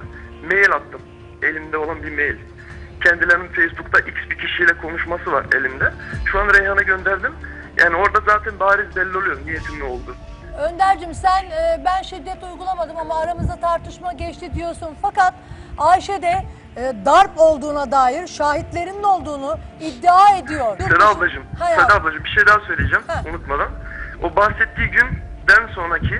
Speaker 8: mail attım. Elimde olan bir mail. Kendilerinin Facebook'ta X bir kişiyle konuşması var elimde. Şu an Reyhan'a gönderdim. Yani orada zaten bariz belli oluyor niyetim ne oldu.
Speaker 1: Önder'cim sen e, ben şiddet uygulamadım ama aramızda tartışma geçti diyorsun. Fakat Ayşe de e, darp olduğuna dair şahitlerinin olduğunu iddia ediyor.
Speaker 8: Seda ablacığım,
Speaker 1: Hay
Speaker 8: Seda
Speaker 1: Allah.
Speaker 8: ablacığım bir şey daha söyleyeceğim
Speaker 1: Ha.
Speaker 8: unutmadan. O bahsettiği günden sonraki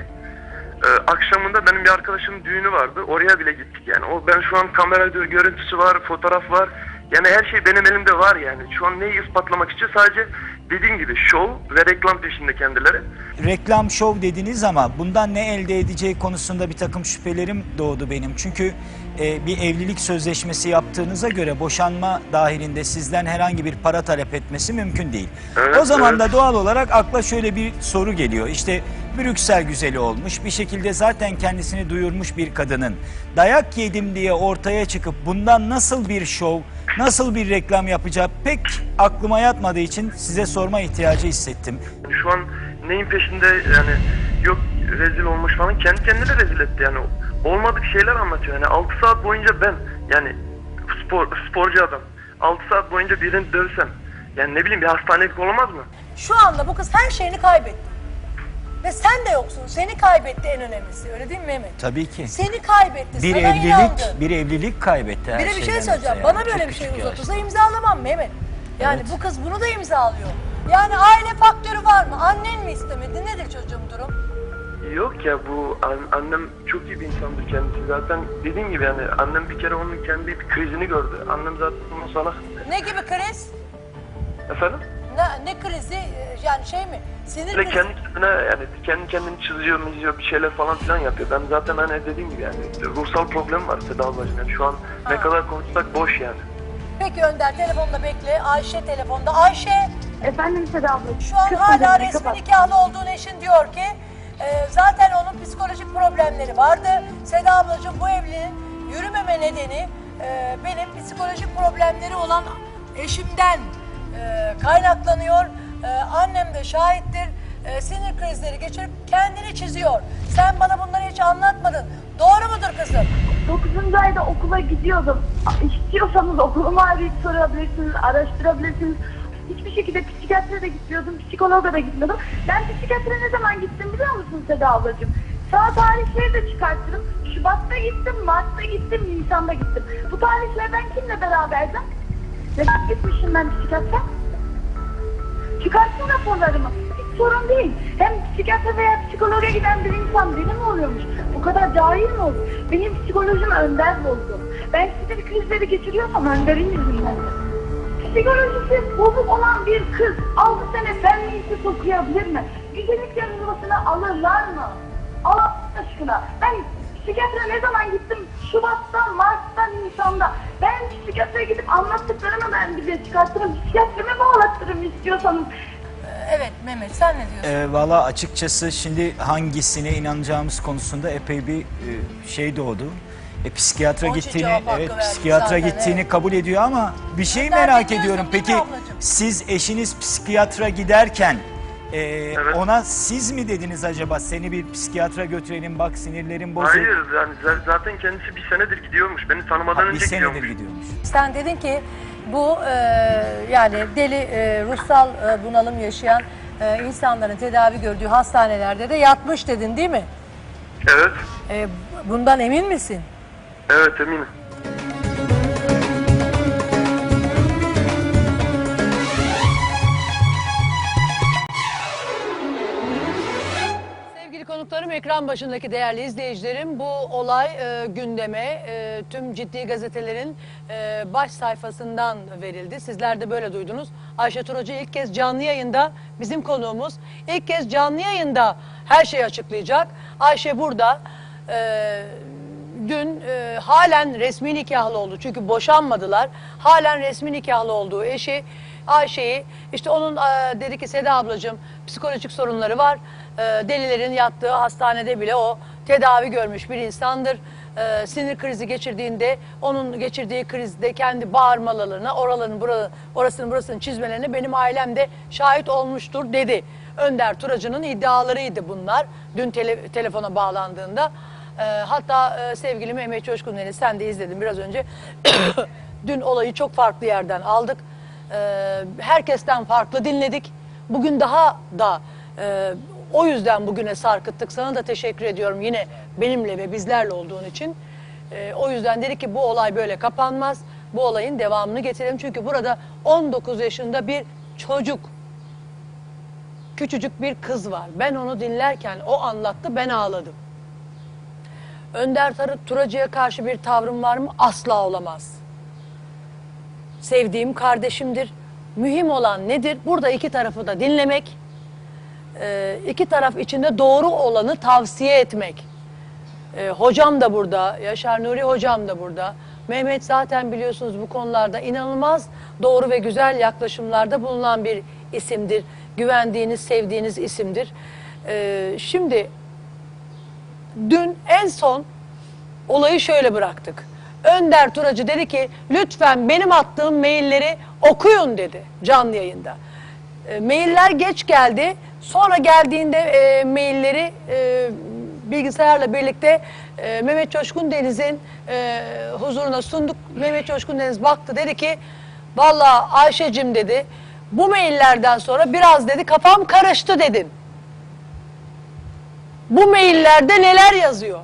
Speaker 8: e, akşamında benim bir arkadaşımın düğünü vardı. Oraya bile gittik yani. O ben şu an kamera gö- görüntüsü var, fotoğraf var. Yani her şey benim elimde var yani. Şu an neyi ispatlamak için sadece dediğim gibi şov ve reklam peşinde kendileri.
Speaker 6: reklam şov dediniz ama bundan ne elde edeceği konusunda bir takım şüphelerim doğdu benim. Çünkü e, bir evlilik sözleşmesi yaptığınıza göre boşanma dahilinde sizden herhangi bir para talep etmesi mümkün değil.
Speaker 8: Evet,
Speaker 6: o zaman
Speaker 8: evet.
Speaker 6: da doğal olarak akla şöyle bir soru geliyor. İşte Brüksel güzeli olmuş bir şekilde zaten kendisini duyurmuş bir kadının dayak yedim diye ortaya çıkıp bundan nasıl bir şov, nasıl bir reklam yapacağı pek aklıma yatmadığı için size sorma ihtiyacı hissettim.
Speaker 8: Şu an neyin peşinde yani yok rezil olmuş falan. Kendi kendine rezil etti yani. Olmadık şeyler anlatıyor. Yani 6 saat boyunca ben yani spor sporcu adam 6 saat boyunca birini dövsem yani ne bileyim bir hastanelik olamaz mı?
Speaker 1: Şu anda bu kız her şeyini kaybetti. Ve sen de yoksun. Seni kaybetti en önemlisi. Öyle değil mi Mehmet?
Speaker 6: Tabii ki.
Speaker 1: Seni kaybetti.
Speaker 6: Bir
Speaker 1: sana
Speaker 6: evlilik,
Speaker 1: inandı.
Speaker 6: bir evlilik kaybetti her
Speaker 1: Bir de bir şey
Speaker 6: şeyden
Speaker 1: söyleyeceğim.
Speaker 6: öte
Speaker 1: Bana böyle
Speaker 6: Çok
Speaker 1: bir şey
Speaker 6: küçük bir
Speaker 1: uzatırsa imzalamam Mehmet. Yani bu kız bunu da imzalıyor. Yani aile faktörü var mı? Annen mi istemedi? Nedir çocuğum durum?
Speaker 8: Yok ya bu an- annem çok iyi bir insandır kendisi. Zaten dediğim gibi yani annem bir kere onun kendi bir krizini gördü. Annem zaten onu sana...
Speaker 1: Ne gibi kriz?
Speaker 8: Efendim?
Speaker 1: Ne, ne krizi? Ee, Yani şey mi? Sinir
Speaker 8: Böyle
Speaker 1: krizi.
Speaker 8: kendi kendine yani kendi kendini çiziyor, miziyor bir şeyler falan filan yapıyor. Ben zaten hani dediğim gibi yani ruhsal problem var Seda ablacığım. Yani şu an ne kadar konuşsak boş yani.
Speaker 1: Peki Önder telefonda bekle. Ayşe telefonda. Ayşe
Speaker 9: Efendim Seda abla.
Speaker 1: şu an hala resmi
Speaker 9: kapat.
Speaker 1: nikahlı olduğun eşin diyor ki e, zaten onun psikolojik problemleri vardı. Seda ablacığım bu evliliğin yürümeme nedeni e, benim psikolojik problemleri olan eşimden e, kaynaklanıyor. E, annem de şahittir. E, sinir krizleri geçirip kendini çiziyor. Sen bana bunları hiç anlatmadın. Doğru mudur kızım?
Speaker 9: 9. ayda okula gidiyordum. İstiyorsanız okulumu arayıp sorabilirsiniz, araştırabilirsiniz. Hiçbir şekilde psikiyatriye de gitmiyordum, psikologa da gitmiyordum. Ben psikiyatriye ne zaman gittim biliyor musun Seda ablacığım? Sağ tarihleri de çıkartırım. Şubat'ta gittim, Mart'ta gittim, Nisan'da gittim. Bu tarihlerden kimle beraberdim? Neden gitmişim ben psikiyatre? Çıkartsın raporlarımı. Hiç sorun değil. Hem psikiyatra veya psikologa giden bir insan beni mi oluyormuş? Bu kadar cahil mi olur? Benim psikolojim önder bozdu. Ben sinir krizleri geçiriyorsam önderin yüzünden. Psikolojisi bozuk olan bir kız 6 sene fen lisesi okuyabilir mi? Güzellik yarışmasına alırlar mı? Allah aşkına. Ben psikiyatra ne zaman gittim? Şubat'ta, Mart'ta, Nisan'da. Ben psikiyatraya gidip anlattıklarımı ben bize çıkartırım. Psikiyatrime bağlattırırım istiyorsanız.
Speaker 1: Evet Mehmet sen ne diyorsun?
Speaker 6: E, Valla açıkçası şimdi hangisine inanacağımız konusunda epey bir e, şey doğdu. E, psikiyatra
Speaker 1: Onun
Speaker 6: gittiğini, evet psikiyatra
Speaker 1: zaten,
Speaker 6: gittiğini
Speaker 1: evet.
Speaker 6: kabul ediyor ama bir şey merak ediyorum. Peki
Speaker 1: ablacığım?
Speaker 6: siz eşiniz psikiyatra giderken e,
Speaker 8: Evet.
Speaker 6: ona siz mi dediniz acaba seni bir psikiyatra götürelim bak sinirlerin bozuk.
Speaker 8: Hayır yani zaten kendisi bir senedir gidiyormuş. Beni tanımadan
Speaker 6: Ha, bir
Speaker 8: önce
Speaker 6: senedir
Speaker 8: gidiyormuş.
Speaker 6: gidiyormuş.
Speaker 1: Sen dedin ki bu e, yani deli e, ruhsal e, bunalım yaşayan e, insanların tedavi gördüğü hastanelerde de yatmış dedin değil mi?
Speaker 8: Evet.
Speaker 1: E, bundan emin misin?
Speaker 8: Evet eminim.
Speaker 1: Konuklarım, ekran başındaki değerli izleyicilerim, bu olay e, gündeme e, tüm ciddi gazetelerin e, baş sayfasından verildi. Sizler de böyle duydunuz. Ayşe Turacı ilk kez canlı yayında bizim konuğumuz. İlk kez canlı yayında her şeyi açıklayacak. Ayşe burada. E, dün e, halen resmi nikahlı oldu. Çünkü boşanmadılar. Halen resmi nikahlı olduğu eşi Ayşe'yi işte onun e, dedi ki Seda ablacığım psikolojik sorunları var. E, delilerin yattığı hastanede bile o tedavi görmüş bir insandır. E, sinir krizi geçirdiğinde onun geçirdiği krizde kendi bağırmalarına oraların buraların, orasının burasının çizmelerine benim ailem de şahit olmuştur dedi. Önder Turacı'nın iddialarıydı bunlar dün tele- telefona bağlandığında. E, hatta e, sevgili Mehmet Coşkun'u sen de izledin biraz önce. Dün olayı çok farklı yerden aldık. E, herkesten farklı dinledik. Bugün daha da e, o yüzden bugüne sarkıttık. Sana da teşekkür ediyorum yine benimle ve bizlerle olduğun için. E, o yüzden dedik ki bu olay böyle kapanmaz. Bu olayın devamını getirelim. Çünkü burada 19 yaşında bir çocuk küçücük bir kız var. Ben onu dinlerken o anlattı ben ağladım. Önder Tarı Turacı'ya karşı bir tavrım var mı? Asla olamaz. Sevdiğim kardeşimdir. Mühim olan nedir? Burada iki tarafı da dinlemek, e, iki taraf içinde doğru olanı tavsiye etmek. E, hocam da burada, Yaşar Nuri hocam da burada. Mehmet zaten biliyorsunuz bu konularda inanılmaz doğru ve güzel yaklaşımlarda bulunan bir isimdir. Güvendiğiniz, sevdiğiniz isimdir. E, şimdi dün en son olayı şöyle bıraktık. Önder Turacı dedi ki lütfen benim attığım mailleri okuyun dedi canlı yayında. E, mailler geç geldi. Sonra geldiğinde e, mailleri e, bilgisayarla birlikte e, Mehmet Coşkun Deniz'in e, huzuruna sunduk. Mehmet Coşkun Deniz baktı dedi ki vallahi Ayşe'cim dedi bu maillerden sonra biraz dedi kafam karıştı dedin. Bu maillerde neler yazıyor?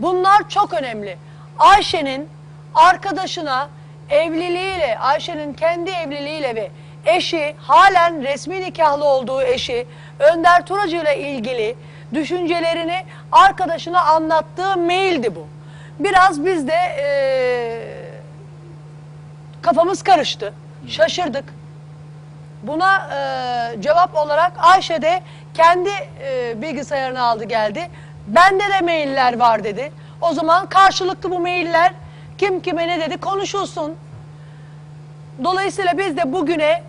Speaker 1: Bunlar çok önemli. Ayşe'nin arkadaşına evliliğiyle, Ayşe'nin kendi evliliğiyle ve eşi halen resmi nikahlı olduğu eşi Önder Turacı ile ilgili düşüncelerini arkadaşına anlattığı maildi bu. Biraz biz de eee, kafamız karıştı, şaşırdık. Buna e, cevap olarak Ayşe de kendi e, bilgisayarını aldı geldi. Bende de mailler var dedi. O zaman karşılıklı bu mailler kim kime ne dedi konuşulsun. Dolayısıyla biz de bugüne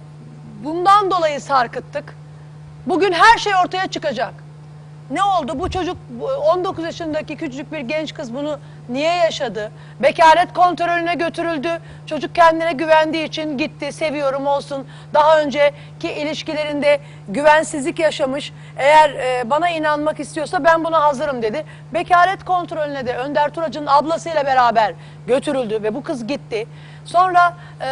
Speaker 1: bundan dolayı sarkıttık. Bugün her şey ortaya çıkacak. Ne oldu? Bu çocuk bu 19 yaşındaki küçücük bir genç kız bunu niye yaşadı? Bekaret kontrolüne götürüldü. Çocuk kendine güvendiği için gitti. Seviyorum olsun. Daha önceki ilişkilerinde güvensizlik yaşamış. Eğer e, bana inanmak istiyorsa ben buna hazırım dedi. Bekaret kontrolüne de Önder Turacı'nın ablasıyla beraber götürüldü ve bu kız gitti. Sonra e,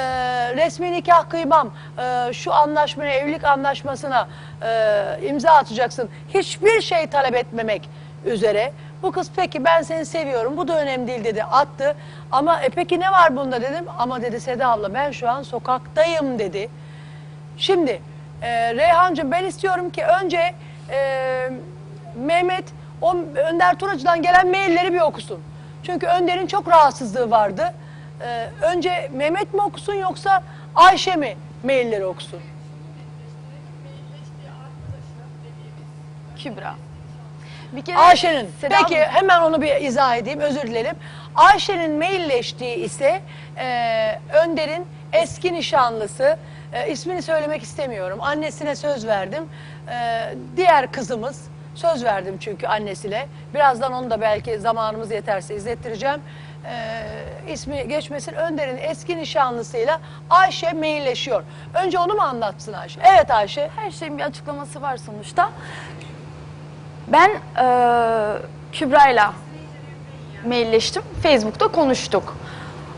Speaker 1: resmi nikah kıymam, e, şu anlaşmaya, evlilik anlaşmasına e, imza atacaksın. Hiçbir şey talep etmemek üzere. Bu kız peki ben seni seviyorum, bu da önemli değil dedi, attı. Ama e, peki ne var bunda dedim. Ama dedi Seda abla ben şu an sokaktayım dedi. Şimdi e, Reyhancığım ben istiyorum ki önce e, Mehmet o Önder Turacı'dan gelen mailleri bir okusun. Çünkü Önder'in çok rahatsızlığı vardı. E, önce Mehmet mi okusun yoksa Ayşe mi mailleri okusun?
Speaker 10: Kübra. Bir kere
Speaker 1: Ayşe'nin.
Speaker 10: Seda
Speaker 1: Peki hemen onu bir izah edeyim özür dilerim. Ayşe'nin mailleştiği ise e, Önder'in eski nişanlısı. E, ismini söylemek istemiyorum. Annesine söz verdim. E, diğer kızımız söz verdim çünkü annesine. Birazdan onu da belki zamanımız yeterse izlettireceğim. E, ismi geçmesin. Önder'in eski nişanlısıyla Ayşe mailleşiyor. Önce onu mu anlatsın Ayşe? Evet Ayşe.
Speaker 10: her şeyin bir açıklaması var sonuçta. Ben eee Kübra'yla mailleştim. Facebook'ta konuştuk.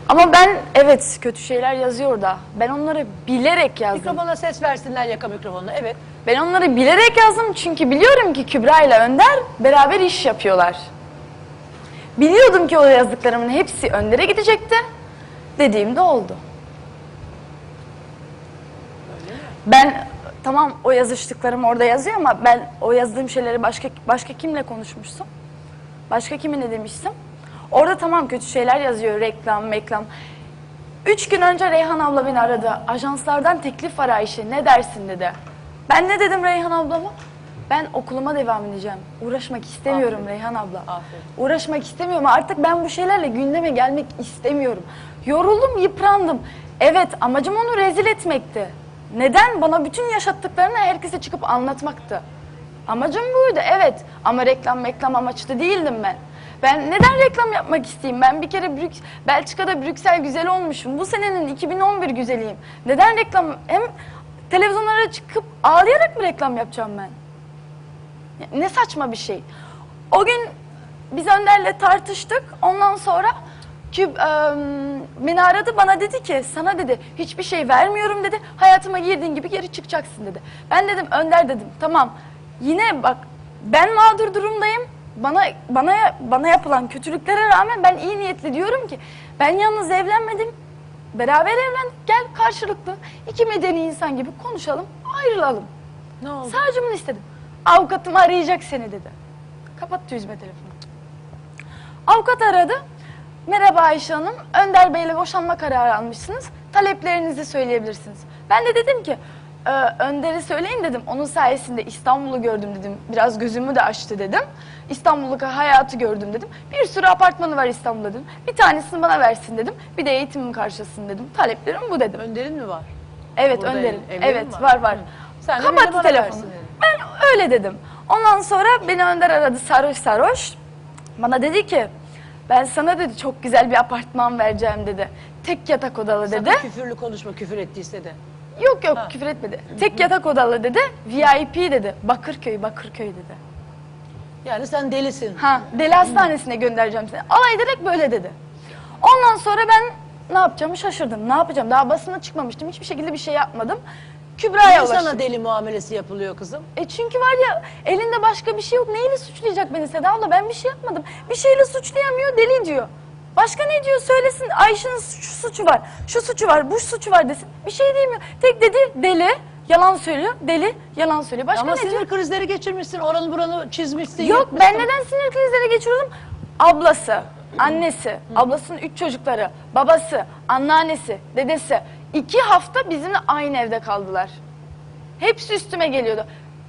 Speaker 10: Ama ben evet kötü şeyler yazıyor da ben onları bilerek yazdım.
Speaker 1: Mikrofona ses versinler yaka mikrofonuna. Evet.
Speaker 10: Ben onları bilerek yazdım çünkü biliyorum ki Kübra ile Önder beraber iş yapıyorlar. Biliyordum ki o yazdıklarımın hepsi Önder'e gidecekti. Dediğim de oldu. Ben tamam o yazıştıklarım orada yazıyor ama ben o yazdığım şeyleri başka başka kimle konuşmuştum? Başka kiminle demiştim? Orada tamam kötü şeyler yazıyor, reklam, reklam. Üç gün önce Reyhan abla beni aradı. Ajanslardan teklif var Ayşe, ne dersin dedi. Ben ne dedim Reyhan ablama? Ben okuluma devam edeceğim. Uğraşmak istemiyorum Reyhan abla. Uğraşmak istemiyorum. Artık ben bu şeylerle gündeme gelmek istemiyorum. Yoruldum, yıprandım. Evet, amacım onu rezil etmekti. Neden? Bana bütün yaşattıklarını herkese çıkıp anlatmaktı. Amacım buydu evet ama reklam reklam amaçlı değildim ben. Ben neden reklam yapmak isteyeyim? Ben bir kere Brük Belçika'da Brüksel güzel olmuşum. Bu senenin 2011 güzeliyim. Neden reklam? Hem televizyonlara çıkıp ağlayarak mı reklam yapacağım ben? Ne saçma bir şey. O gün biz Önder'le tartıştık. Ondan sonra Küb, eee, beni aradı bana dedi ki sana dedi hiçbir şey vermiyorum dedi. Hayatıma girdiğin gibi geri çıkacaksın dedi. Ben dedim Önder dedim tamam yine bak ben mağdur durumdayım. Bana bana bana yapılan kötülüklere rağmen ben iyi niyetli diyorum ki ben yalnız evlenmedim. Beraber evlendik. Gel karşılıklı iki medeni insan gibi konuşalım, ayrılalım.
Speaker 1: Ne oldu?
Speaker 10: Sadece bunu istedim. Avukatım arayacak seni dedi. Kapattı yüzme telefonu. Avukat aradı. Merhaba Ayşe Hanım, Önder Bey'le boşanma kararı almışsınız. Taleplerinizi söyleyebilirsiniz. Ben de dedim ki, "Ee, Önder'i söyleyin dedim. Onun sayesinde İstanbul'u gördüm dedim. Biraz gözümü de açtı dedim. İstanbul'daki hayatı gördüm dedim. Bir sürü apartmanı var İstanbul'da dedim. Bir tanesini bana versin dedim. Bir de eğitimim karşılasın dedim. Taleplerim bu dedim.
Speaker 1: Önder'in mi var?
Speaker 10: Evet
Speaker 1: Burada
Speaker 10: Önder'in.
Speaker 1: ev- evlerin
Speaker 10: Evet
Speaker 1: var.
Speaker 10: var var.
Speaker 1: Sen de
Speaker 10: Kapattı
Speaker 1: bana
Speaker 10: telefonu.
Speaker 1: versin.
Speaker 10: Ben öyle dedim. Ondan sonra beni Önder aradı sarhoş sarhoş. Bana dedi ki ben sana dedi çok güzel bir apartman vereceğim dedi. Tek yatak odalı dedi.
Speaker 1: Sakın küfürlü konuşma küfür ettiyse de.
Speaker 10: Yok yok küfür etmedi. Tek yatak odalı dedi. VIP dedi. Bakırköy, Bakırköy dedi.
Speaker 1: Yani sen delisin.
Speaker 10: Ha, deli hastanesine göndereceğim seni. Alay direkt böyle dedi. Ondan sonra ben ne yapacağımı şaşırdım. Ne yapacağım? Daha basına çıkmamıştım. Hiçbir şekilde bir şey yapmadım. Kübra'ya
Speaker 1: Niye
Speaker 10: ulaştım.
Speaker 1: sana deli muamelesi yapılıyor kızım?
Speaker 10: E çünkü var ya elinde başka bir şey yok. Neyle suçlayacak beni Seda abla? Ben bir şey yapmadım. Bir şeyle suçlayamıyor deli diyor. Başka ne diyor söylesin. Ayşe'nin şu suçu var, şu suçu var, bu suçu var desin. Bir şey diyemiyor. Tek dedi deli, yalan söylüyor. Deli, yalan söylüyor. Başka
Speaker 1: Ama
Speaker 10: ne
Speaker 1: sinir
Speaker 10: diyor?
Speaker 1: krizleri geçirmişsin, oranı buranı çizmişsin.
Speaker 10: Yok
Speaker 1: yırtmışsın.
Speaker 10: ben neden sinir krizleri geçiriyordum? Ablası, annesi, ablasının üç çocukları, babası, anneannesi, dedesi. İki hafta bizimle aynı evde kaldılar. Hepsi üstüme geliyordu.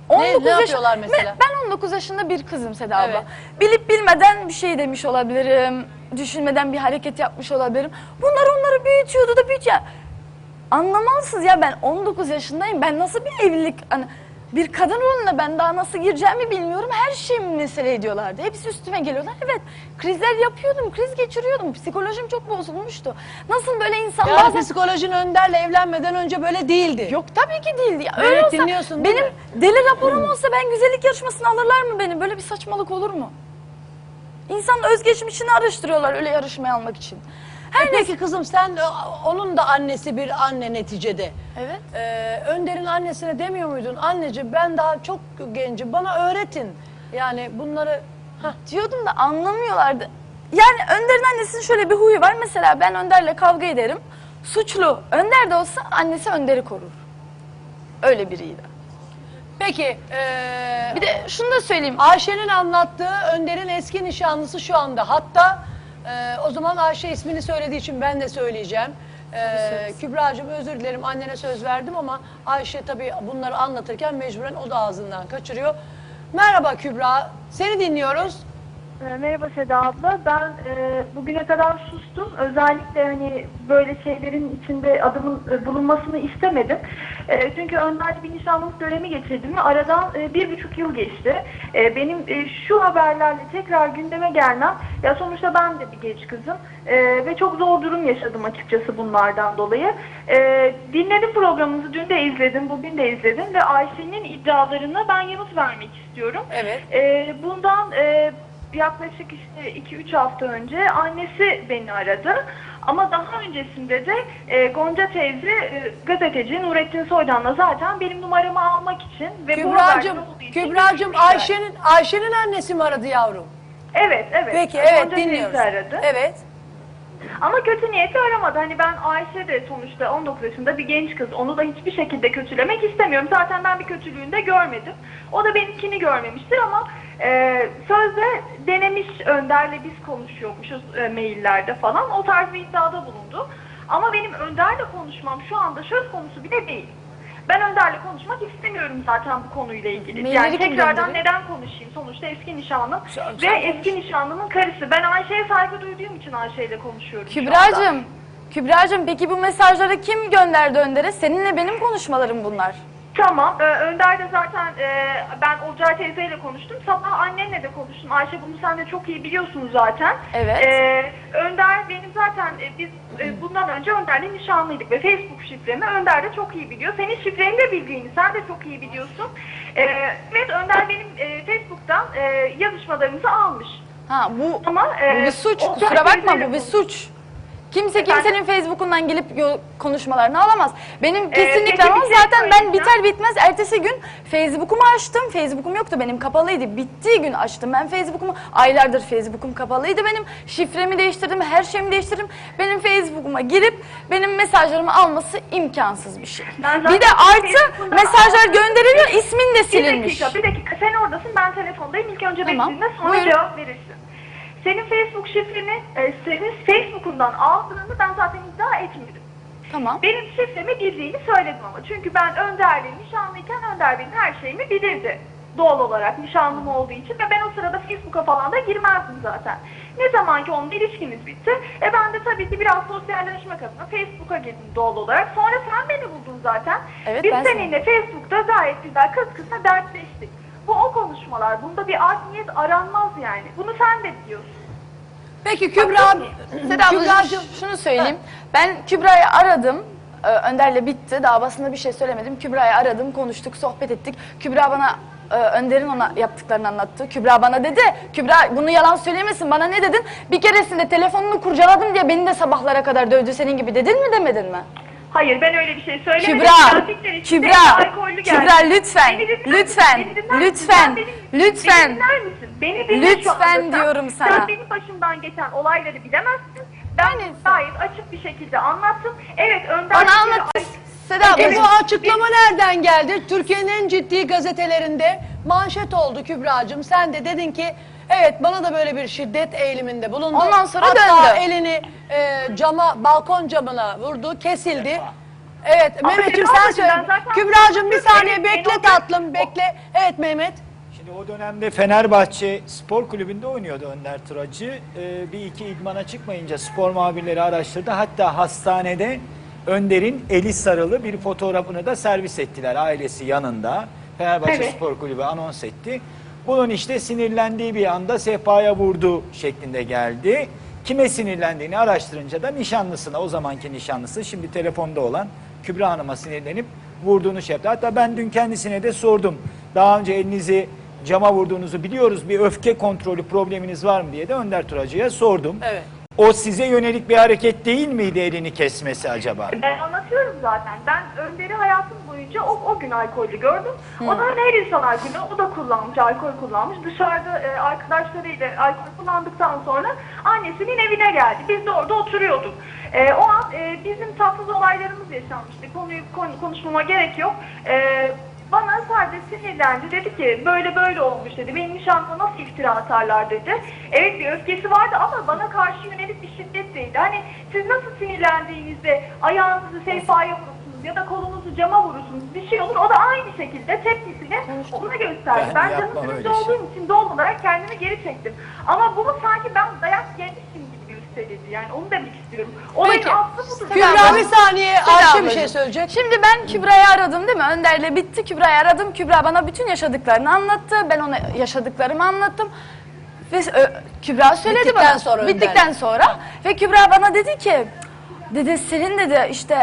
Speaker 1: Ne-
Speaker 10: 19
Speaker 1: ne yapıyorlar mesela?
Speaker 10: Me- Ben 19 yaşında bir kızım Seda abla.
Speaker 1: Evet.
Speaker 10: Bilip bilmeden bir şey demiş olabilirim. Düşünmeden bir hareket yapmış olabilirim. Bunlar onları büyütüyordu da büyütüyor. Anlamalısınız ya ben 19 yaşındayım. Ben nasıl bir evlilik hani bir kadın rolüne ben daha nasıl gireceğimi bilmiyorum. Her şeyimi mesele ediyorlardı. Hepsi üstüme geliyorlar. Evet krizler yapıyordum, kriz geçiriyordum. Psikolojim çok bozulmuştu. Nasıl böyle insan
Speaker 1: Yani
Speaker 10: bazen...
Speaker 1: psikolojin Önder'le evlenmeden önce böyle değildi.
Speaker 10: Yok tabii ki değildi. Ya.
Speaker 1: Evet,
Speaker 10: Öyle olsa
Speaker 1: dinliyorsun değil
Speaker 10: benim
Speaker 1: mi?
Speaker 10: deli raporum olsa ben güzellik yarışmasına alırlar mı beni? Böyle bir saçmalık olur mu? İnsan özgeçmişini araştırıyorlar öyle yarışmaya almak için. Her
Speaker 1: Peki kızım sen e, onun da annesi bir anne neticede.
Speaker 10: Evet.
Speaker 1: Ee, Önder'in annesine demiyor muydun? Anneciğim ben daha çok gencim bana öğretin. Yani bunları Hah,
Speaker 10: Diyordum da anlamıyorlardı. Yani Önder'in annesinin şöyle bir huyu var. Mesela ben Önder'le kavga ederim. Suçlu Önder de olsa annesi Önder'i korur. Öyle biriydi.
Speaker 1: Peki ee,
Speaker 10: Bir de şunu da söyleyeyim.
Speaker 1: Ayşe'nin anlattığı Önder'in eski nişanlısı şu anda. Hatta e, o zaman Ayşe ismini söylediği için ben de söyleyeceğim. E, Kübra'cığım özür dilerim annene söz verdim ama Ayşe tabii bunları anlatırken mecburen o da ağzından kaçırıyor. Merhaba Kübra, seni dinliyoruz.
Speaker 11: Ee, Merhaba Seda abla. Ben e, bugüne kadar sustum. Özellikle hani böyle şeylerin içinde adımın e, bulunmasını istemedim. E, çünkü Önder'le bir nişanlılık dönemi geçirdim ve aradan e, bir buçuk yıl geçti. E, benim e, şu haberlerle tekrar gündeme gelmem, ya sonuçta ben de bir genç kızım e, ve çok zor durum yaşadım açıkçası bunlardan dolayı. E, dinledim programınızı, dün de izledim, bugün de izledim ve Ayşe'nin iddialarına ben yanıt vermek istiyorum.
Speaker 1: Evet.
Speaker 11: E, bundan e, yaklaşık işte 2-3 hafta önce annesi beni aradı. Ama daha öncesinde de e, Gonca teyze e, gazeteci Nurettin Soydan'la zaten benim numaramı almak için ve bu
Speaker 1: Kübra'cığım,
Speaker 11: olduğu için
Speaker 1: Kübra'cığım. Ayşe'nin Ayşe'nin annesi mi aradı yavrum?
Speaker 11: Evet, evet.
Speaker 1: Peki evet
Speaker 11: Gonca teyze
Speaker 1: dinliyoruz.
Speaker 11: aradı.
Speaker 1: Evet.
Speaker 11: Ama kötü niyeti aramadı. Hani ben Ayşe de sonuçta 19 yaşında bir genç kız. Onu da hiçbir şekilde kötülemek istemiyorum. Zaten ben bir kötülüğünü de görmedim. O da benimkini görmemiştir ama e, sözde denemiş Önder'le biz konuşuyormuşuz e, maillerde falan. O tarz bir iddiada bulundu. Ama benim Önder'le konuşmam şu anda söz konusu bile değil. Ben Önder'le konuşmak istemiyorum zaten bu konuyla ilgili.
Speaker 10: Mailleri
Speaker 11: yani tekrardan neden konuşayım? Sonuçta eski nişanlım
Speaker 1: Sen-
Speaker 11: ve
Speaker 1: sen
Speaker 11: eski nişanlımın karısı. Ben Ayşe'ye saygı duyduğum için Ayşe'yle konuşuyorum şu anda.
Speaker 10: Kübra'cığım, Kübra'cığım peki bu mesajları kim gönderdi Önder'e? Seninle benim konuşmalarım bunlar.
Speaker 11: Tamam. Ee, Önder de zaten e, ben Olcay teyzeyle konuştum. Sabah annenle de konuştum. Ayşe bunu sen de çok iyi biliyorsun zaten.
Speaker 10: Evet.
Speaker 11: Ee, Önder benim zaten e, biz e, bundan önce Önder'le nişanlıydık ve Facebook şifremi Önder de çok iyi biliyor. Senin şifreni de bildiğini sen de çok iyi biliyorsun. Ee, evet Önder benim e, Facebook'tan e, yazışmalarımızı almış.
Speaker 10: Ha bu,
Speaker 11: Ama e,
Speaker 10: bu bir suç. Kusura bakma bu bir suç. Kimse
Speaker 11: Efendim?
Speaker 10: kimsenin Facebook'undan gelip yo- konuşmalarını alamaz. Benim kesinlikle
Speaker 11: peki
Speaker 10: ama
Speaker 11: şey
Speaker 10: zaten ben
Speaker 11: söyleyeceğim.
Speaker 10: biter bitmez ertesi gün Facebook'umu açtım. Facebook'um yoktu benim kapalıydı. Bittiği gün açtım. Ben Facebook'umu aylardır Facebook'um kapalıydı benim. Şifremi değiştirdim, her şeyimi değiştirdim. Benim Facebook'uma girip benim mesajlarımı alması imkansız bir şey.
Speaker 11: Ben zaten
Speaker 10: Bir de artı
Speaker 11: Facebook'umdan
Speaker 10: mesajlar
Speaker 11: aldım.
Speaker 10: gönderiliyor, ismin de
Speaker 11: Bir
Speaker 10: silinmiş.
Speaker 11: dakika, bir dakika. Sen oradasın, ben telefondayım. İlk önce
Speaker 10: Tamam,
Speaker 11: dinle, sonra
Speaker 10: buyurun.
Speaker 11: cevap verirsin. Senin Facebook şifreni, e, senin Facebook'undan aldığını ben zaten iddia etmedim.
Speaker 10: Tamam.
Speaker 11: Benim şifremi bildiğini söyledim ama. Çünkü ben Önder'le nişanlıyken Önder benim her şeyimi bilirdi. Doğal olarak nişanlım olduğu için ve ben o sırada Facebook'a falan da girmezdim zaten. Ne zaman ki onunla ilişkimiz bitti, e ben de tabii ki biraz sosyalleşmek adına Facebook'a girdim doğal olarak. Sonra sen beni buldun zaten.
Speaker 10: Evet,
Speaker 11: Biz
Speaker 10: ben
Speaker 11: seninle Facebook'ta gayet güzel kız kıza dertleştik. Bu o konuşmalar. Bunda bir art niyet aranmaz yani. Bunu sen de biliyorsun.
Speaker 1: Peki Kübra,
Speaker 10: Seda ablacığım
Speaker 1: Kübra'cığım
Speaker 10: şunu söyleyeyim. Ben Kübra'yı aradım. e, Önder'le bitti. Davasında bir şey söylemedim. Kübra'yı aradım, konuştuk, sohbet ettik. Kübra bana e, Önder'in ona yaptıklarını anlattı. Kübra bana dedi. Kübra bunu yalan söylemesin. Bana ne dedin? Bir keresinde telefonunu kurcaladım diye beni de sabahlara kadar dövdü senin gibi dedin mi demedin mi?
Speaker 11: Hayır ben öyle bir şey söylemedim.
Speaker 10: Kübra, Kübra. Kübra lütfen, lütfen, lütfen, lütfen. Lütfen diyorum sana.
Speaker 11: Sen benim başımdan geçen olayları bilemezsin. Ben gayet açık bir şekilde anlattım. Evet Önder...
Speaker 10: Bana
Speaker 11: bir kere
Speaker 10: anlat
Speaker 11: ay-
Speaker 10: Seda
Speaker 1: E
Speaker 10: ablacığım.
Speaker 1: bu açıklama nereden geldi? Türkiye'nin en ciddi gazetelerinde manşet oldu Kübra'cığım. Sen de dedin ki evet bana da böyle bir şiddet eğiliminde bulundu.
Speaker 10: Ondan sonra
Speaker 1: Hatta
Speaker 10: döndü.
Speaker 1: elini e, cama, balkon camına vurdu, kesildi. Evet
Speaker 11: Ama
Speaker 1: Mehmetciğim
Speaker 11: Kübra
Speaker 1: sen söyle.
Speaker 11: zaten-
Speaker 1: Kübra'cığım bir saniye bekle tatlım bekle. Evet Mehmet.
Speaker 6: Şimdi o dönemde Fenerbahçe Spor Kulübü'nde oynuyordu Önder Turacı. Ee, bir iki idmana çıkmayınca spor muhabirleri araştırdı. Hatta hastanede Önder'in eli sarılı bir fotoğrafını da servis ettiler ailesi yanında. Fenerbahçe
Speaker 11: Evet.
Speaker 6: Spor Kulübü anons etti. Bunun işte sinirlendiği bir anda sehpaya vurdu şeklinde geldi. Kime sinirlendiğini araştırınca da nişanlısına, o zamanki nişanlısı, şimdi telefonda olan Kübra Hanım'a sinirlenip vurduğunu şey yaptı. Hatta ben dün kendisine de sordum. Daha önce elinizi cama vurduğunuzu biliyoruz. Bir öfke kontrolü probleminiz var mı diye de Önder Turacı'ya sordum.
Speaker 1: Evet.
Speaker 6: O size yönelik bir hareket değil miydi elini kesmesi acaba?
Speaker 11: Ben anlatıyorum zaten. Ben Önder'i hayatım boyunca o, o gün alkolü gördüm. O da her insan o da kullanmış, alkol kullanmış. Dışarıda e, arkadaşlarıyla alkol kullandıktan sonra annesinin evine geldi. Biz de orada oturuyorduk. E, o an e, bizim tatsız olaylarımız yaşanmıştı. Konuyu konu, konuşmama gerek yok. E, bana sadece sinirlendi. Dedi ki böyle böyle olmuş dedi. Benim nişanlıma nasıl iftira atarlar dedi. Evet bir öfkesi vardı ama bana karşı yönelik bir şiddet değildi. Hani siz nasıl sinirlendiğinizde ayağınızı sehpaya vurursunuz ya da kolunuzu cama vurursunuz bir şey olur. O da aynı şekilde tepkisini ona gösterdi.
Speaker 6: Ben öyle
Speaker 11: önünde
Speaker 6: şey.
Speaker 11: olduğum için doğal olarak kendimi geri çektim. Ama bunu sanki ben dayak yemişim gösterildi. Yani onu demek istiyorum. Olayın
Speaker 1: Peki.
Speaker 11: aslı budur.
Speaker 1: Kübra bir saniye Ayşe bir şey söyleyecek.
Speaker 10: Şimdi ben Kübra'yı aradım değil mi? Önder'le bitti. Kübra'yı aradım. Kübra bana bütün yaşadıklarını anlattı. Ben ona yaşadıklarımı anlattım. Ve ö, Kübra söyledi
Speaker 1: Bittikten
Speaker 10: bana.
Speaker 1: sonra.
Speaker 10: Bittikten sonra. Ve Kübra bana dedi ki dedi senin dedi işte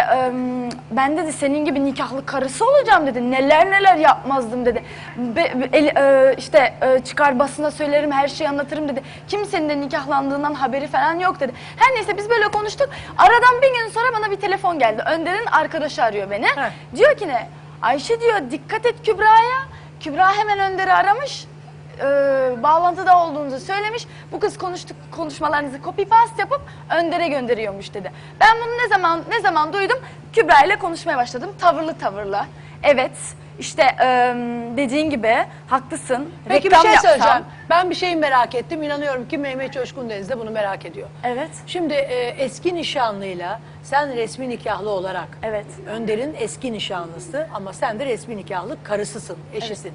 Speaker 10: ben dedi senin gibi nikahlı karısı olacağım dedi. Neler neler yapmazdım dedi. Be, be- el- e, işte e, çıkar basına söylerim her şeyi anlatırım dedi. Kimsenin de nikahlandığından haberi falan yok dedi. Her neyse biz böyle konuştuk. Aradan bir gün sonra bana bir telefon geldi. Önder'in arkadaşı arıyor beni.
Speaker 1: Heh.
Speaker 10: Diyor ki ne? Ayşe diyor dikkat et Kübra'ya. Kübra hemen Önder'i aramış. E, bağlantıda olduğunuzu söylemiş. Bu kız konuştuk konuşmalarınızı copy paste yapıp Önder'e gönderiyormuş dedi. Ben bunu ne zaman ne zaman duydum? Kübra ile konuşmaya başladım. Tavırlı tavırlı. Evet. işte e, dediğin gibi haklısın.
Speaker 1: Peki
Speaker 10: Reklam
Speaker 1: bir şey
Speaker 10: yapsam-
Speaker 1: söyleyeceğim. Ben bir şeyi merak ettim. İnanıyorum ki Mehmet Coşkun Deniz de bunu merak ediyor.
Speaker 10: Evet.
Speaker 1: Şimdi e, eski nişanlıyla sen resmi nikahlı olarak
Speaker 10: Evet.
Speaker 1: Önder'in eski nişanlısı ama sen de resmi nikahlı karısısın, eşisin.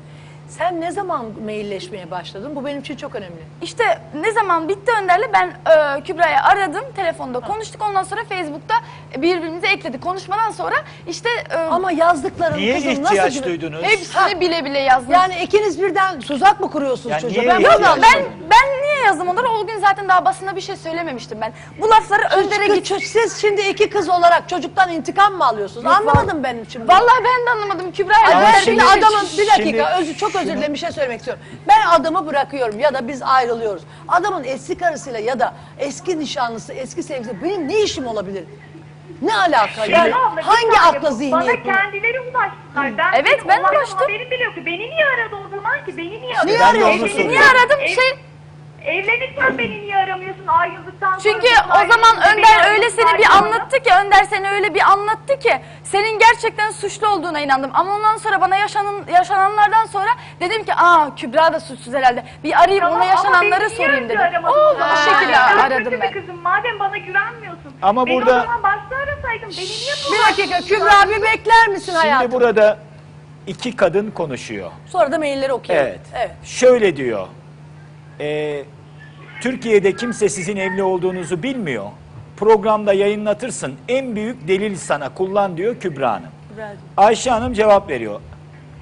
Speaker 1: Sen ne zaman mailleşmeye başladın? Bu benim için çok önemli.
Speaker 10: İşte ne zaman bitti Önder'le ben e, Kübra'yı aradım. Telefonda konuştuk. Ondan sonra Facebook'ta birbirimize ekledik. Konuşmadan sonra işte e,
Speaker 1: Ama yazdıkların
Speaker 6: Niye
Speaker 1: kızım
Speaker 6: ihtiyaç
Speaker 1: nasıl...
Speaker 6: duydunuz?
Speaker 10: hepsini bile bile yazdım.
Speaker 1: Yani ikiniz birden tuzak mı kuruyorsunuz
Speaker 6: Ya
Speaker 1: çocuğa?
Speaker 6: niye
Speaker 1: Ben bunu
Speaker 10: ben
Speaker 1: anlamadım.
Speaker 10: ben niye yazdım onları? O gün zaten daha basında bir şey söylememiştim ben. Bu lafları Önder'e
Speaker 1: Kız-
Speaker 10: git.
Speaker 1: Siz şimdi iki kız olarak çocuktan intikam mı alıyorsunuz? Anlamadım ben şimdi.
Speaker 10: Vallahi ben de anlamadım Kübra'ya.
Speaker 6: Ama
Speaker 1: ben şimdi
Speaker 6: şimdi-
Speaker 10: beni-
Speaker 1: adamın bir dakika
Speaker 6: şimdi-
Speaker 1: özür çok özür dilerim bir şey söylemek istiyorum. Ben adamı bırakıyorum ya da biz ayrılıyoruz. Adamın eski karısıyla ya da eski nişanlısı, eski sevgilisi benim ne işim olabilir? Ne alaka? yani
Speaker 11: Şimdi abla, bir
Speaker 1: hangi
Speaker 11: saniye,
Speaker 1: akla
Speaker 11: Bana
Speaker 1: zihniyet bu?
Speaker 11: kendileri ulaştılar. Ben
Speaker 10: Evet, ben ulaştım.
Speaker 11: Haberim bile yoktu. Beni niye aradı o zaman ki? Beni niye aradı?
Speaker 1: Niye arıyorsun?
Speaker 10: Niye aradım?
Speaker 11: Ev-
Speaker 10: Şey
Speaker 11: Evlenirken beni niye aramıyorsun ayrıldıktan sonra?
Speaker 10: Çünkü o zaman Önder öyle seni bir anlattı ki Önder seni öyle bir anlattı ki senin gerçekten suçlu olduğuna inandım. Ama ondan sonra bana yaşanan, yaşananlardan sonra dedim ki aa Kübra da suçsuz herhalde. Bir arayayım
Speaker 11: Tamam,
Speaker 10: ona yaşananları sorayım dedim. Oldu o şekilde aradım ben.
Speaker 11: kızım. Madem bana güvenmiyorsun.
Speaker 6: Ama
Speaker 11: beni
Speaker 6: burada-
Speaker 11: o zaman başta arasaydın. Beni niye bu
Speaker 1: Bir dakika Kübra bir bekler misin hayatım?
Speaker 6: Şimdi burada iki kadın konuşuyor.
Speaker 1: Sonra da mailleri okuyalım.
Speaker 6: Evet.
Speaker 1: evet.
Speaker 6: Şöyle diyor. E, Türkiye'de kimse sizin evli olduğunuzu bilmiyor. Programda yayınlatırsın. En büyük delil sana kullan diyor Kübra Hanım. Ayşe Hanım cevap veriyor.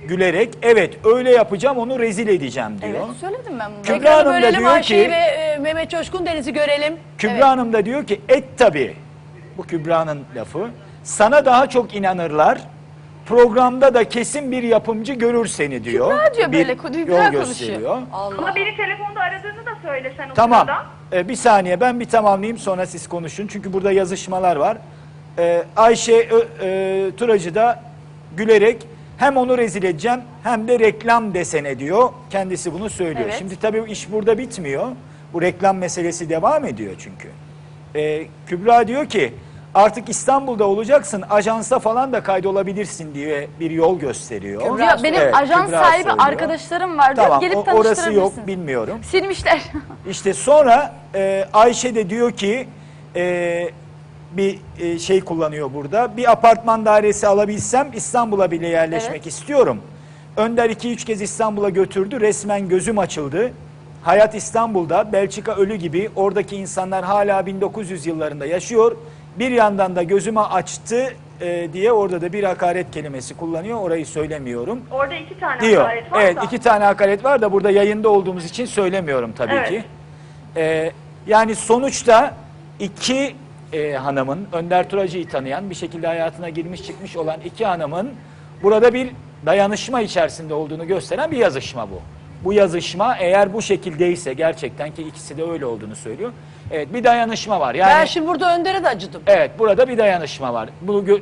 Speaker 6: Gülerek evet öyle yapacağım onu rezil edeceğim diyor.
Speaker 10: Evet söyledim ben bunu.
Speaker 6: Kübra
Speaker 1: Ekranı
Speaker 6: Hanım da
Speaker 1: bölelim
Speaker 6: diyor
Speaker 1: Ayşe'yi
Speaker 6: ki-
Speaker 1: ve e, Mehmet Coşkun Deniz'i görelim.
Speaker 6: Kübra Hanım da diyor ki et tabi. Bu Kübra'nın lafı. sana daha çok inanırlar. Programda da kesin bir yapımcı görür seni diyor.
Speaker 10: Kübra diyor
Speaker 6: bir
Speaker 10: böyle, Kübra
Speaker 6: yol
Speaker 10: konuşuyor.
Speaker 6: gösteriyor.
Speaker 11: Ama beni telefonda aradığını da söylesen o
Speaker 6: Tamam.
Speaker 11: sırada.
Speaker 6: Ee, bir saniye ben bir tamamlayayım sonra siz konuşun. Çünkü burada yazışmalar var. Ee, Ayşe Ö- e, Turacı da gülerek hem onu rezil edeceğim hem de reklam desene diyor. Kendisi bunu söylüyor.
Speaker 10: Evet.
Speaker 6: Şimdi tabii bu iş burada bitmiyor. Bu reklam meselesi devam ediyor çünkü. Ee, Kübra diyor ki artık İstanbul'da olacaksın ajansa falan da kaydolabilirsin diye bir yol gösteriyor.
Speaker 10: Diyor, benim
Speaker 6: Evet,
Speaker 10: ajans
Speaker 6: Kübra
Speaker 10: sahibi
Speaker 6: söylüyor.
Speaker 10: arkadaşlarım var diyor.
Speaker 6: Tamam
Speaker 10: Gelip
Speaker 6: o- orası yok bilmiyorum.
Speaker 10: Silmişler.
Speaker 6: İşte sonra e, Ayşe de diyor ki e, bir e, şey kullanıyor burada. Bir apartman dairesi alabilsem İstanbul'a bile yerleşmek
Speaker 10: Evet.
Speaker 6: istiyorum. Önder iki üç kez İstanbul'a götürdü. Resmen gözüm açıldı. Hayat İstanbul'da, Belçika ölü gibi oradaki insanlar hala 1900 yıllarında yaşıyor. Bir yandan da gözüme açtı e, diye orada da bir hakaret kelimesi kullanıyor. Orayı söylemiyorum
Speaker 11: Orada iki tane
Speaker 6: diyor.
Speaker 11: hakaret var
Speaker 6: Evet
Speaker 11: da.
Speaker 6: iki tane hakaret var da burada yayında olduğumuz için söylemiyorum tabii
Speaker 11: Evet.
Speaker 6: ki. Ee, yani sonuçta iki e, hanımın Önder Turacı'yı tanıyan bir şekilde hayatına girmiş çıkmış olan iki hanımın burada bir dayanışma içerisinde olduğunu gösteren bir yazışma bu. Bu yazışma eğer bu şekildeyse gerçekten ki ikisi de öyle olduğunu söylüyor. Evet bir dayanışma var. Yani
Speaker 1: Ben şimdi burada Önder'e de acıdım.
Speaker 6: Evet burada bir dayanışma var. Bunu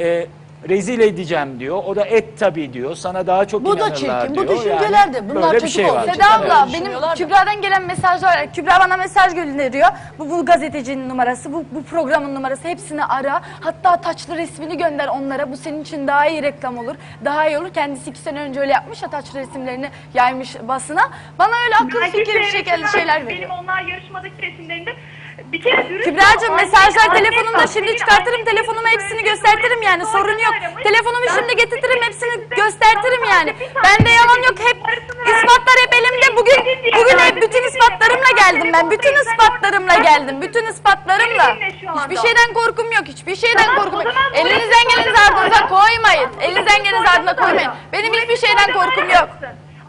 Speaker 6: e, rezil edeceğim diyor. O da et tabii diyor. Sana daha çok
Speaker 1: Bu da
Speaker 6: inanırlar
Speaker 1: çirkin, bu
Speaker 6: diyor.
Speaker 1: düşünceler de. Bunlar
Speaker 6: böyle bir
Speaker 1: çocuk
Speaker 6: şey var.
Speaker 1: oldu.
Speaker 10: Seda abla benim. Kübra'dan gelen mesajlar var. Kübra bana mesaj gönderiyor. Bu, bu gazetecinin numarası, bu, bu programın numarası hepsini ara. Hatta taçlı resmini gönder onlara. Bu senin için daha iyi reklam olur. Daha iyi olur. Kendisi iki sene önce öyle yapmış ya taçlı resimlerini yaymış basına. Bana öyle akıl
Speaker 11: Belki
Speaker 10: fikir bir şekilde şeyler
Speaker 11: Benim
Speaker 10: veriyor.
Speaker 11: onlar yarışmadaki resimlerinde bir kere dürüst
Speaker 10: Kübra'cığım
Speaker 11: ol,
Speaker 10: mesajlar
Speaker 11: anne-
Speaker 10: telefonumda
Speaker 11: anne-
Speaker 10: şimdi
Speaker 11: senin
Speaker 10: çıkartırım.
Speaker 11: annen
Speaker 10: Telefonuma hepsini
Speaker 11: böyle
Speaker 10: göstertirim yani sorun yok.
Speaker 11: aramış.
Speaker 10: Telefonumu
Speaker 11: Ben
Speaker 10: şimdi
Speaker 11: bir
Speaker 10: hepsini göstertirim
Speaker 11: Sana
Speaker 10: yani.
Speaker 11: tane
Speaker 10: Bende yalan yok hep
Speaker 11: parasını
Speaker 10: ispatlar hep elimde. Bugün bugün
Speaker 11: ben
Speaker 10: hep bütün ispatlarımla geldim ben. Bütün ispatlarımla geldim. Bütün ispatlarımla.
Speaker 11: Beni dinle şu anda.
Speaker 10: Hiçbir şeyden korkum yok. Hiçbir şeyden
Speaker 11: Tamam,
Speaker 10: korkum
Speaker 11: o
Speaker 10: yok.
Speaker 11: zaman bu
Speaker 10: Elinizden
Speaker 11: resmi
Speaker 10: geleniz
Speaker 11: soyadını
Speaker 10: ardınıza koymayın. Elinizden
Speaker 11: resmi
Speaker 10: geleniz ardına koymayın. Benim hiçbir şeyden korkum yok.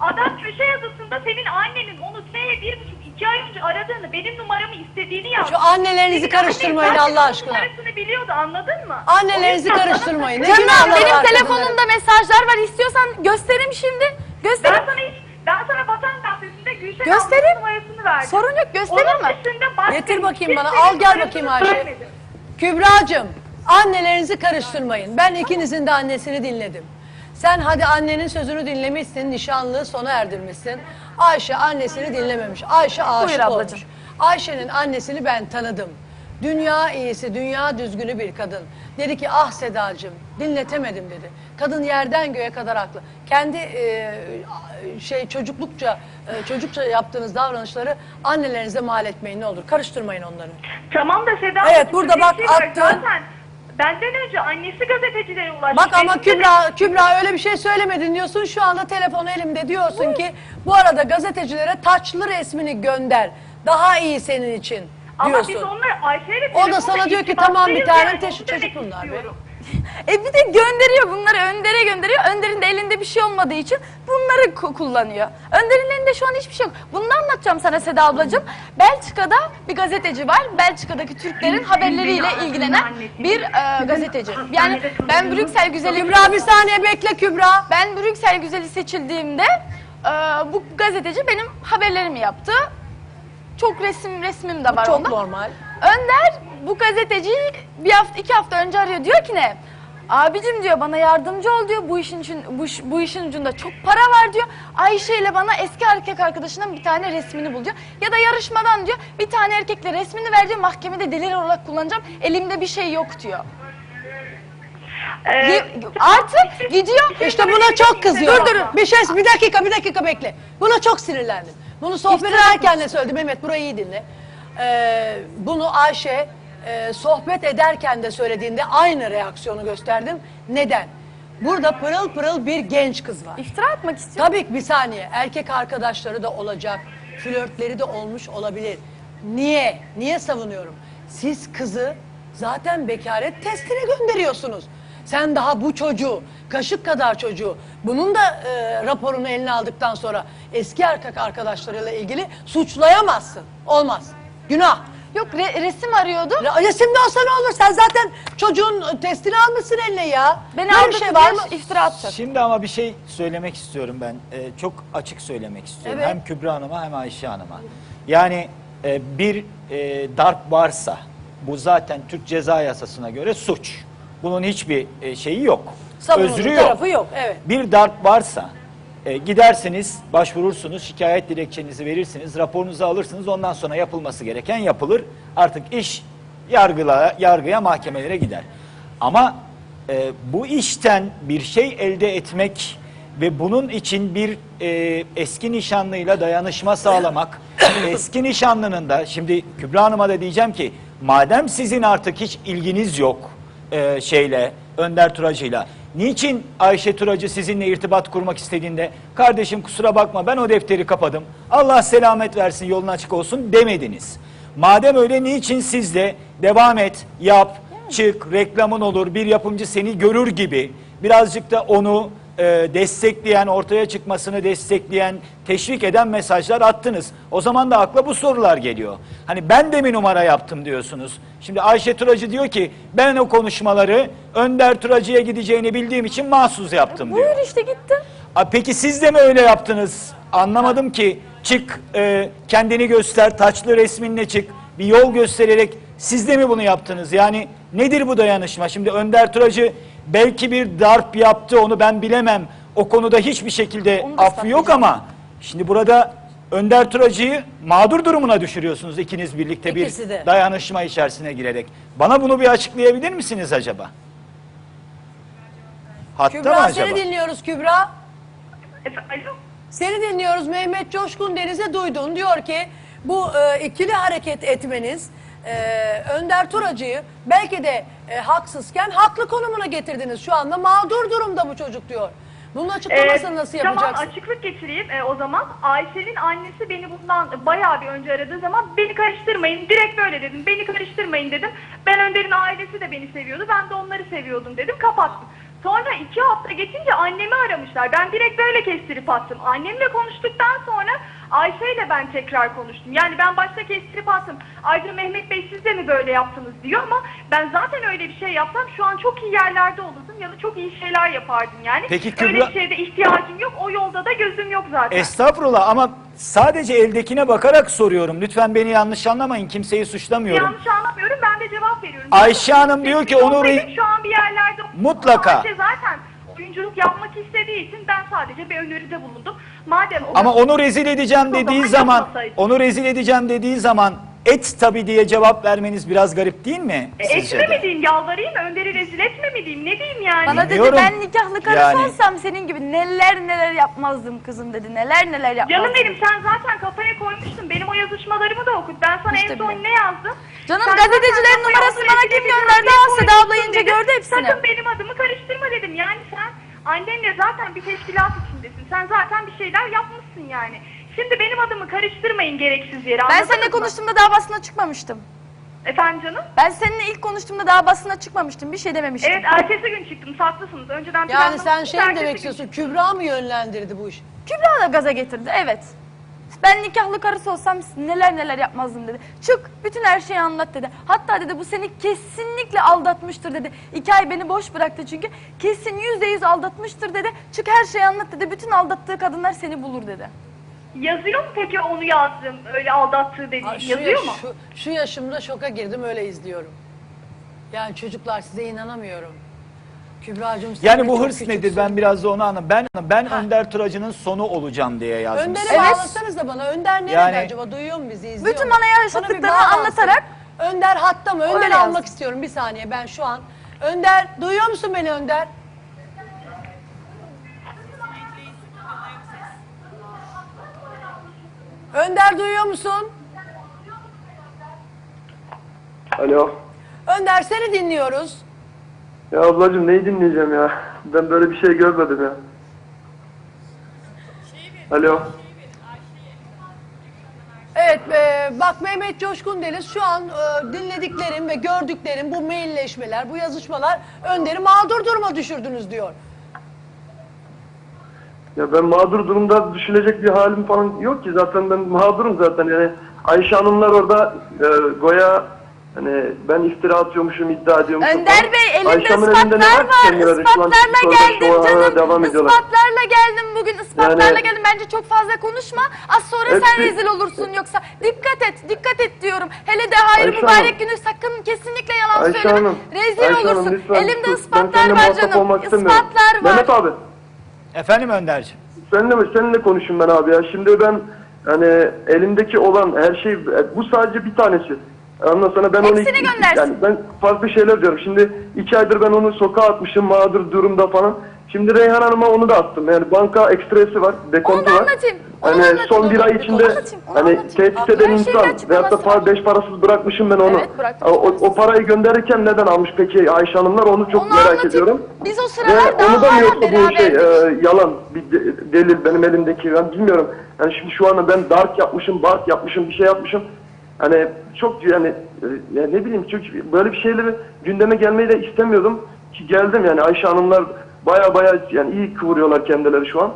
Speaker 11: Adam köşe yazısında senin annenin onu S'ye bir buçuk iki ay önce aradığını, benim numaramı istediğini yazdı.
Speaker 1: Şu annelerinizi karıştırmayın
Speaker 11: annen
Speaker 1: Allah
Speaker 11: zaten
Speaker 1: aşkına.
Speaker 11: Numarasını biliyordu anladın mı?
Speaker 1: Annelerinizi
Speaker 11: O yüzden
Speaker 1: karıştırmayın.
Speaker 11: bana-
Speaker 1: Ne
Speaker 10: Canım
Speaker 1: günahları
Speaker 10: benim telefonumda mesajlar var. İstiyorsan göstereyim şimdi.
Speaker 11: Ben
Speaker 10: Göstereyim.
Speaker 11: sana hiç, ben sana Vatan Gazetesi'nde Gülşen
Speaker 10: Göstereyim.
Speaker 11: ablanın numarasını verdim.
Speaker 10: Sorun yok göstereyim
Speaker 11: Onun
Speaker 10: mi?
Speaker 11: dışında başka
Speaker 1: Getir bakayım bana.
Speaker 11: kimsenin
Speaker 1: Al gel
Speaker 11: numarasını
Speaker 1: bakayım Ayşe.
Speaker 11: vermedim.
Speaker 1: Kübra'cığım annelerinizi karıştırmayın. Ben ikinizin de annesini dinledim. Sen hadi annenin sözünü dinlemişsin, nişanlığı sona erdirmişsin. Ayşe annesini dinlememiş. Ayşe aşık
Speaker 10: Buyur ablacığım.
Speaker 1: olmuş. Ayşe'nin annesini ben tanıdım. Dünya iyisi, dünya düzgünü bir kadın. Dedi ki ah Sedacığım dinletemedim dedi. Kadın yerden göğe kadar haklı. Kendi e, şey çocuklukça e, çocukça yaptığınız davranışları annelerinize mal etmeyin ne olur. Karıştırmayın onları.
Speaker 11: Tamam da Seda
Speaker 1: Evet, burada bak
Speaker 11: şey
Speaker 1: attın.
Speaker 11: Zaten benden önce annesi gazetecilere ulaştı.
Speaker 1: Bak ama Kübra, Kübra öyle bir şey söylemedin diyorsun. Şu anda telefon elimde diyorsun ki bu arada gazetecilere taçlı resmini gönder. Daha iyi senin için
Speaker 11: Ama
Speaker 1: diyorsun.
Speaker 11: biz onları Ayşe'yle
Speaker 1: O da sana diyor ki tamam bir
Speaker 11: irtibattayız
Speaker 1: tane
Speaker 11: yani,
Speaker 1: teş-
Speaker 11: onu
Speaker 1: çocuk bunlar be.
Speaker 10: E bir de gönderiyor bunları Önder'e gönderiyor. Önder'in de elinde bir şey olmadığı için bunları ku- kullanıyor. Önder'in elinde şu an hiçbir şey yok. Bunu anlatacağım sana Seda ablacığım. Belçika'da bir gazeteci var. Belçika'daki Türklerin haberleriyle ilgilenen bir e, gazeteci. Yani ben Brüksel güzeli
Speaker 1: Kübra bir saniye bekle Kübra.
Speaker 10: ben Brüksel güzeli seçildiğimde e, bu gazeteci benim haberlerimi yaptı. Çok resim resmim de var
Speaker 1: Çok
Speaker 10: onda.
Speaker 1: normal.
Speaker 10: Önder bu gazeteciyi bir hafta iki hafta önce arıyor diyor ki ne? Abicim diyor bana yardımcı ol diyor bu işin için bu, iş- bu işin ucunda çok para var diyor. Ayşe ile bana eski erkek arkadaşının bir tane resmini bul diyor. Ya da yarışmadan diyor bir tane erkekle resmini ver diyor mahkemede delil olarak kullanacağım. Elimde bir şey yok diyor.
Speaker 11: Ee,
Speaker 10: Artık gidiyor.
Speaker 1: İşte buna çok kızıyorum.
Speaker 10: Dur dur.
Speaker 1: Bir şey bir dakika bir dakika bekle. Buna çok sinirlendim. Bunu sohbet ederken de söyledim. Mehmet burayı iyi dinle. Ee, bunu Ayşe e, sohbet ederken de söylediğinde aynı reaksiyonu gösterdim. Neden? Burada pırıl pırıl bir genç kız var.
Speaker 10: İftira atmak istiyor.
Speaker 1: Tabii ki bir saniye. Erkek arkadaşları da olacak. Flörtleri de olmuş olabilir. Niye? Niye savunuyorum? Siz kızı zaten bekaret testine gönderiyorsunuz. Sen daha bu çocuğu, kaşık kadar çocuğu, bunun da e, raporunu eline aldıktan sonra eski erkek arkadaşlarıyla ilgili suçlayamazsın. Olmaz. Günah.
Speaker 10: Yok re- resim arıyordum.
Speaker 1: Ya Resimde olsa ne olur? Sen zaten çocuğun testini almışsın eline ya.
Speaker 10: Beni
Speaker 1: Böyle bir şey var mı?
Speaker 10: iftira atacak.
Speaker 6: Şimdi ama bir şey söylemek istiyorum ben. Ee, çok açık söylemek istiyorum.
Speaker 1: Evet.
Speaker 6: Hem Kübra Hanım'a hem Ayşe Hanım'a. Yani e, bir e, darp varsa bu zaten Türk Ceza Yasası'na göre suç. Bunun hiçbir e, şeyi yok.
Speaker 1: Savunulur
Speaker 6: Özrü yok.
Speaker 1: tarafı yok. Evet.
Speaker 6: Bir darp varsa e, gidersiniz, başvurursunuz, şikayet dilekçenizi verirsiniz, raporunuzu alırsınız. Ondan sonra yapılması gereken yapılır. Artık iş yargıla, yargıya, mahkemelere gider. Ama e, bu işten bir şey elde etmek ve bunun için bir e, eski nişanlıyla dayanışma sağlamak, eski nişanlının da şimdi Kübra Hanım'a da diyeceğim ki madem sizin artık hiç ilginiz yok e, şeyle Önder Turacı'yla. Niçin Ayşe Turacı sizinle irtibat kurmak istediğinde kardeşim kusura bakma ben o defteri kapadım. Allah selamet versin yolun açık olsun demediniz. Madem öyle niçin siz de devam et, yap, çık, reklamın olur, bir yapımcı seni görür gibi birazcık da onu e, destekleyen, ortaya çıkmasını destekleyen, teşvik eden mesajlar attınız. O zaman da akla bu sorular geliyor. Hani ben de mi numara yaptım diyorsunuz. Şimdi Ayşe Turacı diyor ki ben o konuşmaları Önder Turacı'ya gideceğini bildiğim için mahsus yaptım diyor.
Speaker 10: Buyur işte gittim.
Speaker 6: A, Peki siz de mi öyle yaptınız? Anlamadım ki. Çık, e, kendini göster, taçlı resminle çık. Bir yol göstererek siz de mi bunu yaptınız? Yani nedir bu dayanışma? Şimdi Önder Turacı belki bir darp yaptı onu ben bilemem. O konuda hiçbir şekilde affı yok ama şimdi burada Önder Turacı'yı mağdur durumuna düşürüyorsunuz ikiniz birlikte
Speaker 1: İkisi
Speaker 6: bir
Speaker 1: de.
Speaker 6: dayanışma içerisine girerek. Bana bunu bir açıklayabilir misiniz acaba? Hatta mı
Speaker 1: Kübra
Speaker 6: acaba?
Speaker 1: seni dinliyoruz Kübra.
Speaker 11: Efendim?
Speaker 1: Seni dinliyoruz Mehmet Coşkun Deniz'e duydun. Diyor ki bu e, ikili hareket etmeniz e, Önder Turacı'yı belki de e, haksızken haklı konumuna getirdiniz. Şu anda mağdur durumda bu çocuk diyor. Bunun açıklamasını
Speaker 11: Ee,
Speaker 1: nasıl
Speaker 11: Tamam
Speaker 1: yapacaksın?
Speaker 11: açıklık getireyim e, o zaman. Ayşe'nin annesi beni bundan bayağı bir önce aradığı zaman beni karıştırmayın. Direkt böyle dedim. Beni karıştırmayın dedim. Ben Önder'in ailesi de beni seviyordu. Ben de onları seviyordum dedim. Kapattım. Sonra iki hafta geçince annemi aramışlar. Ben direkt böyle kestirip attım. Annemle konuştuktan sonra Ayşe ile ben tekrar konuştum. Yani ben başta kestirip attım. Ayrıca Mehmet Bey siz de mi böyle yaptınız diyor ama ben zaten öyle bir şey yapsam şu an çok iyi yerlerde olurdum ya da çok iyi şeyler yapardım yani.
Speaker 6: Peki
Speaker 11: Öyle
Speaker 6: Kübra-
Speaker 11: bir şeyde ihtiyacım yok. O yolda da gözüm yok zaten.
Speaker 6: Estağfurullah ama sadece eldekine bakarak soruyorum. Lütfen beni yanlış anlamayın. Kimseyi suçlamıyorum.
Speaker 11: Yanlış anlamıyorum ben de cevap veriyorum.
Speaker 6: Ayşe Hanım diyor ki onu
Speaker 11: Benim şu an bir yerlerde
Speaker 6: Mutlaka.
Speaker 11: Ayşe zaten oyunculuk yapmak istediği için ben sadece bir öneride bulundum. Madem
Speaker 6: Ama onu rezil edeceğim dediği
Speaker 11: zaman
Speaker 6: onu rezil edeceğim dediği zaman et tabi diye cevap vermeniz biraz garip değil mi?
Speaker 11: E,
Speaker 6: sizce
Speaker 11: etme
Speaker 6: de?
Speaker 11: mi diyeyim, yalvarayım mı? Önder'i rezil etme mi diyeyim, ne diyeyim yani?
Speaker 10: Bana dedi
Speaker 6: Bilmiyorum.
Speaker 10: ben nikahlı karısı
Speaker 6: Yani-
Speaker 10: olsam senin gibi neler neler yapmazdım kızım dedi. Neler neler yapmazdım.
Speaker 11: Canım benim sen zaten kafaya koymuştun. Benim o yazışmalarımı da okut. Ben sana
Speaker 10: İşte
Speaker 11: en son
Speaker 10: bile.
Speaker 11: ne yazdım?
Speaker 10: Canım,
Speaker 11: Sen
Speaker 10: gazetecilerin
Speaker 11: kafaya
Speaker 10: numarasını bana kim
Speaker 11: edeceğim
Speaker 10: gönderdi?
Speaker 11: diye
Speaker 10: Ah, Seda abla
Speaker 11: koymuşsun
Speaker 10: ince
Speaker 11: dedim.
Speaker 10: gördü hepsini.
Speaker 11: Sakın benim adımı karıştırma dedim. Yani sen annenle zaten bir teşkilat içindesin. Sen zaten bir şeyler yapmışsın yani. Şimdi benim adımı karıştırmayın gereksiz yere.
Speaker 10: Ben
Speaker 11: anladınız
Speaker 10: seninle
Speaker 11: mı?
Speaker 10: konuştuğumda daha basına çıkmamıştım.
Speaker 11: Efendim canım?
Speaker 10: Ben seninle ilk konuştuğumda daha basına çıkmamıştım. Bir şey dememiştim.
Speaker 11: Evet ertesi gün çıktım. Haklısınız. Önceden
Speaker 1: Yani
Speaker 11: planlamıştım,
Speaker 1: sen şey mi
Speaker 11: ertesi
Speaker 1: demek istiyorsun? Kübra mı yönlendirdi bu işi?
Speaker 10: Kübra da gaza getirdi evet. Ben nikahlı karısı olsam neler neler yapmazdım dedi. Çık bütün her şeyi anlat dedi. Hatta dedi bu seni kesinlikle aldatmıştır dedi. İki ay beni boş bıraktı çünkü. Kesin yüzde yüz aldatmıştır dedi. Çık her şeyi anlat dedi. Bütün aldattığı kadınlar seni bulur dedi.
Speaker 11: Yazıyor mu peki onu yazdım öyle aldattığı dediği?
Speaker 1: Ay, şu,
Speaker 11: Yazıyor mu?
Speaker 1: Şu, şu yaşımda şoka girdim öyle izliyorum. Yani çocuklar size inanamıyorum. Kübra'cığım sen
Speaker 6: Yani bu
Speaker 1: çok
Speaker 6: hırs
Speaker 1: küçüksün.
Speaker 6: nedir? Ben biraz da onu anladım. Ben ben Önder Turacı'nın sonu olacağım diye yazdım.
Speaker 1: Önder'e
Speaker 10: Evet.
Speaker 1: bağlasanız da bana. Önder nerede
Speaker 6: Yani-
Speaker 1: acaba? Duyuyor mu bizi? izliyor
Speaker 10: Bütün
Speaker 1: mu?
Speaker 10: bana
Speaker 1: bir bağlansın.
Speaker 10: anlatarak-
Speaker 1: Önder hatta mı? Önder'i
Speaker 10: Öyle
Speaker 1: almak istiyorum bir saniye ben şu an. Önder duyuyor musun beni Önder? Önder duyuyor musun?
Speaker 8: Alo.
Speaker 1: Önder seni dinliyoruz.
Speaker 8: Ya ablacığım neyi dinleyeceğim ya? Ben böyle bir şey görmedim ya. Alo.
Speaker 1: Evet, e, bak Mehmet Coşkun Deniz şu an e, dinlediklerim ve gördüklerim bu mailleşmeler, bu yazışmalar Önder'i mağdur duruma düşürdünüz diyor.
Speaker 8: Ya ben mağdur durumda düşünecek bir halim falan yok ki. Zaten ben mağdurum zaten yani. Ayşe Hanımlar orada e, Goya hani ben iftira atıyormuşum, iddia ediyormuşum.
Speaker 10: Önder. Bey elimde
Speaker 8: Ayşe Hanım'ın elinde ne
Speaker 10: ispatlar
Speaker 8: var ki kendileri? Şu an
Speaker 10: Ispatlarla
Speaker 8: orada
Speaker 10: geldim
Speaker 8: devam
Speaker 10: canım.
Speaker 8: ediyorlar.
Speaker 10: Ispatlarla geldim bugün. Ispatlarla
Speaker 8: Yani-
Speaker 10: geldim. Bence çok fazla konuşma. Az sonra sen
Speaker 8: Hepsi-
Speaker 10: rezil olursun yoksa. Dikkat et, dikkat et diyorum. Hele de hayır
Speaker 8: Ayşe
Speaker 10: mübarek
Speaker 8: Hanım.
Speaker 10: günü sakın kesinlikle yalan
Speaker 8: Ayşe
Speaker 10: söyleme.
Speaker 8: Hanım.
Speaker 10: Rezil
Speaker 8: Ayşe Hanım,
Speaker 10: olursun.
Speaker 8: lütfen
Speaker 10: Elimde
Speaker 8: sus. Ben
Speaker 10: ispatlar
Speaker 8: seninle
Speaker 10: var
Speaker 8: muhatap
Speaker 10: canım.
Speaker 8: olmak istemiyorum.
Speaker 10: Ispatlar var.
Speaker 8: Mehmet abi.
Speaker 6: Efendim Önderciğim.
Speaker 8: Seninle mi? Seninle konuşayım ben abi ya. Şimdi ben hani elimdeki olan her şey bu sadece bir tanesi. Ondan sonra ben onu
Speaker 10: Hepsini göndersin.
Speaker 8: yani ben farklı şeyler diyorum. Şimdi iki aydır ben onu sokağa atmışım mağdur durumda falan. Şimdi Reyhan Hanım'a onu da attım. Yani banka ekstresi var, dekontu
Speaker 10: Onu
Speaker 8: var.
Speaker 10: anlatayım. Onu
Speaker 8: Hani
Speaker 10: anlatayım.
Speaker 8: son bir ay
Speaker 10: Onu
Speaker 8: içinde
Speaker 10: anlatayım, onu
Speaker 8: hani
Speaker 10: anlatayım.
Speaker 8: tehdit eden
Speaker 10: her şeyin
Speaker 8: insan
Speaker 10: açıklaması
Speaker 8: veyahut da
Speaker 10: var.
Speaker 8: pa- beş parasız bırakmışım ben onu.
Speaker 10: Evet, bıraktım
Speaker 8: o, o parayı gönderirken neden almış peki Ayşe Hanımlar onu çok
Speaker 10: Onu
Speaker 8: merak
Speaker 10: anlatayım.
Speaker 8: ediyorum.
Speaker 10: Biz o
Speaker 8: Ve
Speaker 10: sıralar
Speaker 8: onu da
Speaker 10: daha
Speaker 8: mı
Speaker 10: hala
Speaker 8: yoksa bu şey
Speaker 10: beraberdik.
Speaker 8: e, yalan bir de- delil benim elimdeki ben bilmiyorum. Yani şimdi şu anda ben dark yapmışım, bark yapmışım, bir şey yapmışım. Hani çok yani e, ya ne bileyim çünkü böyle bir şeyleri gündeme gelmeyi de istemiyordum ki geldim yani Ayşe Hanımlar baya baya yani iyi kıvırıyorlar kendileri şu an.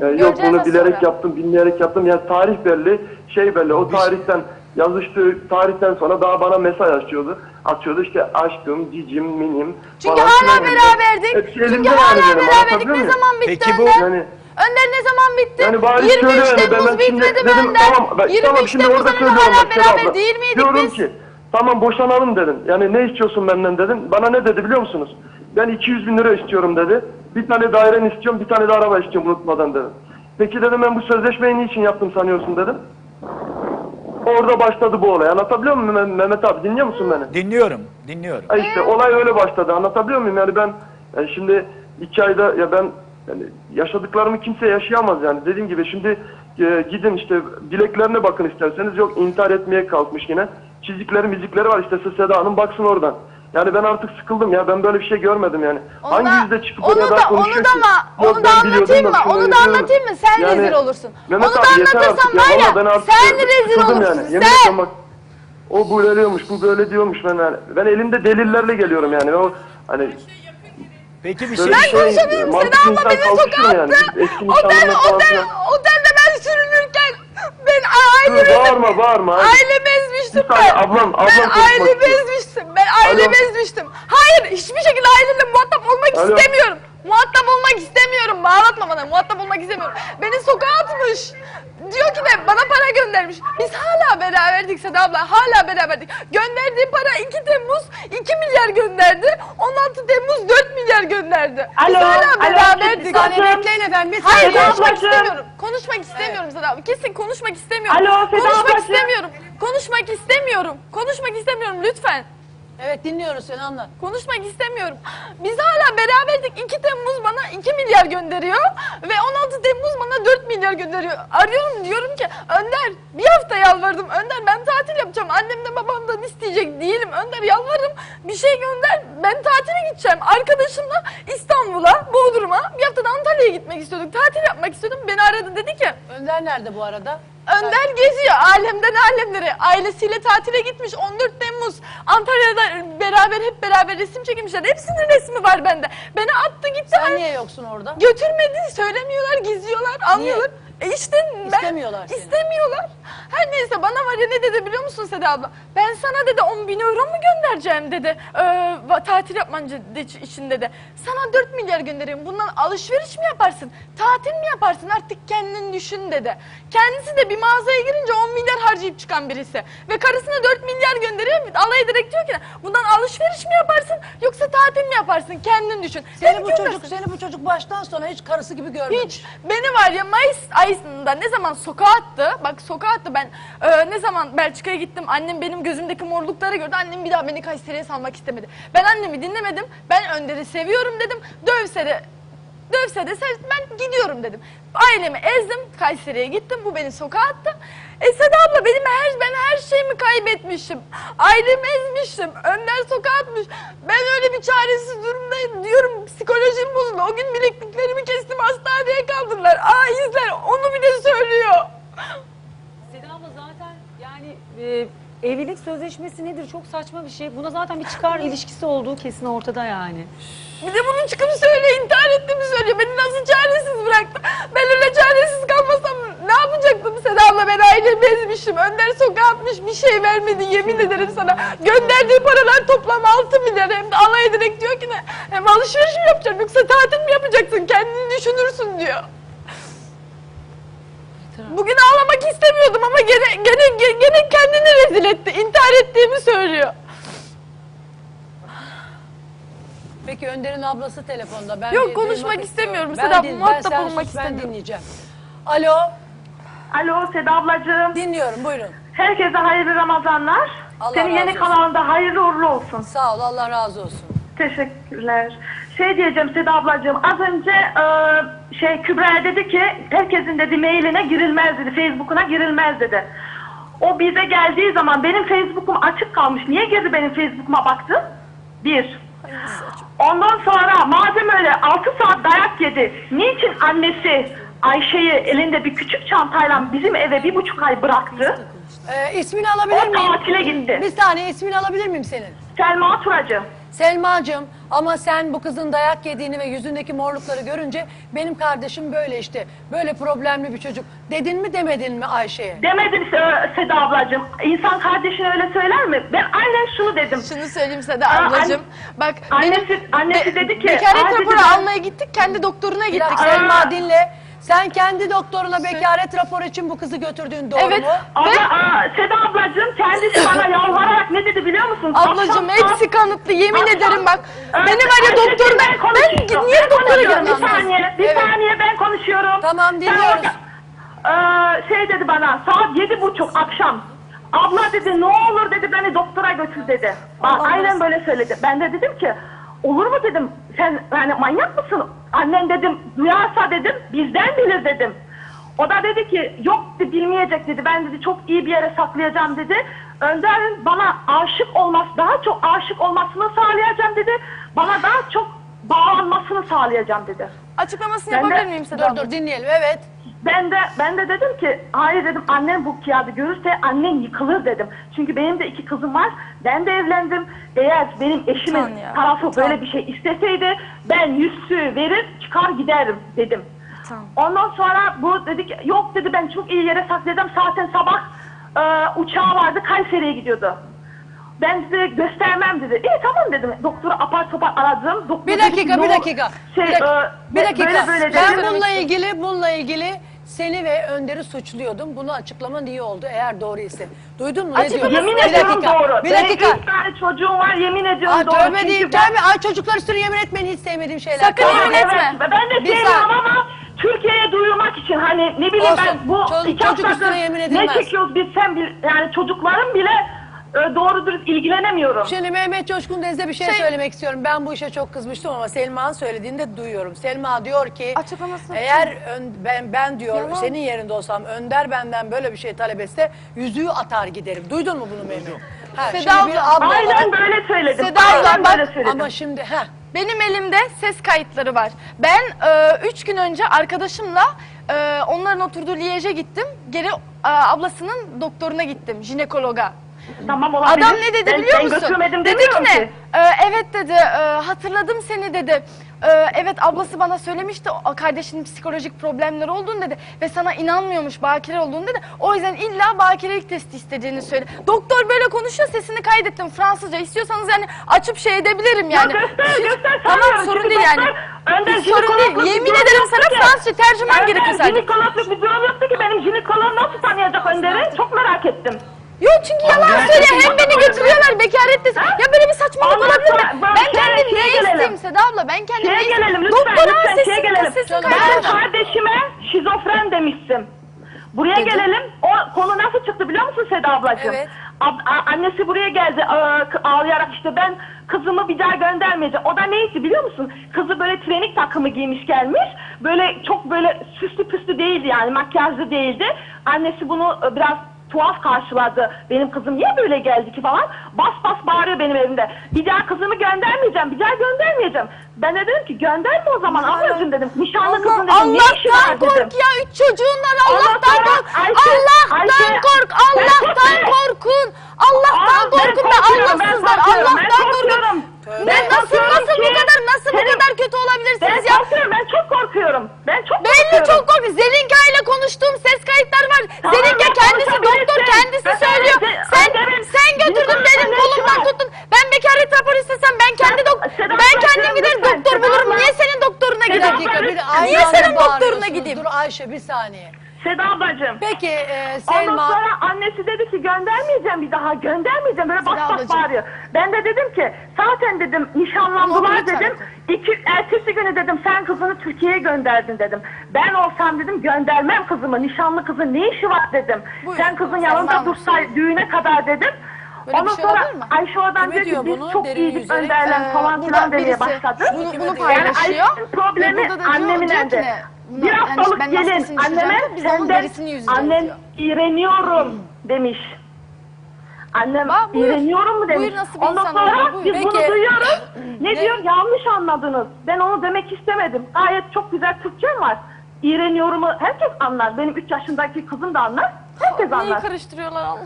Speaker 8: Yani yok
Speaker 10: Hmm, göreceğiz
Speaker 8: bunu bilerek
Speaker 10: sonra.
Speaker 8: yaptım, bilmeyerek yaptım. Yani tarih belli, şey belli. O tarihten yazıştığı tarihten sonra daha bana mesaj atıyordu. Atıyordu işte aşkım, cicim, minim.
Speaker 10: Çünkü
Speaker 8: falan
Speaker 10: hala
Speaker 8: filan.
Speaker 10: beraberdik.
Speaker 8: Hepsi
Speaker 10: Çünkü
Speaker 8: elimde
Speaker 10: hala
Speaker 8: benim,
Speaker 10: beraberdik.
Speaker 8: anlatabiliyor
Speaker 10: Ne
Speaker 8: muyum?
Speaker 10: zaman bitti
Speaker 6: Peki bu-
Speaker 10: Önder?
Speaker 8: Yani
Speaker 10: Önder ne zaman bitti?
Speaker 8: yani bari
Speaker 10: 23
Speaker 8: söyle yani ben,
Speaker 10: Temmuz
Speaker 8: ben şimdi
Speaker 10: bitmedi
Speaker 8: dedim
Speaker 10: Önder?
Speaker 8: tamam ben,
Speaker 10: 23
Speaker 8: tamam şimdi orada
Speaker 10: Temmuz'da
Speaker 8: söylüyorum
Speaker 10: hala
Speaker 8: bak Seda
Speaker 10: beraber değil miydik
Speaker 8: Diyorum
Speaker 10: biz?
Speaker 8: ki tamam boşanalım dedim. Yani ne istiyorsun benden dedim. Bana ne dedi biliyor musunuz? Ben 200 bin lira istiyorum dedi. Bir tane dairen istiyorum bir tane de araba istiyorum unutmadan dedim. Peki dedim ben bu sözleşmeyi niçin yaptım sanıyorsun dedim. Orada başladı bu olay. Anlatabiliyor muyum Meh- Mehmet abi? Dinliyor musun beni?
Speaker 6: Dinliyorum. Dinliyorum.
Speaker 8: Ha işte olay öyle başladı. Anlatabiliyor muyum? Yani ben yani şimdi iki ayda ya ben yani yaşadıklarımı kimse yaşayamaz yani. Dediğim gibi şimdi e, gidin işte dileklerine bakın isterseniz. Yok intihar etmeye kalkmış yine. Çizikleri mizikleri var işte Seda Hanım baksın oradan. Yani ben artık sıkıldım ya. Ben böyle bir şey görmedim yani.
Speaker 10: Onu
Speaker 8: Hangi
Speaker 10: da-
Speaker 8: yüzde çıkıp
Speaker 10: onu da-
Speaker 8: daha
Speaker 10: onu
Speaker 8: konuşuyor
Speaker 10: da
Speaker 8: ki?
Speaker 10: ama-
Speaker 8: Yok,
Speaker 10: onu da
Speaker 8: ben
Speaker 10: anlatayım mı? Onu da anlatayım mı? Sen rezil olursun.
Speaker 8: Mehmet
Speaker 10: Onu da
Speaker 8: abi, yeter
Speaker 10: anlatırsam
Speaker 8: artık
Speaker 10: var ya,
Speaker 8: ben artık
Speaker 10: sen rezil
Speaker 8: sıkıldım
Speaker 10: olursun,
Speaker 8: Yani. Yemin
Speaker 10: sen.
Speaker 8: bak. O böyle diyormuş, bu böyle diyormuş. Ben yani, ben elimde delillerle geliyorum yani. O hani
Speaker 6: Peki bir
Speaker 8: Böyle
Speaker 6: şey
Speaker 8: bir şey-
Speaker 10: Konuşamıyorum.
Speaker 8: mantıklı
Speaker 10: Seda abla beni sokağa
Speaker 8: yani.
Speaker 10: attı.
Speaker 8: Eski
Speaker 10: Otel, otel, otelde ben sürünürken ben ailemi,
Speaker 8: bağırma, bağırma.
Speaker 10: Ailemi ezmiştim
Speaker 8: Bir
Speaker 10: ben.
Speaker 8: ablam, ablam
Speaker 10: ben
Speaker 8: konuşmak
Speaker 10: ailemi
Speaker 8: istiyor.
Speaker 10: ezmiştim. Ben ailemi
Speaker 8: Alo.
Speaker 10: ezmiştim. Hayır hiçbir şekilde ailemle muhatap olmak
Speaker 8: Alo.
Speaker 10: istemiyorum. Muhatap olmak istemiyorum. Bağlatma bana. Muhatap olmak istemiyorum. Beni sokağa atmış. Diyor ki de bana para göndermiş. Biz hala beraberdik Seda abla. Hala beraberdik. Gönderdiği para 2 Temmuz 2 milyar gönderdi. 16 Temmuz 4 milyar gönderdi. Biz
Speaker 4: Alo,
Speaker 10: hala
Speaker 4: alo,
Speaker 10: beraberdik.
Speaker 4: bir saniye bekleyin efendim, bir
Speaker 10: Hayır
Speaker 4: saniye.
Speaker 10: konuşmak
Speaker 4: Ablacığım.
Speaker 10: istemiyorum. Konuşmak istemiyorum Seda abla. Kesin konuşmak istemiyorum.
Speaker 4: Alo, Seda
Speaker 10: Konuşmak
Speaker 4: ablacığım.
Speaker 10: istemiyorum. Konuşmak istemiyorum. Konuşmak istemiyorum lütfen.
Speaker 1: Evet dinliyoruz seni anlat.
Speaker 10: Konuşmak istemiyorum. Biz hala beraberdik. 2 Temmuz bana 2 milyar gönderiyor. Ve 16 Temmuz bana 4 milyar gönderiyor. Arıyorum diyorum ki Önder bir hafta yalvardım. Önder ben tatil yapacağım. Annemden babamdan isteyecek değilim. Önder yalvarırım bir şey gönder. Ben tatile gideceğim. Arkadaşımla İstanbul'a, Bodrum'a bir hafta da Antalya'ya gitmek istiyorduk. Tatil yapmak istiyordum. Beni aradı dedi ki
Speaker 1: Önder nerede bu arada?
Speaker 10: Önder geziyor alemden alemlere. Ailesiyle tatile gitmiş 14 Temmuz. Antalya'da beraber hep beraber resim çekmişler. Hepsinin resmi var bende. Beni attı gitti.
Speaker 1: Sen niye yoksun orada?
Speaker 10: Götürmedi. Söylemiyorlar, gizliyorlar, anlıyorlar. E işte ben...
Speaker 1: İstemiyorlar seni.
Speaker 10: İstemiyorlar. Her neyse bana var ya ne dedi biliyor musun Seda abla? Ben sana dedi 10 bin euro mu göndereceğim dedi. Ee, tatil yapman için dedi. Sana 4 milyar gönderiyorum. Bundan alışveriş mi yaparsın? Tatil mi yaparsın? Artık kendin düşün dedi. Kendisi de bir mağazaya girince 10 milyar harcayıp çıkan birisi. Ve karısına 4 milyar gönderiyor. Alay ederek diyor ki bundan alışveriş mi yaparsın? Yoksa tatil mi yaparsın? Kendin düşün.
Speaker 1: Seni
Speaker 10: Hem
Speaker 1: bu
Speaker 10: göndersin.
Speaker 1: çocuk seni bu çocuk baştan sona hiç karısı gibi görmemiş.
Speaker 10: Hiç. Beni var ya Mayıs ayında ne zaman sokağa attı. Bak sokağa attı ben e, ne zaman Belçika'ya gittim. Annem benim gözümdeki morlukları gördü. Annem bir daha beni Kayseri'ye salmak istemedi. Ben annemi dinlemedim. Ben Önder'i seviyorum dedim. Dövse de dövse de sev- ben gidiyorum dedim. Ailemi ezdim. Kayseri'ye gittim. Bu beni sokağa attı. E Seda abla benim her, ben her şeyimi kaybetmişim. Ailemi ezmişim. Önder sokağa atmış. Ben öyle bir çaresiz durumdayım diyorum. Psikolojim bozuldu. O gün bilekliklerimi kestim. Hastaneye kaldırdılar. Aa izler. Onu bile söylüyor.
Speaker 4: Seda abla zaten yani e, evlilik sözleşmesi nedir? Çok saçma bir şey. Buna zaten bir çıkar ilişkisi olduğu kesin ortada yani.
Speaker 10: Bir de bunu çıkıp söylüyor. intihar ettiğimi söylüyor. Beni nasıl çaresiz bıraktı. Ben öyle çaresiz kalmasam ne yapacaktım Seda abla? Ben ailemi gezmişim. Önder sokağa atmış bir şey vermedi yemin ederim sana. Gönderdiği paralar toplam 6 milyar hem de alay ederek diyor ki ne? Hem alışveriş mi yapacaksın yoksa tatil mi yapacaksın kendini düşünürsün diyor. Bugün ağlamak istemiyordum ama gene, gene, gene, gene kendini rezil etti. İntihar ettiğimi söylüyor.
Speaker 1: Peki Önder'in ablası telefonda. Ben
Speaker 10: Yok,
Speaker 1: bir
Speaker 10: konuşmak
Speaker 1: duymak
Speaker 10: istemiyorum. Seda,
Speaker 1: Ben din-
Speaker 10: muhatap
Speaker 1: ben sen
Speaker 10: olmak
Speaker 1: sus, ben
Speaker 10: istemiyorum.
Speaker 1: dinleyeceğim. Alo.
Speaker 9: Alo Seda ablacığım.
Speaker 1: Dinliyorum buyurun.
Speaker 9: Herkese hayırlı Ramazanlar.
Speaker 1: Allah
Speaker 9: Senin yeni
Speaker 1: olsun.
Speaker 9: kanalında hayırlı uğurlu olsun.
Speaker 1: Sağ ol Allah razı olsun.
Speaker 9: Teşekkürler. Şey diyeceğim Seda ablacığım az önce e, şey Kübra dedi ki herkesin dedi mailine girilmez dedi. Facebook'una girilmez dedi. O bize geldiği zaman benim Facebook'um açık kalmış. Niye girdi benim Facebook'uma baktı? Bir. Ondan sonra madem öyle 6 saat dayak yedi. Niçin annesi Ayşe'yi elinde bir küçük çantayla bizim eve bir buçuk ay bıraktı?
Speaker 1: Ee, ismini alabilir
Speaker 9: O
Speaker 1: miyim?
Speaker 9: tatile gitti.
Speaker 1: Bir saniye ismini alabilir miyim senin?
Speaker 9: Selma Turacı.
Speaker 1: Selma'cığım ama sen bu kızın dayak yediğini ve yüzündeki morlukları görünce benim kardeşim böyle işte böyle problemli bir çocuk dedin mi demedin mi Ayşe'ye?
Speaker 9: Demedim Se- Seda ablacığım. İnsan kardeşine öyle söyler mi? Ben aynen şunu dedim.
Speaker 10: Şunu söyleyeyim Seda
Speaker 9: Aa,
Speaker 10: ablacığım.
Speaker 9: anne-
Speaker 10: Bak
Speaker 9: annesi-
Speaker 10: benim
Speaker 9: annesi dedi ki,
Speaker 10: Bekaret
Speaker 9: "Aa," dedi,
Speaker 10: raporu
Speaker 9: ben-
Speaker 10: almaya gittik kendi doktoruna
Speaker 1: Bir
Speaker 10: gittik.
Speaker 1: dakika Selma dinle. Sen kendi doktoruna bekaret raporu için bu kızı götürdüğün doğru
Speaker 10: Evet.
Speaker 1: mu?
Speaker 9: Abla, aa, Seda ablacığım kendisi bana yalvararak ne dedi biliyor musun?
Speaker 10: Ablacığım
Speaker 9: Akşam-
Speaker 10: hepsi kanıtlı yemin
Speaker 9: Akşam-
Speaker 10: ederim bak.
Speaker 9: Evet,
Speaker 10: Benim hani
Speaker 9: Ayşe,
Speaker 10: doktoruna
Speaker 9: ben
Speaker 10: ben
Speaker 9: konuşuyorum.
Speaker 10: niye
Speaker 9: Ben
Speaker 10: doktora
Speaker 9: konuşuyorum. Bir saniye, bir
Speaker 1: Evet.
Speaker 9: saniye ben konuşuyorum.
Speaker 1: Tamam, dinliyoruz.
Speaker 9: orada- Ee, şey dedi bana saat yedi buçuk akşam. Abla dedi ne olur dedi beni doktora götür dedi. Bak, aynen böyle söyledi. Ben de dedim ki olur mu dedim sen yani manyak mısın? Annen dedim duyarsa dedim bizden bilir dedim. O da dedi ki yok dedi, bilmeyecek dedi. Ben dedi çok iyi bir yere saklayacağım dedi. Önder'in bana aşık olması, daha çok aşık olmasını sağlayacağım dedi. Bana daha çok bağlanmasını sağlayacağım dedi.
Speaker 10: Açıklamasını
Speaker 9: Ben de-
Speaker 10: yapabilir miyim Seda
Speaker 1: Dur dur dinleyelim evet.
Speaker 9: Ben de ben de dedim ki hayır dedim annem bu kağıdı görürse annen yıkılır dedim. Çünkü benim de iki kızım var. Ben de evlendim. Eğer benim eşimin
Speaker 10: Utan ya,
Speaker 9: tarafı
Speaker 10: utan.
Speaker 9: böyle bir şey isteseydi ben yüzsüğü verir çıkar giderim dedim. Ondan sonra bu dedi ki yok dedi ben çok iyi yere saklayacağım. Zaten sabah e, uçağı vardı Kayseri'ye gidiyordu. Ben size göstermem dedi. İyi tamam dedim. Doktoru apar topar aradım. Doktor
Speaker 1: Bir
Speaker 9: dedi ki,
Speaker 1: dakika, bir
Speaker 9: "Ne ol-
Speaker 1: dakika.
Speaker 9: Şey,
Speaker 1: bir dakika.
Speaker 9: e,
Speaker 1: bir dakika.
Speaker 9: Böyle böyle
Speaker 1: ben
Speaker 9: dedi.
Speaker 1: bununla ilgili, bununla ilgili seni ve Önder'i suçluyordum. Bunu açıklaman iyi oldu eğer doğru ise. Duydun mu ne diyor?
Speaker 9: Yemin
Speaker 1: Bir
Speaker 9: ediyorum
Speaker 1: dakika,
Speaker 9: doğru.
Speaker 1: Bir
Speaker 9: Benim
Speaker 1: dakika.
Speaker 9: üç tane çocuğum var yemin ediyorum
Speaker 1: Aa,
Speaker 9: doğru.
Speaker 1: tövbe değil, tövbe. Ay çocuklar üstüne yemin etmeyin hiç sevmediğim şeyler.
Speaker 10: Sakın
Speaker 1: Tamam.
Speaker 10: yemin etme.
Speaker 9: Evet, ben de
Speaker 1: Bir
Speaker 9: sevmiyorum ama Türkiye'ye duyurmak için hani ne bileyim
Speaker 1: Olsun.
Speaker 9: ben bu
Speaker 1: Ço-
Speaker 9: iki
Speaker 1: çocuk üstüne yemin
Speaker 9: ne
Speaker 1: edilmez.
Speaker 9: çekiyoruz biz sen bil, yani çocuklarım bile e, doğru dürüst ilgilenemiyorum.
Speaker 1: Şimdi Mehmet Coşkun Deniz'e bir şey,
Speaker 10: Şey-
Speaker 1: söylemek istiyorum. Ben bu işe çok kızmıştım ama Selma'nın söylediğini de duyuyorum. Selma diyor ki
Speaker 10: Açıklamasını
Speaker 1: eğer ön- ben ben diyor
Speaker 10: Yalan.
Speaker 1: senin yerinde olsam Önder benden böyle bir şey talep etse yüzüğü atar giderim. Duydun mu bunu Mehmet? Ha,
Speaker 10: Seda
Speaker 1: şimdi bir
Speaker 10: abla,
Speaker 1: abla
Speaker 9: Aynen
Speaker 1: olarak-
Speaker 9: böyle söyledim.
Speaker 10: Seda
Speaker 9: Aynen
Speaker 10: abla, bak-
Speaker 9: böyle söyledim.
Speaker 1: ama şimdi ha
Speaker 10: Benim elimde ses kayıtları var. Ben e, üç gün önce arkadaşımla e, onların oturduğu Liège'e gittim. Geri e, ablasının doktoruna gittim, jinekologa.
Speaker 9: Tamam olabilir.
Speaker 10: Adam ne dedi
Speaker 9: Ben-
Speaker 10: biliyor
Speaker 9: ben
Speaker 10: musun?
Speaker 9: götürmedim
Speaker 10: dedi ki ne?
Speaker 9: ki.
Speaker 10: E, evet dedi, e, hatırladım seni dedi. E, evet ablası bana söylemişti o kardeşinin psikolojik problemleri olduğunu dedi. Ve sana inanmıyormuş bakire olduğunu dedi. O yüzden illa bakirelik testi istediğini söyledi. Doktor böyle konuşuyor sesini kaydettim Fransızca. İstiyorsanız yani açıp şey edebilirim yani.
Speaker 9: Ya göster göster
Speaker 10: Tamam sorun değil yani.
Speaker 9: önden
Speaker 10: Hiç sorun değil. Yemin ederim sana. Fransızca tercüman
Speaker 9: Önden
Speaker 10: gerekiyor sadece.
Speaker 9: Jinekologluk bir durum yoktu ki benim jinekoloğum nasıl tanıyacak Önder'i? Çok merak ettim.
Speaker 10: Yok çünkü yalan
Speaker 9: gerçekten
Speaker 10: söylüyor. Hem beni götürüyorlar bekaret de.
Speaker 9: Ha?
Speaker 10: Ya böyle bir saçmalık
Speaker 9: Ondan
Speaker 10: olabilir mi?
Speaker 9: ben şeye-
Speaker 10: kendim
Speaker 9: şeye
Speaker 10: ne
Speaker 9: gelelim.
Speaker 10: isteyeyim Seda abla? Ben kendim
Speaker 9: Şeye
Speaker 10: ne
Speaker 9: gelelim lütfen
Speaker 10: Doktora
Speaker 9: lütfen şeye
Speaker 10: sesini,
Speaker 9: gelelim. Ben kardeşime şizofren demiştim. Buraya gelelim. O konu nasıl çıktı biliyor musun Seda ablacığım?
Speaker 1: Evet.
Speaker 9: A- annesi buraya geldi ağlayarak işte ben kızımı bir daha göndermeyeceğim. O da neydi biliyor musun? Kızı böyle trenik takımı giymiş gelmiş. Böyle çok böyle süslü püslü değildi yani makyajlı değildi. Annesi bunu e, biraz tuhaf karşıladı. Benim kızım niye böyle geldi ki falan. Bas bas bağırıyor benim evimde. Bir daha kızımı göndermeyeceğim. Bir daha göndermeyeceğim. Ben de dedim ki gönderme o zaman ablacığım dedim. Nişanlı kızın dedim. ne işi var
Speaker 10: Allah'tan
Speaker 9: dedim.
Speaker 10: kork ya üç çocuğun var Allah'tan kork.
Speaker 9: Ayşe-
Speaker 10: Allah'tan
Speaker 9: Ayşe-
Speaker 10: kork. Allah'tan korkun. Allah'tan
Speaker 9: Aa, ben
Speaker 10: korkun
Speaker 9: korkuyorum, ben
Speaker 10: Allahsızlar.
Speaker 9: ben
Speaker 10: Allah'tan korkun. Ben nasıl
Speaker 9: korkuyorum
Speaker 10: nasıl bu kadar nasıl bu kadar kötü
Speaker 9: Ben
Speaker 10: olabilirsiniz ya?
Speaker 9: korkuyorum. Ben çok korkuyorum. Ben çok
Speaker 10: Belli
Speaker 9: korkuyorum.
Speaker 10: çok korkunç. Zelinka ile konuştuğum ses kayıtları var.
Speaker 9: Tamam,
Speaker 10: Zelinka
Speaker 9: ben
Speaker 10: kendisi doktor kendisi
Speaker 9: Ben
Speaker 10: söylüyor. Sen sen götürdün benim kolumdan tuttun. Ben bekaret raporu istesem ben kendi ben kendim gider doktor bulurum. Niye senin doktoruna gideyim?
Speaker 9: Niye
Speaker 10: senin doktoruna gideyim?
Speaker 1: Dur Ayşe bir saniye.
Speaker 9: Seda ablacığım.
Speaker 1: Peki e,
Speaker 9: Ondan
Speaker 1: Selma
Speaker 9: sonra annesi dedi ki göndermeyeceğim bir daha göndermeyeceğim böyle bas bas
Speaker 10: ablacığım.
Speaker 9: bağırıyor. Ben de dedim ki zaten dedim
Speaker 10: Ama
Speaker 9: nişanlandılar dedim. İki, ertesi günü dedim sen kızını Türkiye'ye gönderdin dedim. Ben olsam dedim göndermem kızımı nişanlı kızın ne işi var dedim.
Speaker 10: Buyurun.
Speaker 9: Sen kızın
Speaker 10: Selma
Speaker 9: yanında
Speaker 10: Hanım
Speaker 9: dursay düğüne kadar dedim.
Speaker 10: Böyle bir
Speaker 9: Ondan
Speaker 10: şey
Speaker 9: sonra
Speaker 10: olabilir mi?
Speaker 9: Ayşe oradan
Speaker 1: Kime
Speaker 9: diyor ki biz çok
Speaker 1: Derin
Speaker 9: iyiydik
Speaker 1: yüzerek.
Speaker 9: önderlen
Speaker 10: Ee,
Speaker 9: falan
Speaker 10: burada
Speaker 9: filan demeye
Speaker 10: birisi
Speaker 9: başladı.
Speaker 10: bunu- bunu?
Speaker 9: Yani
Speaker 10: paylaşıyor.
Speaker 9: Ayşe'nin problemi
Speaker 10: burada da diyor-
Speaker 9: annemin
Speaker 10: diyor ki
Speaker 9: elinde.
Speaker 10: ne?
Speaker 9: Bir
Speaker 10: yani
Speaker 9: haftalık
Speaker 10: ben
Speaker 9: gelin anneme senden annem iğreniyorum demiş. Annem
Speaker 10: Bak, buyur.
Speaker 9: iğreniyorum mu demiş.
Speaker 10: Buyur, nasıl bir
Speaker 9: Ondan
Speaker 10: insan
Speaker 9: sonra
Speaker 10: buyur.
Speaker 9: biz bunu
Speaker 1: Peki.
Speaker 9: duyuyoruz. ne,
Speaker 1: Ne?
Speaker 9: diyor yanlış anladınız. Ben onu demek istemedim. Gayet çok güzel Türkçem var. İğreniyorumu herkes anlar. Benim 3 yaşındaki kızım da anlar. Herkes
Speaker 10: Neyi
Speaker 9: anlar.
Speaker 10: karıştırıyorlar Allah.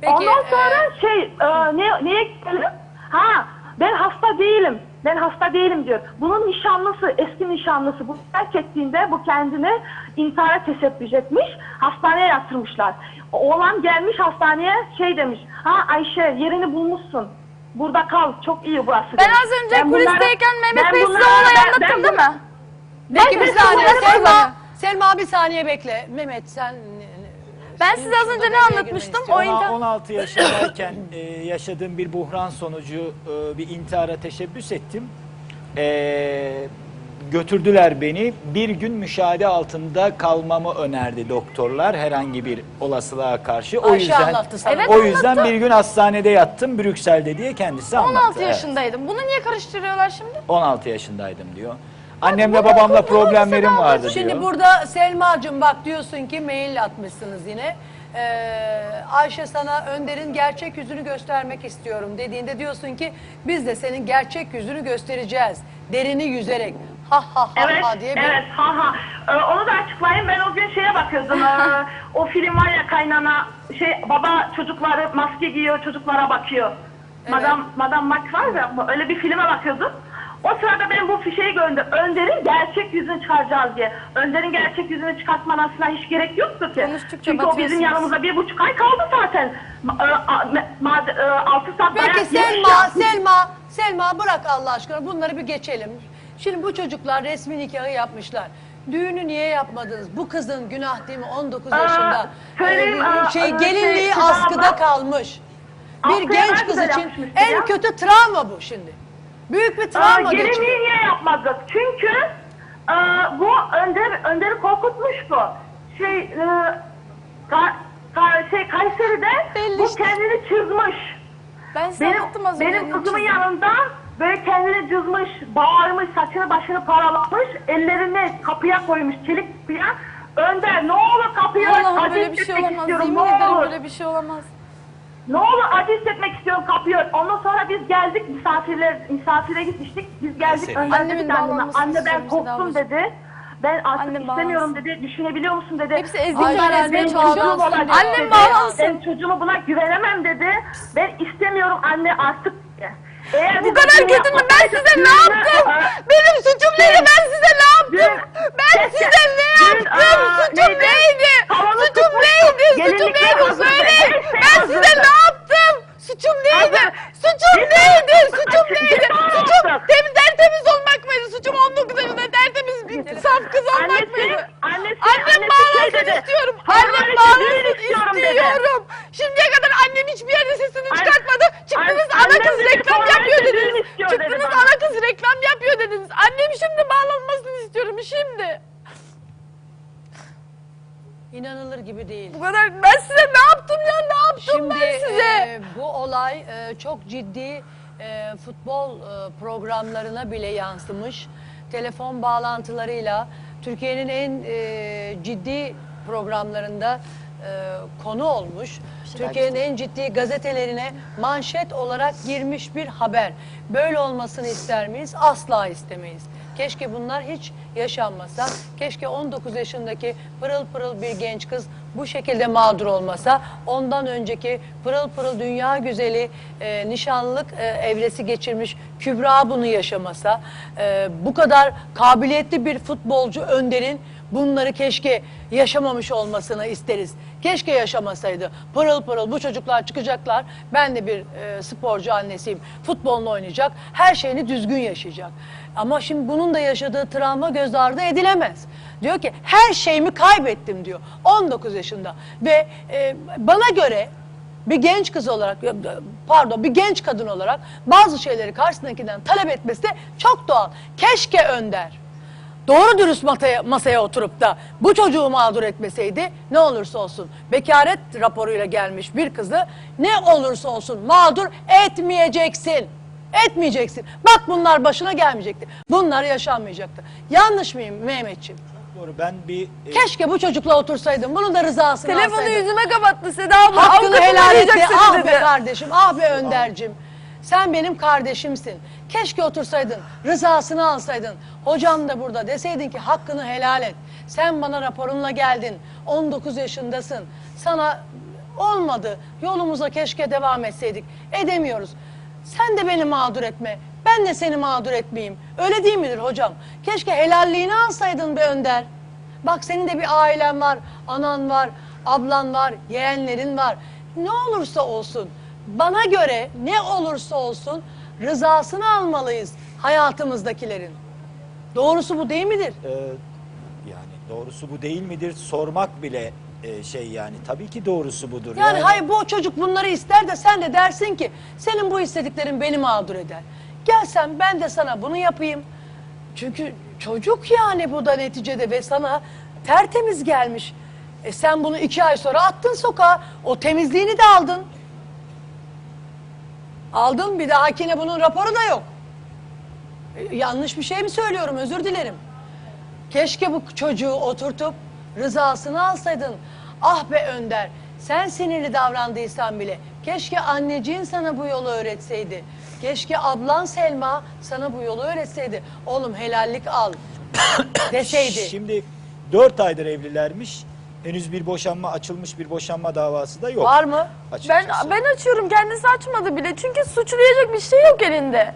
Speaker 1: Peki,
Speaker 9: Ondan sonra
Speaker 1: e,
Speaker 9: şey e, ne, neye gidelim? Ha ben hasta değilim. Ben hasta değilim diyor. Bunun nişanlısı, eski nişanlısı bu terk ettiğinde bu kendini intihara teşebbüs etmiş. Hastaneye yatırmışlar. Oğlan gelmiş hastaneye şey demiş. Ha Ayşe yerini bulmuşsun. Burada kal. Çok iyi burası.
Speaker 10: Ben az önce
Speaker 9: Ben bunları-
Speaker 10: kulisteyken Mehmet
Speaker 9: ben
Speaker 10: Bey size olayı
Speaker 9: ben-
Speaker 10: anlattım
Speaker 9: ben
Speaker 10: değil
Speaker 9: bunu-
Speaker 10: mi?
Speaker 1: Peki bir
Speaker 9: Ben-
Speaker 1: saniye
Speaker 9: ben-
Speaker 1: Selma.
Speaker 10: ben-
Speaker 1: Selma bir saniye bekle. Mehmet sen
Speaker 10: Ben size az önce ne anlatmıştım? O
Speaker 6: Ona-
Speaker 10: inter...
Speaker 6: 16 yaşındayken e, yaşadığım bir buhran sonucu e, bir intihara teşebbüs ettim. E, götürdüler beni. Bir gün müşahede altında kalmamı önerdi doktorlar herhangi bir olasılığa karşı. O
Speaker 1: Ayşe
Speaker 6: yüzden
Speaker 1: anlattı sana.
Speaker 10: Evet,
Speaker 6: o yüzden
Speaker 10: anlattı.
Speaker 6: bir gün hastanede yattım Brüksel'de diye kendisi anlattı.
Speaker 10: 16
Speaker 6: Evet.
Speaker 10: yaşındaydım. Bunu niye karıştırıyorlar şimdi?
Speaker 6: 16 yaşındaydım diyor. Annemle babamla problemlerim vardı diyor.
Speaker 1: Şimdi burada Selma'cığım bak diyorsun ki mail atmışsınız yine. Ee, Ayşe sana Önder'in gerçek yüzünü göstermek istiyorum dediğinde diyorsun ki biz de senin gerçek yüzünü göstereceğiz. Derini yüzerek. Ha ha ha
Speaker 9: Evet,
Speaker 1: ha diye bir
Speaker 9: evet, ha ha. Ee, onu da açıklayayım. Ben o gün şeye bakıyordum. ee, o film var ya kaynana, şey baba çocukları maske giyiyor, çocuklara bakıyor. Madam Madam Mac var ya, öyle bir filme bakıyordum. O sırada ben bu fişeyi gördüm. Önder'in gerçek yüzünü çıkaracağız diye. Önder'in gerçek yüzünü çıkartmasına hiç gerek yoktu ki.
Speaker 10: Konuştukça
Speaker 9: Çünkü o bizim
Speaker 10: batıyorsunuz.
Speaker 9: yanımızda bir buçuk ay kaldı zaten. Ma- e, a- me- ma- e, altı saat
Speaker 1: Peki
Speaker 9: dayak yemiş
Speaker 1: Selma,
Speaker 9: ya.
Speaker 1: Selma, Selma bırak Allah aşkına bunları bir geçelim. Şimdi bu çocuklar resmi nikahı yapmışlar. Düğünü niye yapmadınız? Bu kızın günah değil mi? 19
Speaker 9: Aa,
Speaker 1: yaşında.
Speaker 9: söyleyeyim,
Speaker 1: Ee,
Speaker 9: aa,
Speaker 1: şey
Speaker 9: aa,
Speaker 1: gelinliği
Speaker 9: şey, Seda
Speaker 1: askıda
Speaker 9: abla.
Speaker 1: kalmış. Bir
Speaker 9: Askıya
Speaker 1: genç kız için
Speaker 9: yapmıştım
Speaker 1: en
Speaker 9: ya.
Speaker 1: kötü travma bu şimdi. Büyük bir travma
Speaker 9: gelinliği
Speaker 1: geçiriyor.
Speaker 9: niye yapmadık? Çünkü e, bu Önder, Önder'i korkutmuş bu. Şey, e, ka, ka- şey Kayseri'de
Speaker 10: Belli
Speaker 9: bu
Speaker 10: işte.
Speaker 9: kendini çizmiş.
Speaker 10: Ben size
Speaker 9: Benim,
Speaker 10: anlattım az önce.
Speaker 9: benim kızımın
Speaker 10: çizdiğimi.
Speaker 9: yanında böyle kendini cızmış, bağırmış, saçını başını paralamış, ellerini kapıya koymuş, çelik kapıya. Önder ne olur kapıyı aç,
Speaker 10: Allah'ım
Speaker 9: acı
Speaker 10: böyle bir şey olamaz. Yemin ederim böyle bir şey olamaz.
Speaker 9: Ne olur acı hissetmek istiyorum kapıyı. aç. Ondan sonra biz geldik misafirler misafire gitmiştik. Biz geldik
Speaker 6: Mesela.
Speaker 9: Önder
Speaker 10: Annemin bağlanmasını
Speaker 9: anne ben
Speaker 10: istiyorum
Speaker 9: korktum dedi. Ben artık
Speaker 10: Annem
Speaker 9: istemiyorum dedi. Düşünebiliyor musun dedi.
Speaker 10: Hepsi
Speaker 1: Ay, benim
Speaker 10: çalışıyor.
Speaker 1: çocuğum olacak
Speaker 10: Annem
Speaker 1: dedi.
Speaker 10: bağlansın.
Speaker 9: Ben çocuğumu buna güvenemem dedi. Ben istemiyorum anne artık. Eğer
Speaker 10: Bu kadar kötü mü? Ben size ne yaptım? Benim suçum neydi? Ben size ne yaptım? Ben size ne yaptım? Suçum
Speaker 9: neydi?
Speaker 10: Suçum
Speaker 9: tutmuştuk.
Speaker 10: neydi? Suçum neydi?
Speaker 9: hazırdı.
Speaker 10: Söyleyin. Ben size ne yaptım? Suçum neydi?
Speaker 9: Hazır.
Speaker 10: Suçum
Speaker 9: Biz-
Speaker 10: neydi?
Speaker 9: Biz-
Speaker 10: Suçum neydi?
Speaker 9: Biz-
Speaker 10: Suçum temiz tertemiz olmak mıydı? Suçum 19 yaşında tertemiz bir saf kız olmak
Speaker 9: Annesi,
Speaker 10: mıydı?
Speaker 9: annesi,
Speaker 10: Annem
Speaker 9: annesi
Speaker 10: bağlansın
Speaker 9: şey dedi.
Speaker 10: istiyorum. Annem
Speaker 9: düğün
Speaker 10: bağlansın
Speaker 9: istiyorum dedi.
Speaker 10: istiyorum. Şimdiye kadar annem hiçbir yerde sesini
Speaker 9: An-
Speaker 10: çıkartmadı. Çıktınız
Speaker 9: an-
Speaker 10: ana
Speaker 9: annem
Speaker 10: kız
Speaker 9: dedi,
Speaker 10: reklam yapıyor dediniz.
Speaker 9: istiyor dedi
Speaker 10: Çıktınız
Speaker 9: bana.
Speaker 10: ana kız reklam yapıyor dediniz. Annem şimdi bağlanmasını istiyorum şimdi.
Speaker 1: İnanılır gibi değil.
Speaker 10: Bu kadar ben size ne yaptım ya ne yaptım
Speaker 1: Şimdi
Speaker 10: ben size?
Speaker 1: e, bu olay e, çok ciddi e, futbol e, programlarına bile yansımış. Telefon bağlantılarıyla Türkiye'nin en e, ciddi programlarında e, konu olmuş. Türkiye'nin en ciddi gazetelerine manşet olarak girmiş bir haber. Böyle olmasını ister miyiz? Asla istemeyiz. Keşke bunlar hiç yaşanmasa. Keşke 19 yaşındaki pırıl pırıl bir genç kız bu şekilde mağdur olmasa. Ondan önceki pırıl pırıl dünya güzeli e, nişanlılık e, evresi geçirmiş Kübra bunu yaşamasa. e, bu kadar kabiliyetli bir futbolcu Önder'in bunları keşke yaşamamış olmasını isteriz. Keşke yaşamasaydı. Pırıl pırıl bu çocuklar çıkacaklar. Ben de bir e, sporcu annesiyim. Futbolunu oynayacak. Her şeyini düzgün yaşayacak. Ama şimdi bunun da yaşadığı travma göz ardı edilemez. Diyor ki her şeyimi kaybettim diyor. 19 yaşında. Ve e, bana göre bir genç kız olarak pardon bir genç kadın olarak bazı şeyleri karşısındakinden talep etmesi de çok doğal. Keşke Önder doğru dürüst masaya, masaya oturup da bu çocuğu mağdur etmeseydi ne olursa olsun bekaret raporuyla gelmiş bir kızı ne olursa olsun mağdur etmeyeceksin. Etmeyeceksin. Bak bunlar başına gelmeyecekti. Bunlar yaşanmayacaktı. Yanlış mıyım Mehmetciğim?
Speaker 6: Doğru ben bir e,
Speaker 1: Keşke bu çocukla otursaydın. Bunun da rızasını
Speaker 9: Telefonu
Speaker 1: alsaydın.
Speaker 9: yüzüme kapattı Seda abla.
Speaker 1: Hakkını
Speaker 9: Avukatım
Speaker 1: helal et
Speaker 9: arayacak
Speaker 1: de
Speaker 9: seni
Speaker 1: ah
Speaker 9: dedi.
Speaker 1: be kardeşim, ah be Önder'cim. Sen benim kardeşimsin. Keşke otursaydın, rızasını alsaydın. Hocam da burada deseydin ki hakkını helal et. Sen bana raporunla geldin. 19 yaşındasın. Sana olmadı. Yolumuza keşke devam etseydik. Edemiyoruz. Sen de beni mağdur etme. Ben de seni mağdur etmeyeyim. Öyle değil midir hocam? Keşke helalliğini alsaydın be Önder. Bak senin de bir ailen var, anan var, ablan var, yeğenlerin var. Ne olursa olsun, bana göre ne olursa olsun rızasını almalıyız hayatımızdakilerin. Doğrusu bu değil midir?
Speaker 6: e, yani doğrusu bu değil midir sormak bile e, şey yani tabii ki doğrusu budur.
Speaker 1: Yani, hayır bu çocuk bunları ister de sen de dersin ki senin bu istediklerin beni mağdur eder. Gelsen ben de sana bunu yapayım. Çünkü çocuk yani bu da neticede ve sana tertemiz gelmiş. E sen bunu iki ay sonra attın sokağa. O temizliğini de aldın. Aldın bir dahakine bunun raporu da yok. E, yanlış bir şey mi söylüyorum özür dilerim. Keşke bu çocuğu oturtup rızasını alsaydın. Ah be Önder, sen sinirli davrandıysan bile keşke anneciğin sana bu yolu öğretseydi. Keşke ablan Selma sana bu yolu öğretseydi. Oğlum helallik al deseydi.
Speaker 6: Şimdi 4 aydır evlilermiş. Henüz bir boşanma açılmış bir boşanma davası da yok.
Speaker 1: Var mı?
Speaker 9: Ben,
Speaker 6: Açıkçası.
Speaker 9: ben açıyorum kendisi açmadı bile çünkü suçlayacak bir şey yok elinde.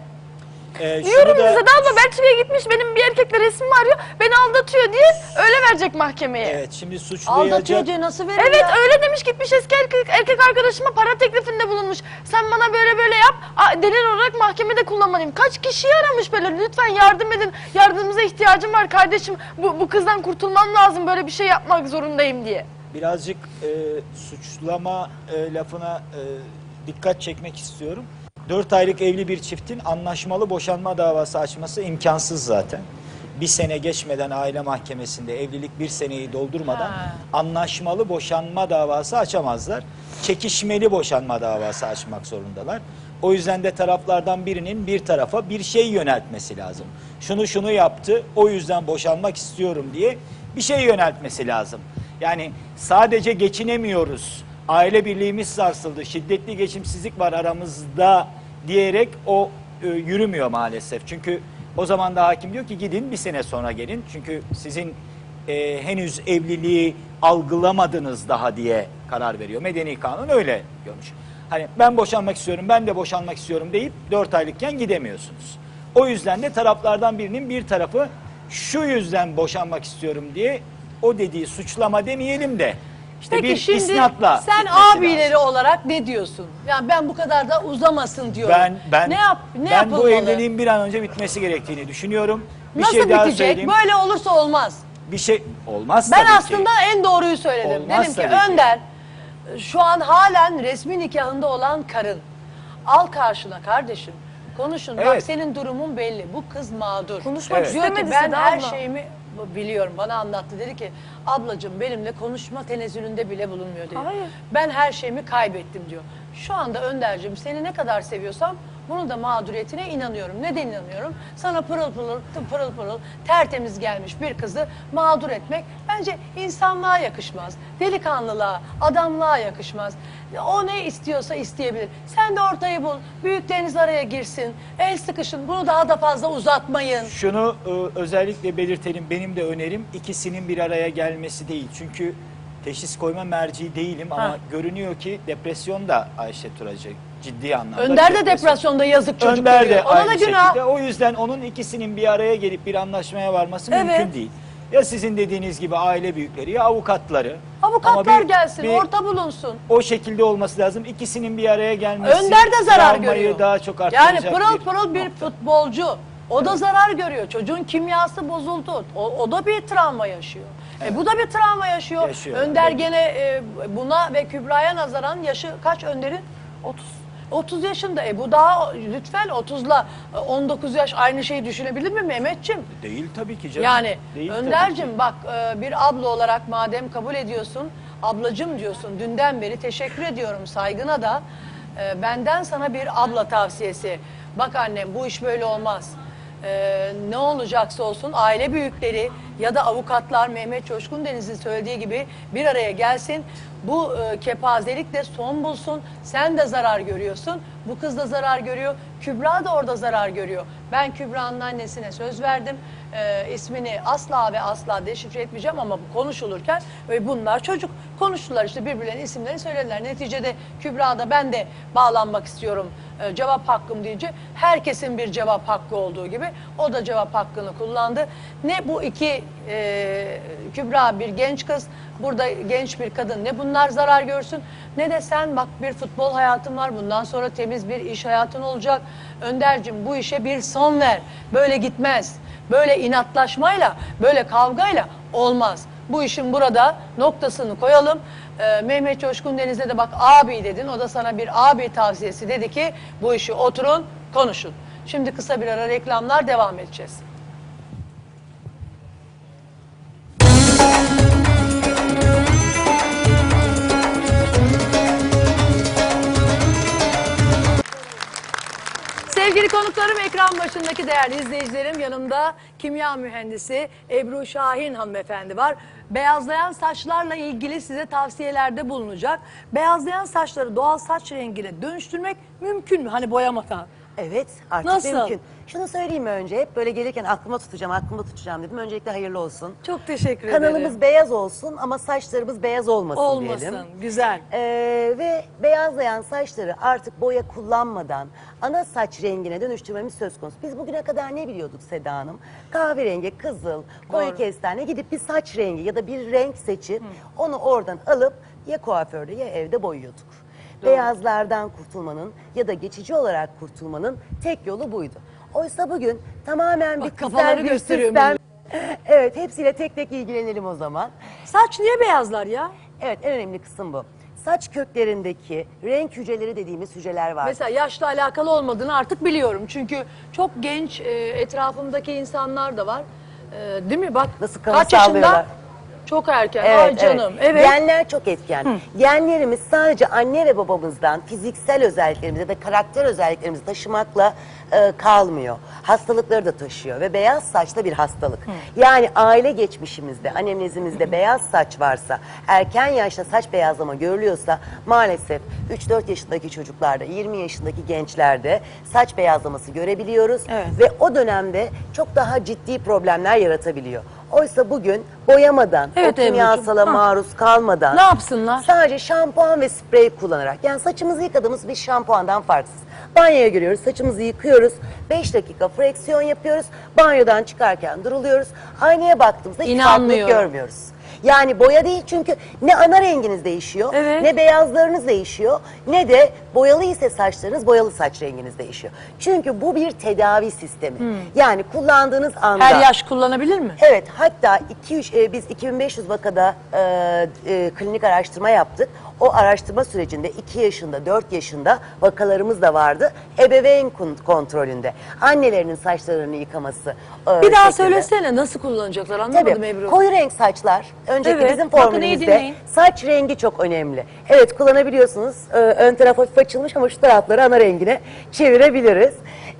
Speaker 6: Ee,
Speaker 9: Diyorum
Speaker 6: şunu da-
Speaker 9: Seda abla Belçika'ya gitmiş benim bir erkekle resmimi arıyor. Beni aldatıyor diye öyle verecek mahkemeye.
Speaker 6: Evet şimdi suçlayacak.
Speaker 1: Aldatıyor diye nasıl verir
Speaker 9: Evet
Speaker 1: ya?
Speaker 9: öyle demiş gitmiş eski erkek, erkek arkadaşıma para teklifinde bulunmuş. Sen bana böyle böyle yap a- delil olarak mahkemede kullanmalıyım. Kaç kişiyi aramış böyle lütfen yardım edin. Yardımınıza ihtiyacım var kardeşim. Bu, bu kızdan kurtulmam lazım böyle bir şey yapmak zorundayım diye.
Speaker 6: birazcık e, suçlama e, lafına e, dikkat çekmek istiyorum. 4 aylık evli bir çiftin anlaşmalı boşanma davası açması imkansız zaten. Bir sene geçmeden aile mahkemesinde evlilik bir seneyi doldurmadan
Speaker 1: Ha.
Speaker 6: anlaşmalı boşanma davası açamazlar. Çekişmeli boşanma davası açmak zorundalar. O yüzden de taraflardan birinin bir tarafa bir şey yöneltmesi lazım. Şunu şunu yaptı, o yüzden boşanmak istiyorum diye bir şey yöneltmesi lazım. Yani sadece geçinemiyoruz, aile birliğimiz sarsıldı, şiddetli geçimsizlik var aramızda diyerek o e, yürümüyor maalesef. Çünkü o zaman da hakim diyor ki gidin bir sene sonra gelin. Çünkü sizin e, henüz evliliği algılamadınız daha diye karar veriyor. Medeni kanun öyle görmüş. Hani ben boşanmak istiyorum, ben de boşanmak istiyorum deyip 4 aylıkken gidemiyorsunuz. O yüzden de taraflardan birinin bir tarafı şu yüzden boşanmak istiyorum diye o dediği suçlama demeyelim de işte
Speaker 1: Peki
Speaker 6: bir
Speaker 1: şimdi
Speaker 6: isnatla
Speaker 1: sen
Speaker 6: gitmesi
Speaker 1: abileri
Speaker 6: lazım.
Speaker 1: olarak ne diyorsun? Yani ben bu kadar da uzamasın diyorum.
Speaker 6: Ben ben
Speaker 1: ne yap ne
Speaker 6: ben
Speaker 1: yapılmalı?
Speaker 6: bu evliliğin bir an önce bitmesi gerektiğini düşünüyorum. Bir
Speaker 1: Nasıl
Speaker 6: şey daha
Speaker 1: bitecek?
Speaker 6: söyleyeyim.
Speaker 1: Böyle olursa olmaz.
Speaker 6: Bir şey olmaz
Speaker 1: Ben
Speaker 6: tabii ki.
Speaker 1: aslında en doğruyu söyledim.
Speaker 6: Olmaz
Speaker 1: Dedim ki
Speaker 6: tabii ki.
Speaker 1: Önder şu an halen resmi nikahında olan karın al karşına kardeşim. Konuşun. Bak
Speaker 6: Evet.
Speaker 1: senin durumun belli. Bu kız mağdur.
Speaker 9: Konuşmak
Speaker 6: Evet.
Speaker 1: Diyor ki
Speaker 9: istemedi
Speaker 1: ben
Speaker 9: Seda
Speaker 1: her
Speaker 9: abla.
Speaker 1: şeyimi biliyorum. Bana anlattı. Dedi ki ablacığım benimle konuşma tenezzülünde bile bulunmuyor dedi.
Speaker 9: Hayır.
Speaker 1: Ben her şeyimi kaybettim diyor. Şu anda Önder'cim seni ne kadar seviyorsam bunu da mağduriyetine inanıyorum. Neden inanıyorum? Sana pırıl pırıl pırıl pırıl tertemiz gelmiş bir kızı mağdur etmek bence insanlığa yakışmaz. Delikanlılığa, adamlığa yakışmaz. O ne istiyorsa isteyebilir. Sen de ortayı bul. Büyükleriniz araya girsin. El sıkışın. Bunu daha da fazla uzatmayın.
Speaker 6: Şunu e, özellikle belirtelim. Benim de önerim ikisinin bir araya gelmesi değil. Çünkü teşhis koyma merci değilim ama
Speaker 1: Ha.
Speaker 6: görünüyor ki depresyon da Ayşe Turacı ciddi anlamda.
Speaker 1: Önder de
Speaker 6: depresyon.
Speaker 1: depresyonda yazık çocuk
Speaker 6: Önder de
Speaker 1: görüyor. Ona
Speaker 6: aynı
Speaker 1: da günah.
Speaker 6: şekilde. O yüzden onun ikisinin bir araya gelip bir anlaşmaya varması
Speaker 1: Evet.
Speaker 6: mümkün değil. Ya sizin dediğiniz gibi aile büyükleri ya avukatları.
Speaker 1: Avukatlar
Speaker 6: Ama bir-
Speaker 1: gelsin,
Speaker 6: bir-
Speaker 1: orta bulunsun.
Speaker 6: O şekilde olması lazım. İkisinin bir araya gelmesi.
Speaker 1: Önder de zarar
Speaker 6: travmayı
Speaker 1: görüyor.
Speaker 6: daha çok
Speaker 1: yani
Speaker 6: arttıracak
Speaker 1: pırıl
Speaker 6: bir
Speaker 1: pırıl bir futbolcu. O da zarar görüyor. Çocuğun kimyası bozuldu. O, o da bir travma yaşıyor. E, bu da bir travma yaşıyor.
Speaker 6: Yaşıyor,
Speaker 1: Önder
Speaker 6: evet.
Speaker 1: gene e, buna ve Kübra'ya nazaran yaşı kaç Önder'in? 30. 30 yaşında. E bu daha lütfen 30'la e, 19 yaş aynı şeyi düşünebilir mi Mehmetçim?
Speaker 6: Değil tabii ki canım.
Speaker 1: Yani
Speaker 6: Değil tabii ki.
Speaker 1: Önder'cim bak e, bir abla olarak madem kabul ediyorsun, ablacım diyorsun dünden beri teşekkür ediyorum saygına da. E, Benden sana bir abla tavsiyesi. Bak annem bu iş böyle olmaz. E, ne olacaksa olsun aile büyükleri ya da avukatlar Mehmet Coşkun Deniz'in söylediği gibi bir araya gelsin. Bu e, kepazelik de son bulsun. Sen de zarar görüyorsun. Bu kız da zarar görüyor. Kübra da orada zarar görüyor. Ben Kübra'nın annesine söz verdim. E, ismini asla ve asla deşifre etmeyeceğim ama konuşulurken ve bunlar çocuk konuştular işte birbirlerinin isimlerini söylediler. Neticede Kübra da ben de bağlanmak istiyorum e, cevap hakkım deyince herkesin bir cevap hakkı olduğu gibi o da cevap hakkını kullandı. Ne bu iki e, Kübra bir genç kız burada genç bir kadın ne bunlar zarar görsün ne de sen bak bir futbol hayatın var bundan sonra temiz bir iş hayatın olacak. Öndercim bu işe bir son ver böyle gitmez böyle inatlaşmayla böyle kavgayla olmaz. Bu işin burada noktasını koyalım. Ee, Mehmet Coşkun Deniz'e de bak abi dedin. O da sana bir abi tavsiyesi dedi ki bu işi oturun konuşun. Şimdi kısa bir ara reklamlar devam edeceğiz. Sevgili konuklarım, ekran başındaki değerli izleyicilerim, yanımda kimya mühendisi Ebru Şahin hanımefendi var. Beyazlayan saçlarla ilgili size tavsiyelerde bulunacak. Beyazlayan saçları doğal saç rengine dönüştürmek mümkün mü? Hani boyamadan.
Speaker 12: Evet artık
Speaker 1: Nasıl?
Speaker 12: mümkün. Şunu söyleyeyim mi önce hep böyle gelirken aklıma tutacağım aklıma tutacağım dedim. Öncelikle hayırlı olsun.
Speaker 1: Çok teşekkür
Speaker 12: Kanalımız
Speaker 1: ederim.
Speaker 12: beyaz olsun ama saçlarımız beyaz olmasın,
Speaker 1: Olmasın,
Speaker 12: diyelim.
Speaker 1: güzel.
Speaker 12: Ee, ve beyazlayan saçları artık boya kullanmadan ana saç rengine dönüştürmemiz söz konusu. Biz bugüne kadar ne biliyorduk Seda Hanım? Kahverengi, kızıl, koyu
Speaker 1: Doğru.
Speaker 12: kestane gidip bir saç rengi ya da bir renk seçip onu oradan alıp ya kuaförde ya evde boyuyorduk. Beyazlardan kurtulmanın ya da geçici olarak kurtulmanın tek yolu buydu. Oysa bugün tamamen
Speaker 1: Bak,
Speaker 12: bitkisel
Speaker 1: kafaları
Speaker 12: bir
Speaker 1: gösteriyor
Speaker 12: sistem. Evet hepsiyle tek tek ilgilenelim o zaman.
Speaker 1: Saç niye beyazlar ya?
Speaker 12: Evet en önemli kısım bu. Saç köklerindeki renk hücreleri dediğimiz hücreler var.
Speaker 1: Mesela yaşla alakalı olmadığını artık biliyorum. Çünkü çok genç e, etrafımdaki insanlar da var. E, değil mi? Bak
Speaker 12: Nasıl
Speaker 1: kaç yaşında?
Speaker 12: sallıyorlar.
Speaker 1: Çok erken. Ay canım. Evet.
Speaker 12: Genler çok etken. Genlerimiz sadece anne ve babamızdan fiziksel özelliklerimizi ve karakter özelliklerimizi taşımakla e, kalmıyor. Hastalıkları da taşıyor ve beyaz saç da bir hastalık. Yani aile geçmişimizde, annemnezimizde beyaz saç varsa, erken yaşta saç beyazlama görülüyorsa maalesef 3-4 yaşındaki çocuklarda, 20 yaşındaki gençlerde saç beyazlaması görebiliyoruz
Speaker 1: Evet.
Speaker 12: ve o dönemde çok daha ciddi problemler yaratabiliyor. Oysa bugün boyamadan,
Speaker 1: Evet
Speaker 12: o kimyasala maruz kalmadan
Speaker 1: Ne yapsınlar?
Speaker 12: sadece şampuan ve sprey kullanarak yani saçımızı yıkadığımız bir şampuandan farksız. Banyoya giriyoruz, saçımızı yıkıyoruz, 5 dakika freksiyon yapıyoruz, banyodan çıkarken duruluyoruz, aynaya baktığımızda hiç farklılık görmüyoruz. Yani boya değil çünkü ne ana renginiz değişiyor,
Speaker 1: Evet.
Speaker 12: ne beyazlarınız değişiyor, ne de boyalı ise saçlarınız boyalı saç renginiz değişiyor. Çünkü bu bir tedavi sistemi. Yani kullandığınız anda...
Speaker 1: Her yaş kullanabilir mi?
Speaker 12: Evet hatta 2 e, biz 2500 vakada e, e, klinik araştırma yaptık. O araştırma sürecinde 2 yaşında 4 yaşında vakalarımız da vardı. Ebeveyn kon- kontrolünde. Annelerinin saçlarını yıkaması. e,
Speaker 1: Bir daha
Speaker 12: şeklinde.
Speaker 1: söylesene nasıl kullanacaklar anlamadım
Speaker 12: Tabii.
Speaker 1: Ebru.
Speaker 12: Koyu renk saçlar. Önceki
Speaker 1: Evet,
Speaker 12: bizim formülümüzde saç rengi çok önemli. Evet kullanabiliyorsunuz. Ee, ön taraf hafif açılmış ama şu tarafları ana rengine çevirebiliriz.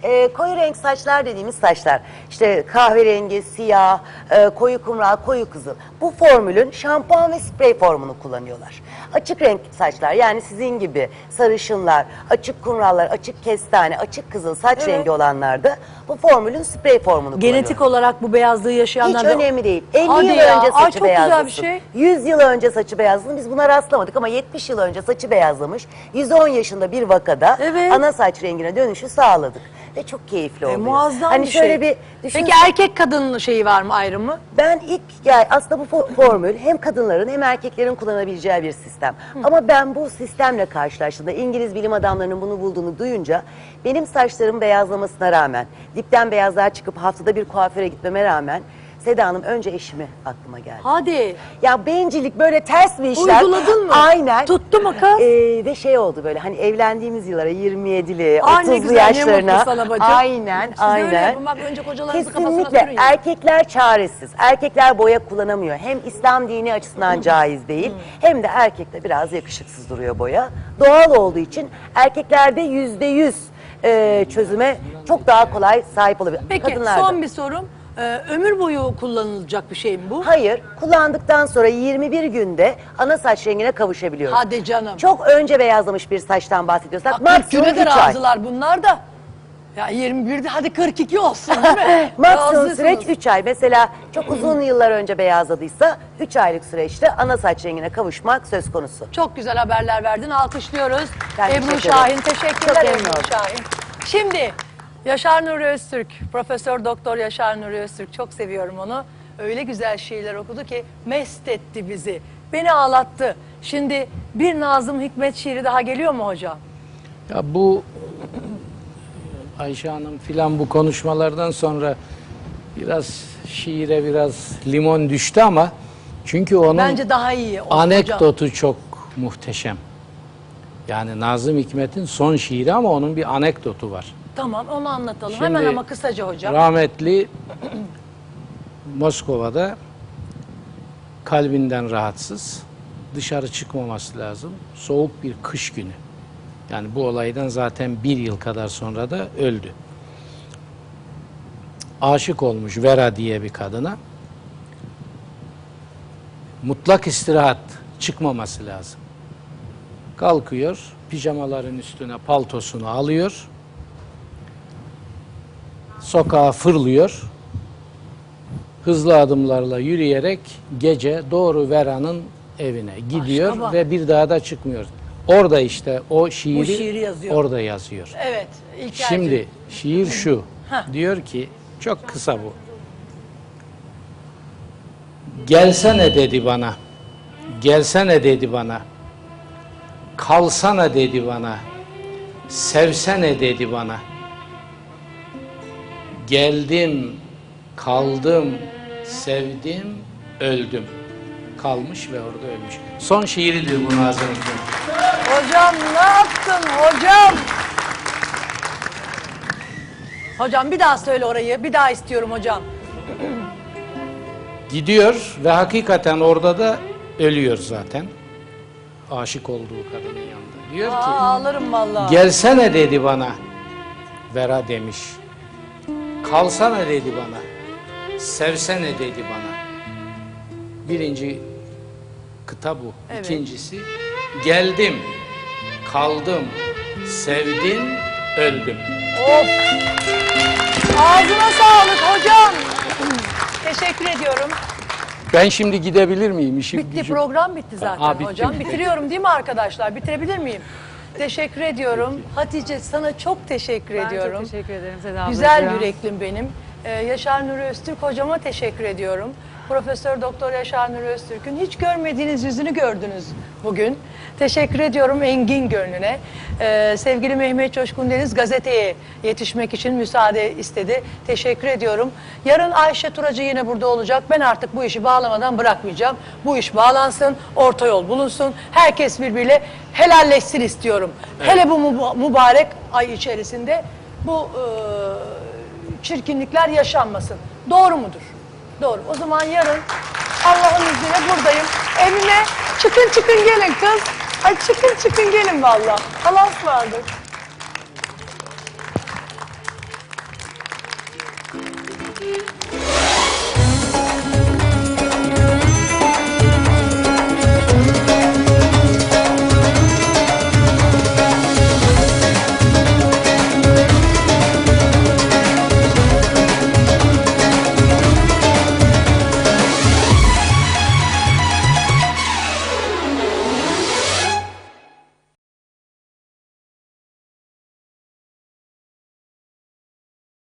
Speaker 12: e, koyu renk saçlar dediğimiz saçlar. İşte kahverengi, siyah, e, koyu kumral, koyu kızıl. Bu formülün şampuan ve sprey formunu kullanıyorlar. Açık renk saçlar yani sizin gibi sarışınlar, açık kumrallar, açık kestane, açık kızıl saç
Speaker 1: Evet.
Speaker 12: rengi olanlar da bu formülün sprey formunu
Speaker 1: Genetik olarak bu beyazlığı yaşayanlar
Speaker 12: hiç
Speaker 1: da-
Speaker 12: önemli değil. 50
Speaker 1: Hadi
Speaker 12: yıl
Speaker 1: ya,
Speaker 12: önce
Speaker 1: ay
Speaker 12: saçı
Speaker 1: çok güzel bir
Speaker 12: beyazlasın.
Speaker 1: şey.
Speaker 12: 100 yıl önce saçı beyazladın. Biz buna rastlamadık ama 70 yıl önce saçı beyazlamış. 110 yaşında bir vakada
Speaker 1: Evet.
Speaker 12: ana saç rengine dönüşü sağladık. Ve çok keyifli
Speaker 1: E,
Speaker 12: oluyor.
Speaker 1: muazzam
Speaker 12: hani
Speaker 1: bir
Speaker 12: şöyle
Speaker 1: şey.
Speaker 12: bir
Speaker 1: Peki
Speaker 12: düşünsene-
Speaker 1: erkek kadın şeyi var mı ayrımı?
Speaker 12: ben ilk yani aslında bu fo- formül hem kadınların hem erkeklerin kullanabileceği bir sistem. Ama ben bu sistemle karşılaştığımda İngiliz bilim adamlarının bunu bulduğunu duyunca benim saçlarım beyazlamasına rağmen dipten beyazlar çıkıp haftada bir kuaföre gitmeme rağmen Seda Hanım önce eşimi aklıma geldi.
Speaker 1: Hadi.
Speaker 12: Ya bencillik böyle ters bir işler.
Speaker 1: Uyguladın mı?
Speaker 12: Aynen.
Speaker 1: Tuttu mu kız?
Speaker 12: Ee, ve şey oldu böyle hani evlendiğimiz yıllara 27'li,
Speaker 1: Aa, ne
Speaker 12: 30'lu
Speaker 1: güzel, ne
Speaker 12: yaşlarına.
Speaker 1: mutlu sana bacım.
Speaker 12: Ayına
Speaker 1: Siz öyle
Speaker 12: aynen.
Speaker 1: yapın. Bak önce kocalarınızı kafasına
Speaker 12: Kesinlikle
Speaker 1: sürün ya.
Speaker 12: erkekler çaresiz. Erkekler boya kullanamıyor. Hem İslam dini açısından caiz değil hem de erkekte biraz yakışıksız duruyor boya. Doğal olduğu için erkeklerde yüzde yüz e, çözüme çok daha kolay sahip olabilir.
Speaker 1: Peki
Speaker 12: Kadınlarda.
Speaker 1: son bir sorum. Ee, ömür boyu kullanılacak bir şey mi bu?
Speaker 12: Hayır, kullandıktan sonra 21 günde ana saç rengine kavuşabiliyoruz.
Speaker 1: Hadi canım.
Speaker 12: Çok önce beyazlamış bir saçtan bahsediyorsak
Speaker 1: Bak,
Speaker 12: maksimum
Speaker 1: 40 güne
Speaker 12: 3
Speaker 1: de
Speaker 12: ay.
Speaker 1: bunlar da. Ya 21'de hadi 42 olsun değil mi?
Speaker 12: Maksimum
Speaker 1: Razısınız.
Speaker 12: süreç 3 ay. Mesela çok uzun yıllar önce beyazladıysa 3 aylık süreçte ana saç rengine kavuşmak söz konusu.
Speaker 1: Çok güzel haberler verdin. Alkışlıyoruz.
Speaker 12: Ben
Speaker 1: Ebru
Speaker 12: teşekkür
Speaker 1: Şahin
Speaker 12: ederim.
Speaker 1: teşekkürler
Speaker 12: Çok memnun
Speaker 1: Ebru
Speaker 12: oldum.
Speaker 1: Şahin. Şimdi Yaşar Nuri Öztürk, Profesör Doktor Yaşar Nuri Öztürk çok seviyorum onu. Öyle güzel şiirler okudu ki mest etti bizi. Beni ağlattı. Şimdi bir Nazım Hikmet şiiri daha geliyor mu hocam?
Speaker 5: Ya bu Ayşe Hanım filan bu konuşmalardan sonra biraz şiire biraz limon düştü ama çünkü onun
Speaker 1: Bence daha iyi. o- hocam.
Speaker 5: anekdotu çok muhteşem. Yani Nazım Hikmet'in son şiiri ama onun bir anekdotu var.
Speaker 1: Tamam onu anlatalım.
Speaker 5: Şimdi
Speaker 1: Hemen ama kısaca hocam.
Speaker 5: Rahmetli Moskova'da kalbinden rahatsız. Dışarı çıkmaması lazım. Soğuk bir kış günü. Yani bu olaydan zaten bir yıl kadar sonra da öldü. Aşık olmuş Vera diye bir kadına. Mutlak istirahat çıkmaması lazım. Kalkıyor, pijamaların üstüne paltosunu alıyor sokağa fırlıyor. Hızlı adımlarla yürüyerek gece doğru Vera'nın evine gidiyor
Speaker 1: Aşka bak.
Speaker 5: ve bir daha da çıkmıyor. Orada işte o şiiri,
Speaker 1: şiiri yazıyor.
Speaker 5: orada yazıyor.
Speaker 1: Evet. İlker
Speaker 5: Şimdi şiir şu.
Speaker 1: Heh.
Speaker 5: Diyor ki çok kısa bu. Gelsene dedi bana. Gelsene dedi bana. Kalsana dedi bana. Sevsene dedi bana. Geldim, kaldım, sevdim, öldüm. Kalmış ve orada ölmüş. Son şiiridir bu Nazım Hikmet.
Speaker 1: Hocam ne yaptın hocam? Hocam bir daha söyle orayı. Bir daha istiyorum hocam.
Speaker 5: Gidiyor ve hakikaten orada da ölüyor zaten. Aşık olduğu kadının yanında. Diyor
Speaker 1: Aa,
Speaker 5: ki
Speaker 1: ağlarım vallahi.
Speaker 5: gelsene dedi bana. Vera demiş. Kalsana dedi bana. Sevsene dedi bana. Birinci kıta bu.
Speaker 1: Evet.
Speaker 5: İkincisi geldim, kaldım, sevdim, öldüm.
Speaker 1: Of. Ağzına sağlık hocam. Teşekkür ediyorum.
Speaker 5: Ben şimdi gidebilir miyim? İşim
Speaker 1: Bitti
Speaker 5: gücüm-
Speaker 1: program bitti zaten
Speaker 5: Aa, bitti
Speaker 1: hocam. Bitiriyorum değil mi arkadaşlar? Bitirebilir miyim? Teşekkür ediyorum. Hatice sana çok teşekkür
Speaker 4: Ben
Speaker 1: ediyorum.
Speaker 4: çok teşekkür ederim Seda.
Speaker 1: Güzel yüreklim benim. Ee, Yaşar Nuri Öztürk hocama teşekkür ediyorum. Profesör Doktor Yaşar Nuri Öztürk'ün hiç görmediğiniz yüzünü gördünüz bugün. Teşekkür ediyorum Engin Gönlü'ne. Ee, sevgili Mehmet Coşkun Deniz gazeteye yetişmek için müsaade istedi. Teşekkür ediyorum. Yarın Ayşe Turacı yine burada olacak. Ben artık bu işi bağlamadan bırakmayacağım. Bu iş bağlansın, orta yol bulunsun. Herkes birbiriyle helalleşsin istiyorum. Hele bu müba- mübarek ay içerisinde bu e, çirkinlikler yaşanmasın. Doğru mudur? Doğru. O zaman yarın Allah'ın izniyle buradayım. Emine çıkın çıkın gelin kız. Ay çıkın çıkın gelin valla. Allah'a ısmarladık.